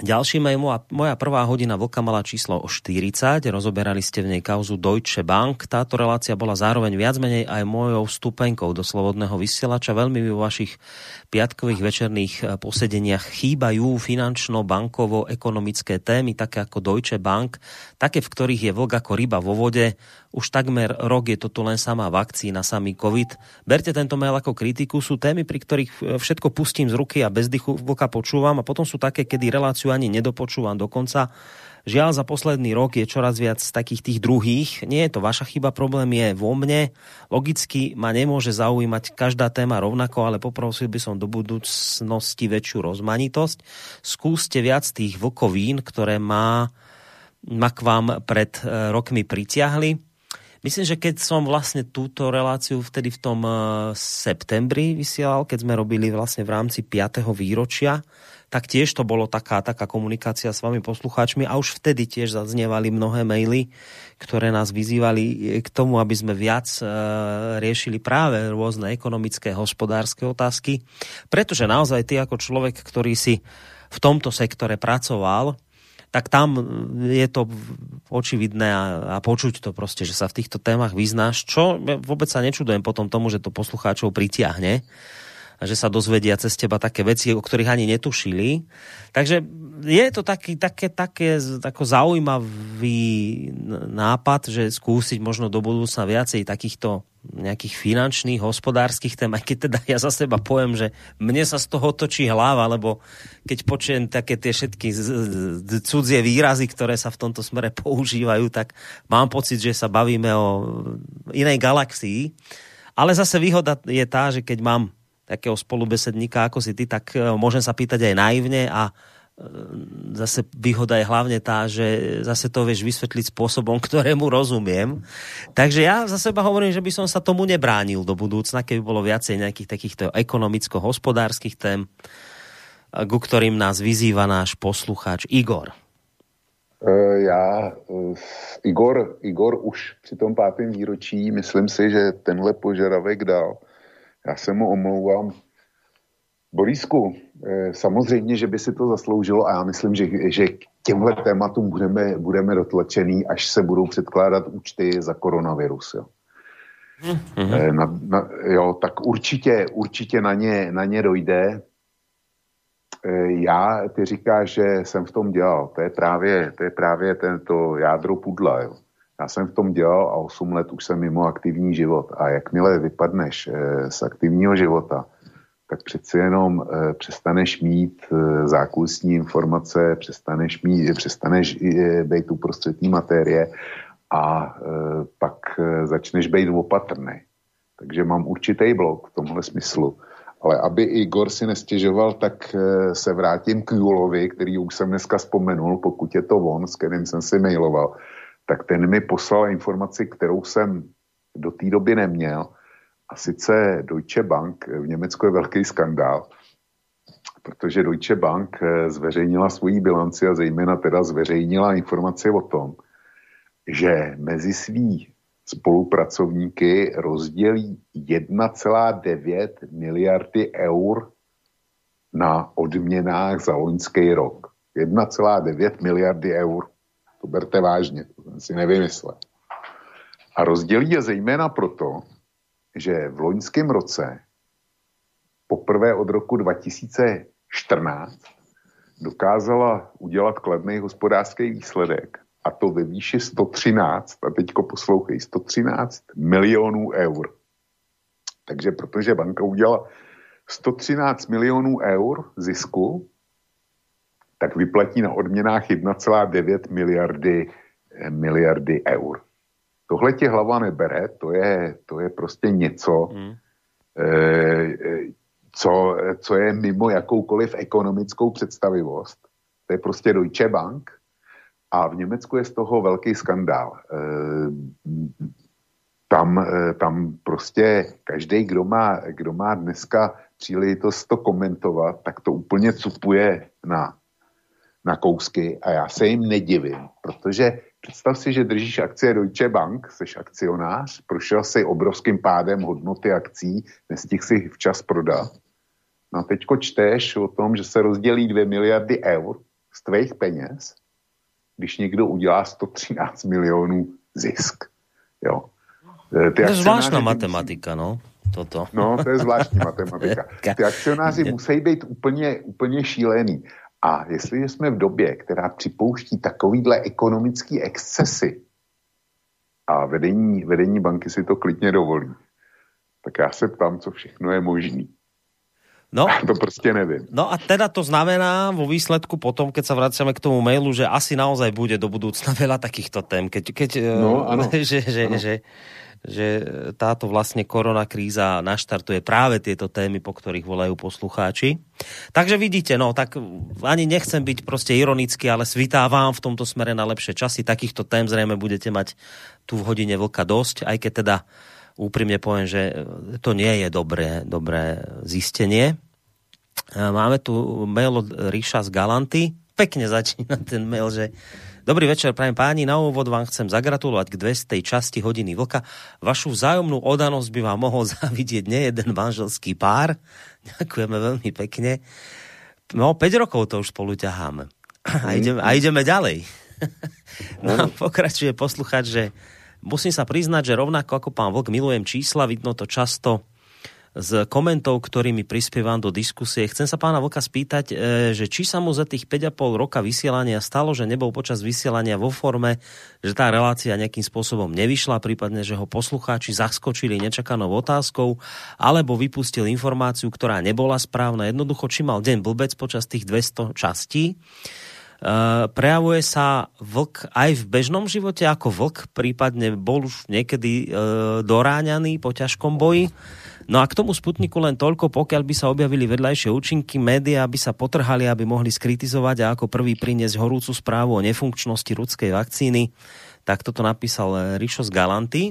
Ďalším je moja, moja prvá hodina vlka mala číslo o 40. Rozoberali ste v nej kauzu Deutsche Bank. Táto relácia bola zároveň viac menej aj mojou vstupenkou do slobodného vysielača. Veľmi mi vo vašich piatkových večerných eh, posedeniach chýbajú finančno-bankovo-ekonomické témy, také ako Deutsche Bank, také, v ktorých je vlk ako ryba vo vode. Už takmer rok je to tu len samá vakcína, samý COVID. Berte tento mail ako kritiku. Sú témy, pri ktorých eh, všetko pustím z ruky a bez dychu vlka počúvam a potom sú také, kedy reláciu ani nedopočúvam dokonca. Žiaľ, za posledný rok je čoraz viac takých tých druhých. Nie je to vaša chyba, problém je vo mne. Logicky ma nemôže zaujímať každá téma rovnako, ale poprosil by som do budúcnosti väčšiu rozmanitosť. Skúste viac tých vlkovín, ktoré má, ma k vám pred e, rokmi pritiahli. Myslím, že keď som vlastne túto reláciu vtedy v tom e, septembri vysielal, keď sme robili vlastne v rámci 5. výročia, tak tiež to bolo taká, taká komunikácia s vami poslucháčmi a už vtedy tiež zaznievali mnohé maily, ktoré nás vyzývali k tomu, aby sme viac e, riešili práve rôzne ekonomické, hospodárske otázky. Pretože naozaj ty ako človek, ktorý si v tomto sektore pracoval, tak tam je to očividné a, a počuť to proste, že sa v týchto témach vyznáš, čo vôbec sa nečudujem potom tomu, že to poslucháčov pritiahne že sa dozvedia cez teba také veci, o ktorých ani netušili. Takže je to taký, také, také ako zaujímavý nápad, že skúsiť možno do budúcna viacej takýchto nejakých finančných, hospodárskych tém, aj keď teda ja za seba poviem, že mne sa z toho točí hlava, lebo keď počujem také tie všetky cudzie výrazy, ktoré sa v tomto smere používajú, tak mám pocit, že sa bavíme o inej galaxii. Ale zase výhoda je tá, že keď mám takého spolubesedníka ako si ty, tak e, môžem sa pýtať aj naivne a e, zase výhoda je hlavne tá, že zase to vieš vysvetliť spôsobom, ktorému rozumiem. Takže ja za seba hovorím, že by som sa tomu nebránil do budúcna, keby bolo viacej nejakých takýchto ekonomicko-hospodárskych tém, a ku ktorým nás vyzýva náš poslucháč Igor. Já, Igor, Igor už při tom pátém výročí, myslím si, že tenhle požadavek dal. Já se mu omlouvám. Borisku, eh, samozřejmě, že by si to zasloužilo a já myslím, že, že k těmhle tématům budeme, budeme dotlačený, až se budou předkládat účty za koronavirus. Jo. Mm-hmm. Na, na, jo, tak určitě, určitě na ně, na ně dojde. Eh, Já, ty říkáš, že jsem v tom dělal. To je právě, to je právě tento jádro pudla. Jo. Já jsem v tom dělal a 8 let už jsem mimo aktivní život. A jakmile vypadneš eh, z aktivního života, tak přeci jenom eh, přestaneš mít eh, zákulisní informace, přestaneš, mít, přestaneš být uprostřed té materie a pak začneš být opatrný. Takže mám určitý blok v tomhle smyslu. Ale aby Igor si nestěžoval, tak se vrátím k Julovi, který už jsem dneska vzpomenul, pokud je to on, s kterým jsem si mailoval, tak ten mi poslal informaci, kterou jsem do té doby neměl. A sice Deutsche Bank, v Německu je velký skandál, protože Deutsche Bank eh, zveřejnila svoji bilanci a zejména teda zveřejnila informaci o tom, že mezi svý spolupracovníky rozdělí 1,9 miliardy eur na odměnách za loňský rok. 1,9 miliardy eur. To berte vážně, to jsem si nevymyslel. A rozdělí je zejména proto, že v loňském roce, poprvé od roku 2014, dokázala udělat kladný hospodářský výsledek a to ve výši 113, a teďko poslouchej, 113 milionů eur. Takže protože banka udělala 113 milionů eur zisku, tak vyplatí na odměnách 1,9 miliardy, miliardy eur. Tohle tě hlava nebere, to je, to je prostě něco, hmm. eh, co, co je mimo jakoukoliv ekonomickou představivost. To je prostě Deutsche Bank a v Německu je z toho velký skandál. Eh, tam, eh, tam prostě každý, kdo má, kdo má dneska příležitost to komentovat, tak to úplně cupuje na, na kousky a já se jim nedivím, protože představ si, že držíš akcie Deutsche Bank, jsi akcionář, prošel si obrovským pádem hodnoty akcí, nestihl si včas prodat. No a teďko čteš o tom, že se rozdělí 2 miliardy eur z tvých peněz, když někdo udělá 113 milionů zisk. Jo. E, ty to je zvláštna matematika, no toto. No, to je zvláštní matematika. Ty akcionáři musí být úplně, úplně šílený. A jestliže jsme v době, která připouští takovýhle ekonomický excesy a vedení, vedení banky si to klidně dovolí, tak já se ptám, co všechno je možný. No, to prostě nevím. No a teda to znamená vo výsledku potom, keď sa vraciame k tomu mailu, že asi naozaj bude do budúcna veľa takýchto tém. Keď, keď, no, ano. Že, že, ano. že, že táto vlastne korona kríza naštartuje práve tieto témy, po ktorých volajú poslucháči. Takže vidíte, no tak ani nechcem byť proste ironický, ale svitá vám v tomto smere na lepšie časy. Takýchto tém zrejme budete mať tu v hodine vlka dosť, aj keď teda úprimne poviem, že to nie je dobré, dobré zistenie. Máme tu mail od Ríša z Galanty. Pekne začína ten mail, že Dobrý večer, prajem páni. Na úvod vám chcem zagratulovať k 200. časti Hodiny Vlka. Vašu vzájomnú odanosť by vám mohol zavidieť nejeden manželský pár. Ďakujeme veľmi pekne. No, 5 rokov to už spolu ťaháme. A ideme, a ideme ďalej. No, pokračuje posluchať, že musím sa priznať, že rovnako ako pán Vlk milujem čísla, vidno to často z komentov, ktorými prispievam do diskusie. Chcem sa pána Vlka spýtať, e, že či sa mu za tých 5,5 roka vysielania stalo, že nebol počas vysielania vo forme, že tá relácia nejakým spôsobom nevyšla, prípadne, že ho poslucháči zaskočili nečakanou otázkou, alebo vypustil informáciu, ktorá nebola správna. Jednoducho, či mal deň blbec počas tých 200 častí. Uh, prejavuje sa vlk aj v bežnom živote ako vlk, prípadne bol už niekedy uh, doráňaný po ťažkom boji. No a k tomu Sputniku len toľko, pokiaľ by sa objavili vedľajšie účinky, médiá by sa potrhali, aby mohli skritizovať a ako prvý priniesť horúcu správu o nefunkčnosti ľudskej vakcíny. Tak toto napísal eh, Rišo z Galanty.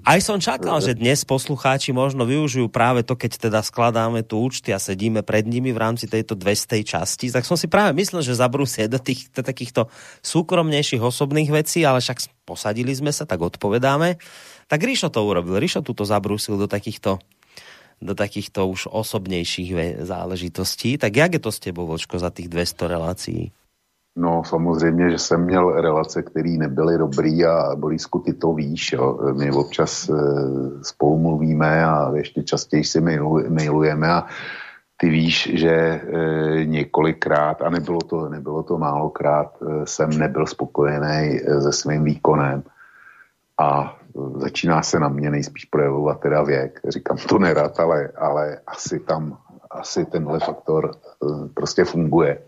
Aj som čakal, že dnes poslucháči možno využijú práve to, keď teda skladáme tu účty a sedíme pred nimi v rámci tejto 200. časti, tak som si práve myslel, že zabrúsie do tých, do takýchto súkromnejších osobných vecí, ale však posadili sme sa, tak odpovedáme. Tak Ríšo to urobil. Ríšo tu to zabrúsil do takýchto do takýchto už osobnějších záležitostí. Tak jak je to s tebou, Vočko, za těch 200 relácií? No samozřejmě, že jsem měl relace, které nebyly dobrý a Borisku, ty to víš, jo. My občas e, spolu mluvíme a ještě častěji si mailujeme a ty víš, že e, několikrát, a nebylo to, nebylo to málokrát, e, jsem nebyl spokojený se svým výkonem a začíná se na mě nejspíš projevovat teda věk. Říkám to nerad, ale, ale asi tam, asi tenhle faktor eh, prostě funguje.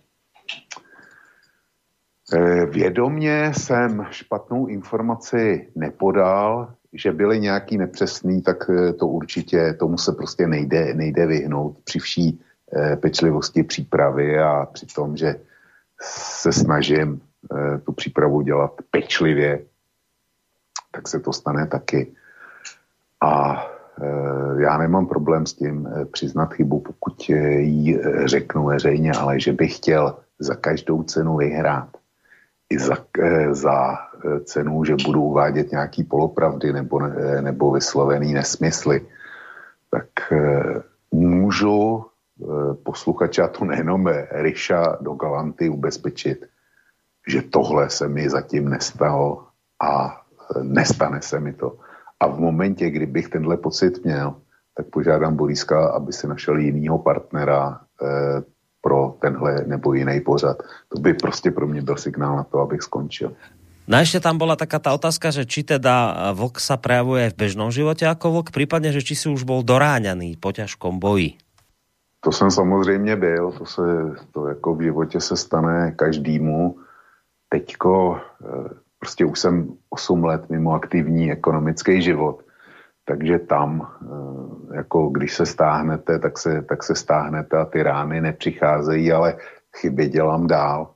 Eh, vědomně jsem špatnou informaci nepodal, že byly nějaký nepřesný, tak eh, to určitě, tomu se prostě nejde, nejde vyhnout při vší pečlivosti přípravy a při tom, že se snažím tu přípravu dělat pečlivě, tak se to stane taky. A e, já nemám problém s tím e, přiznat chybu, pokud ji e, řeknu veřejně, ale že bych chtěl za každou cenu vyhrát. I za, za cenu, že budu uvádět nějaký polopravdy nebo, nebo vyslovený nesmysly, tak můžu posluchače, to nejenom Ryša do Galanty, ubezpečit, že tohle se mi zatím nestalo a nestane se mi to. A v momentě, kdybych tenhle pocit měl, tak požádám Boriska, aby si našel jinýho partnera eh, pro tenhle nebo jiný pořad. To by prostě pro mě byl signál na to, abych skončil. No a ešte tam bola taká tá otázka, že či teda vlk sa prejavuje aj v bežnom živote ako vlk, prípadne, že či si už bol doráňaný po ťažkom boji. To jsem samozřejmě byl, to se, to jako v životě se stane každému. Teďko, eh, prostě už jsem 8 let mimo aktivní ekonomický život, takže tam, eh, jako když se stáhnete, tak se, tak se stáhnete a ty rány nepřicházejí, ale chyby dělám dál.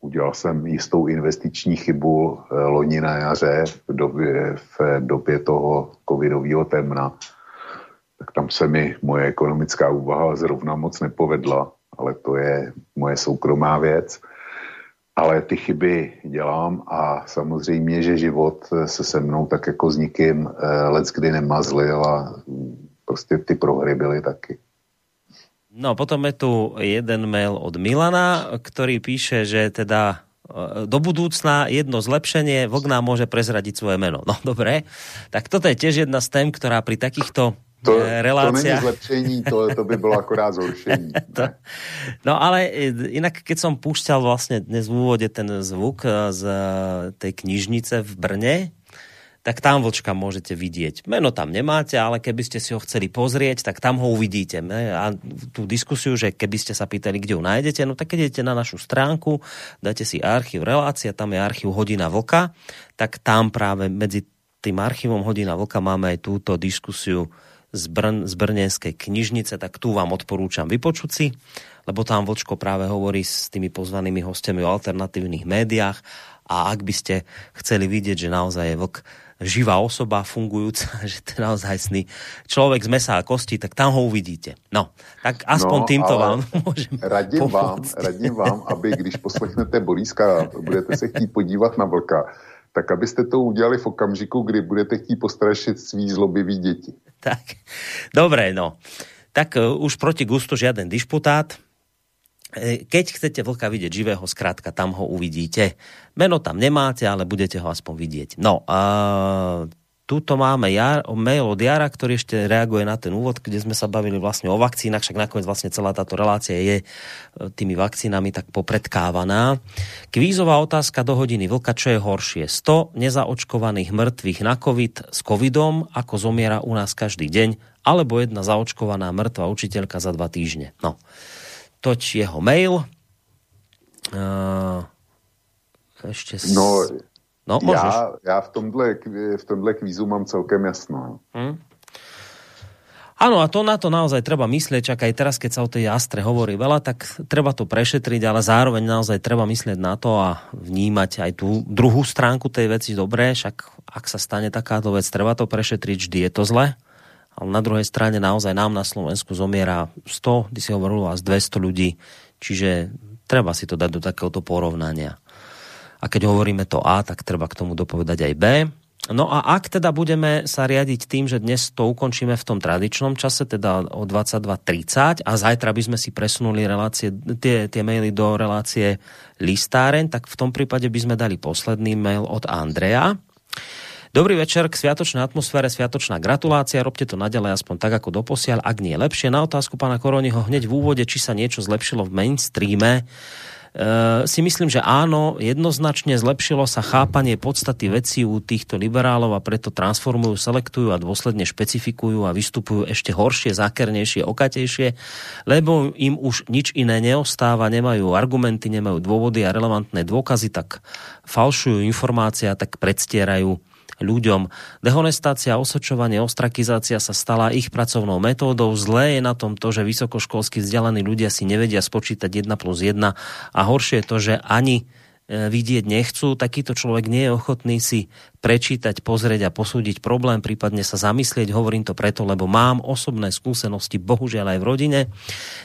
Udělal jsem jistou investiční chybu eh, loni na jaře v době, v době toho covidového temna. Tak tam se mi moje ekonomická úvaha zrovna moc nepovedla, ale to je moje soukromá věc. Ale ty chyby dělám a samozřejmě, že život se se mnou tak jako s nikým eh, let kdy nemazlil a mm, prostě ty prohry byly taky. No potom je tu jeden mail od Milana, ktorý píše, že teda e, do budúcna jedno zlepšenie, Vlk nám môže prezradiť svoje meno. No dobre, tak toto je tiež jedna z tém, ktorá pri takýchto to, reláciách... To není zlepšení, to, to by bylo akorát zhoršení. to, no ale e, inak, keď som púšťal vlastne dnes v úvode ten zvuk e, z tej knižnice v Brne, tak tam vlčka môžete vidieť. Meno tam nemáte, ale keby ste si ho chceli pozrieť, tak tam ho uvidíte. A tú diskusiu, že keby ste sa pýtali, kde ho nájdete, no tak keď idete na našu stránku, dáte si archív relácia, tam je archív Hodina Vlka, tak tam práve medzi tým archívom Hodina Vlka máme aj túto diskusiu z, Brn, z Brnenskej knižnice, tak tu vám odporúčam vypočuť si, lebo tam Vlčko práve hovorí s tými pozvanými hostiami o alternatívnych médiách a ak by ste chceli vidieť, že naozaj je Vlk živá osoba, fungujúca, že to je naozaj sný človek z mesa a kosti, tak tam ho uvidíte. No, tak aspoň no, týmto vám môžem radím vám, radím vám, aby když poslechnete Boríska a budete se chtít podívat na vlka, tak abyste to udělali v okamžiku, kdy budete chtít postrašit svý zlobivý děti. Tak, dobré, no. Tak uh, už proti gustu žiaden disputát. E, keď chcete vlka vidieť živého, skrátka tam ho uvidíte. Meno tam nemáte, ale budete ho aspoň vidieť. No a Tuto máme jar, mail od Jara, ktorý ešte reaguje na ten úvod, kde sme sa bavili vlastne o vakcínach, však nakoniec vlastne celá táto relácia je e, tými vakcínami tak popredkávaná. Kvízová otázka do hodiny vlka, čo je horšie? 100 nezaočkovaných mŕtvych na COVID s covidom, ako zomiera u nás každý deň, alebo jedna zaočkovaná mŕtva učiteľka za dva týždne. No toč jeho mail. Uh, ešte... No, no já, já v tomhle, v tomhle kvízu mám celkem jasno. Hmm? Áno, a to na to naozaj treba myslieť, čak aj teraz, keď sa o tej Astre hovorí veľa, tak treba to prešetriť, ale zároveň naozaj treba myslieť na to a vnímať aj tú druhú stránku tej veci dobre, však ak sa stane takáto vec, treba to prešetriť, vždy je to zle, ale na druhej strane naozaj nám na Slovensku zomiera 100, ty si hovoril vás 200 ľudí, čiže treba si to dať do takéhoto porovnania. A keď hovoríme to A, tak treba k tomu dopovedať aj B. No a ak teda budeme sa riadiť tým, že dnes to ukončíme v tom tradičnom čase, teda o 22.30 a zajtra by sme si presunuli relácie, tie, tie maily do relácie listáren, tak v tom prípade by sme dali posledný mail od Andreja. Dobrý večer k sviatočnej atmosfére, sviatočná gratulácia, robte to naďalej aspoň tak ako doposiaľ, ak nie lepšie. Na otázku pána Koroniho hneď v úvode, či sa niečo zlepšilo v mainstreame, si myslím, že áno, jednoznačne zlepšilo sa chápanie podstaty veci u týchto liberálov a preto transformujú, selektujú a dôsledne špecifikujú a vystupujú ešte horšie, zákernejšie, okatejšie, lebo im už nič iné neostáva, nemajú argumenty, nemajú dôvody a relevantné dôkazy, tak falšujú informácia, tak predstierajú ľuďom. Dehonestácia, osočovanie, ostrakizácia sa stala ich pracovnou metódou. Zlé je na tom to, že vysokoškolsky vzdelaní ľudia si nevedia spočítať 1 plus 1 a horšie je to, že ani vidieť nechcú, takýto človek nie je ochotný si prečítať, pozrieť a posúdiť problém, prípadne sa zamyslieť. Hovorím to preto, lebo mám osobné skúsenosti, bohužiaľ aj v rodine.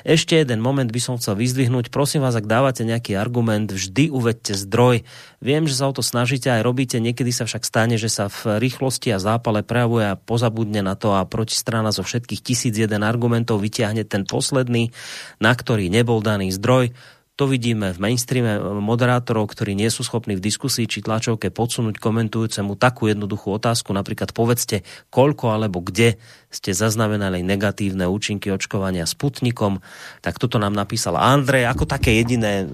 Ešte jeden moment by som chcel vyzdvihnúť. Prosím vás, ak dávate nejaký argument, vždy uvedte zdroj. Viem, že sa o to snažíte aj robíte, niekedy sa však stane, že sa v rýchlosti a zápale prejavuje a pozabudne na to a protistrana zo všetkých tisíc jeden argumentov vyťahne ten posledný, na ktorý nebol daný zdroj to vidíme v mainstreame moderátorov, ktorí nie sú schopní v diskusii či tlačovke podsunúť komentujúcemu takú jednoduchú otázku, napríklad povedzte, koľko alebo kde ste zaznamenali negatívne účinky očkovania Sputnikom, tak toto nám napísal Andrej, ako také jediné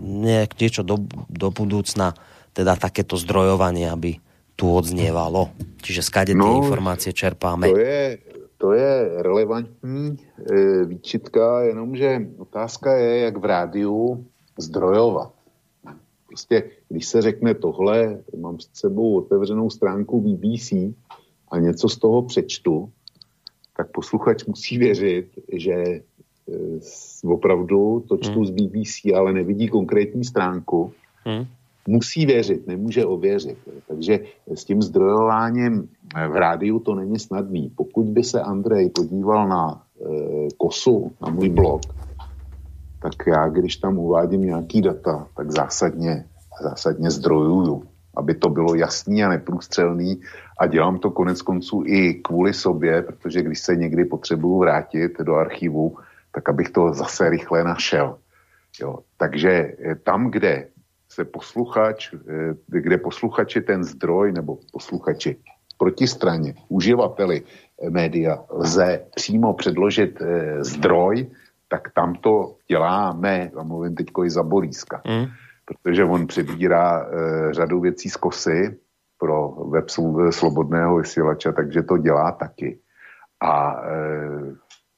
nejak niečo do, do budúcna, teda takéto zdrojovanie, aby tu odznievalo. Čiže skade no, tie informácie čerpáme. To je, to je relevantní e, výčitka, jenomže otázka je, jak v rádiu zdrojovat. Prostě, když se řekne tohle, mám před sebou otevřenou stránku BBC a něco z toho přečtu, tak posluchač musí věřit, že e, opravdu to čtu hmm. z BBC, ale nevidí konkrétní stránku. Hmm musí věřit, nemůže ověřit. Takže s tím zdrojováním v rádiu to není snadný. Pokud by se Andrej podíval na e, kosu, na můj blog, tak já, když tam uvádím nějaký data, tak zásadně, zásadně zdrojuju, aby to bylo jasný a neprůstřelný a dělám to konec konců i kvůli sobě, protože když se někdy potřebuju vrátit do archivu, tak abych to zase rychle našel. Jo. Takže tam, kde se posluchač, eh, kde posluchači ten zdroj, nebo posluchači protistraně, uživateli eh, média lze přímo předložit eh, zdroj, tak tam to děláme, a mluvím teď i za Boríska, mm. protože on přebírá řadu věcí z kosy pro web slobodného vysílače, takže to dělá taky. A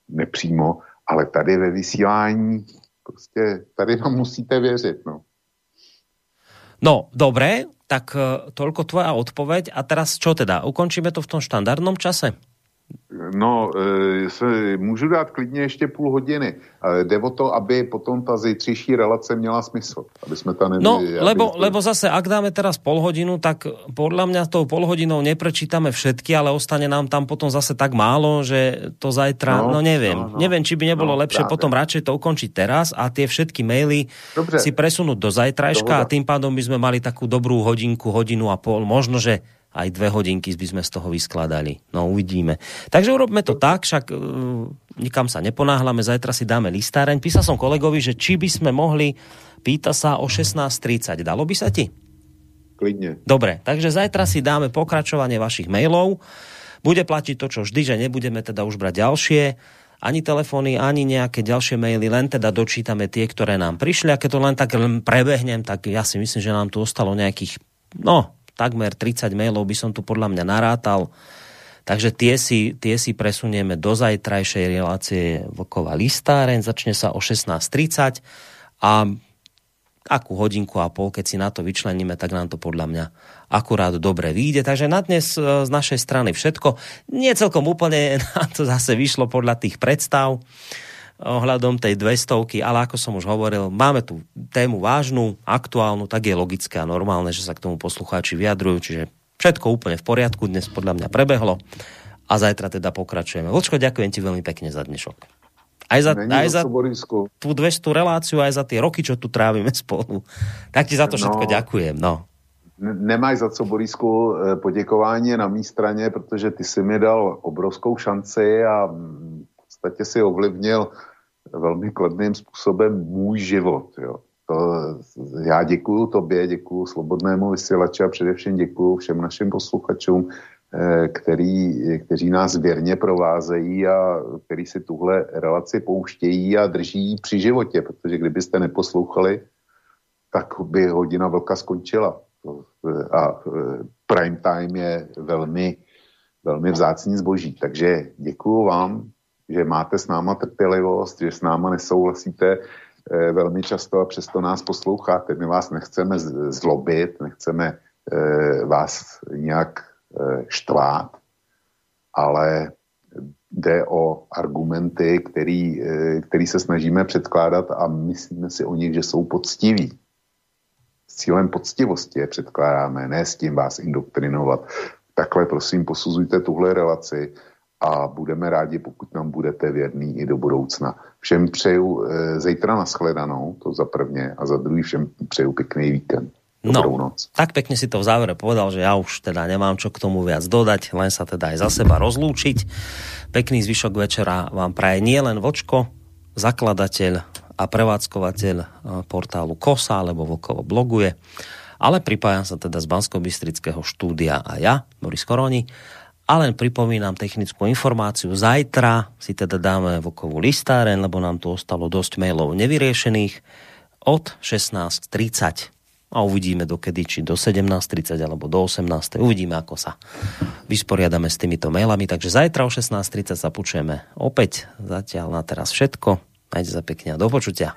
nepřímo, ale tady ve vysílání prostě tady vám musíte věřit, no. No, dobre, tak e, toľko tvoja odpoveď. A teraz čo teda? Ukončíme to v tom štandardnom čase? No, e, se, můžu dát klidně ještě půl hodiny. Jde o to, aby potom ta zítřejší relace měla smysl. Aby jsme ta neměli, no, lebo, aby... lebo zase, ak dáme teraz pol hodinu, tak podľa mňa tou pol hodinou neprečítame všetky, ale ostane nám tam potom zase tak málo, že to zajtra, no, no neviem. No, no. Neviem, či by nebolo no, lepšie potom radšej to ukončiť teraz a tie všetky maily Dobre. si presunúť do zajtrajška Dohoda. a tým pádom by sme mali takú dobrú hodinku, hodinu a pol. Možno, že aj dve hodinky by sme z toho vyskladali. No uvidíme. Takže urobme to tak, však uh, nikam sa neponáhľame, zajtra si dáme listáreň. Písal som kolegovi, že či by sme mohli, pýta sa o 16.30. Dalo by sa ti? Klidne. Dobre, takže zajtra si dáme pokračovanie vašich mailov. Bude platiť to, čo vždy, že nebudeme teda už brať ďalšie ani telefóny, ani nejaké ďalšie maily, len teda dočítame tie, ktoré nám prišli. A keď to len tak prebehnem, tak ja si myslím, že nám tu ostalo nejakých, no, takmer 30 mailov by som tu podľa mňa narátal. Takže tie si, tie si presunieme do zajtrajšej relácie Vlkova listáren. Začne sa o 16.30 a akú hodinku a pol, keď si na to vyčleníme, tak nám to podľa mňa akurát dobre vyjde. Takže na dnes e, z našej strany všetko. Nie celkom úplne na to zase vyšlo podľa tých predstav ohľadom tej 200, ale ako som už hovoril, máme tu tému vážnu, aktuálnu, tak je logické a normálne, že sa k tomu poslucháči vyjadrujú, čiže všetko úplne v poriadku, dnes podľa mňa prebehlo a zajtra teda pokračujeme. Vočko, ďakujem ti veľmi pekne za dnešok. Aj za, aj za tú 200 reláciu, aj za tie roky, čo tu trávime spolu. Tak ti za to všetko no, ďakujem. No. Nemáš za co, Borisku, eh, poděkování na mý straně, protože ty si mi dal obrovskou šanci a v podstatě si ovlivnil velmi kladným způsobem můj život. Jo. To, já děkuju tobě, děkuju Slobodnému vysílači a především děkuju všem našim posluchačům, eh, který, kteří nás věrně provázejí a který si tuhle relaci pouštějí a drží při životě, protože kdybyste neposlouchali, tak by hodina vlka skončila. A eh, prime time je velmi, velmi vzácný zboží. Takže děkuju vám, že máte s náma trpělivost, že s náma nesouhlasíte e, velmi často a přesto nás posloucháte. My vás nechceme zlobit, nechceme e, vás nějak e, štvát, ale jde o argumenty, který, e, který se snažíme předkládat a myslíme si o nich, že jsou poctiví. S cílem poctivosti je předkládáme, ne s tím vás indoktrinovat. Takhle prosím posuzujte tuhle relaci a budeme rádi, pokud nám budete věrný i do budoucna. Všem přeju e, zítra nashledanou, to za prvně, a za druhý všem přeju pěkný víkend. Dobrou no, noc. tak pekne si to v závere povedal, že ja už teda nemám čo k tomu viac dodať, len sa teda aj za seba rozlúčiť. Pekný zvyšok večera vám praje nie len Vočko, zakladateľ a prevádzkovateľ e, portálu KOSA, alebo Vlkovo bloguje. Ale pripájam sa teda z bansko štúdia a ja, Boris Koroni. A len pripomínam technickú informáciu. Zajtra si teda dáme Vlkovú listáren, lebo nám tu ostalo dosť mailov nevyriešených od 16.30 a uvidíme dokedy, či do 17.30 alebo do 18. Uvidíme, ako sa vysporiadame s týmito mailami. Takže zajtra o 16.30 sa počujeme opäť. Zatiaľ na teraz všetko. Majte sa pekne a do počutia.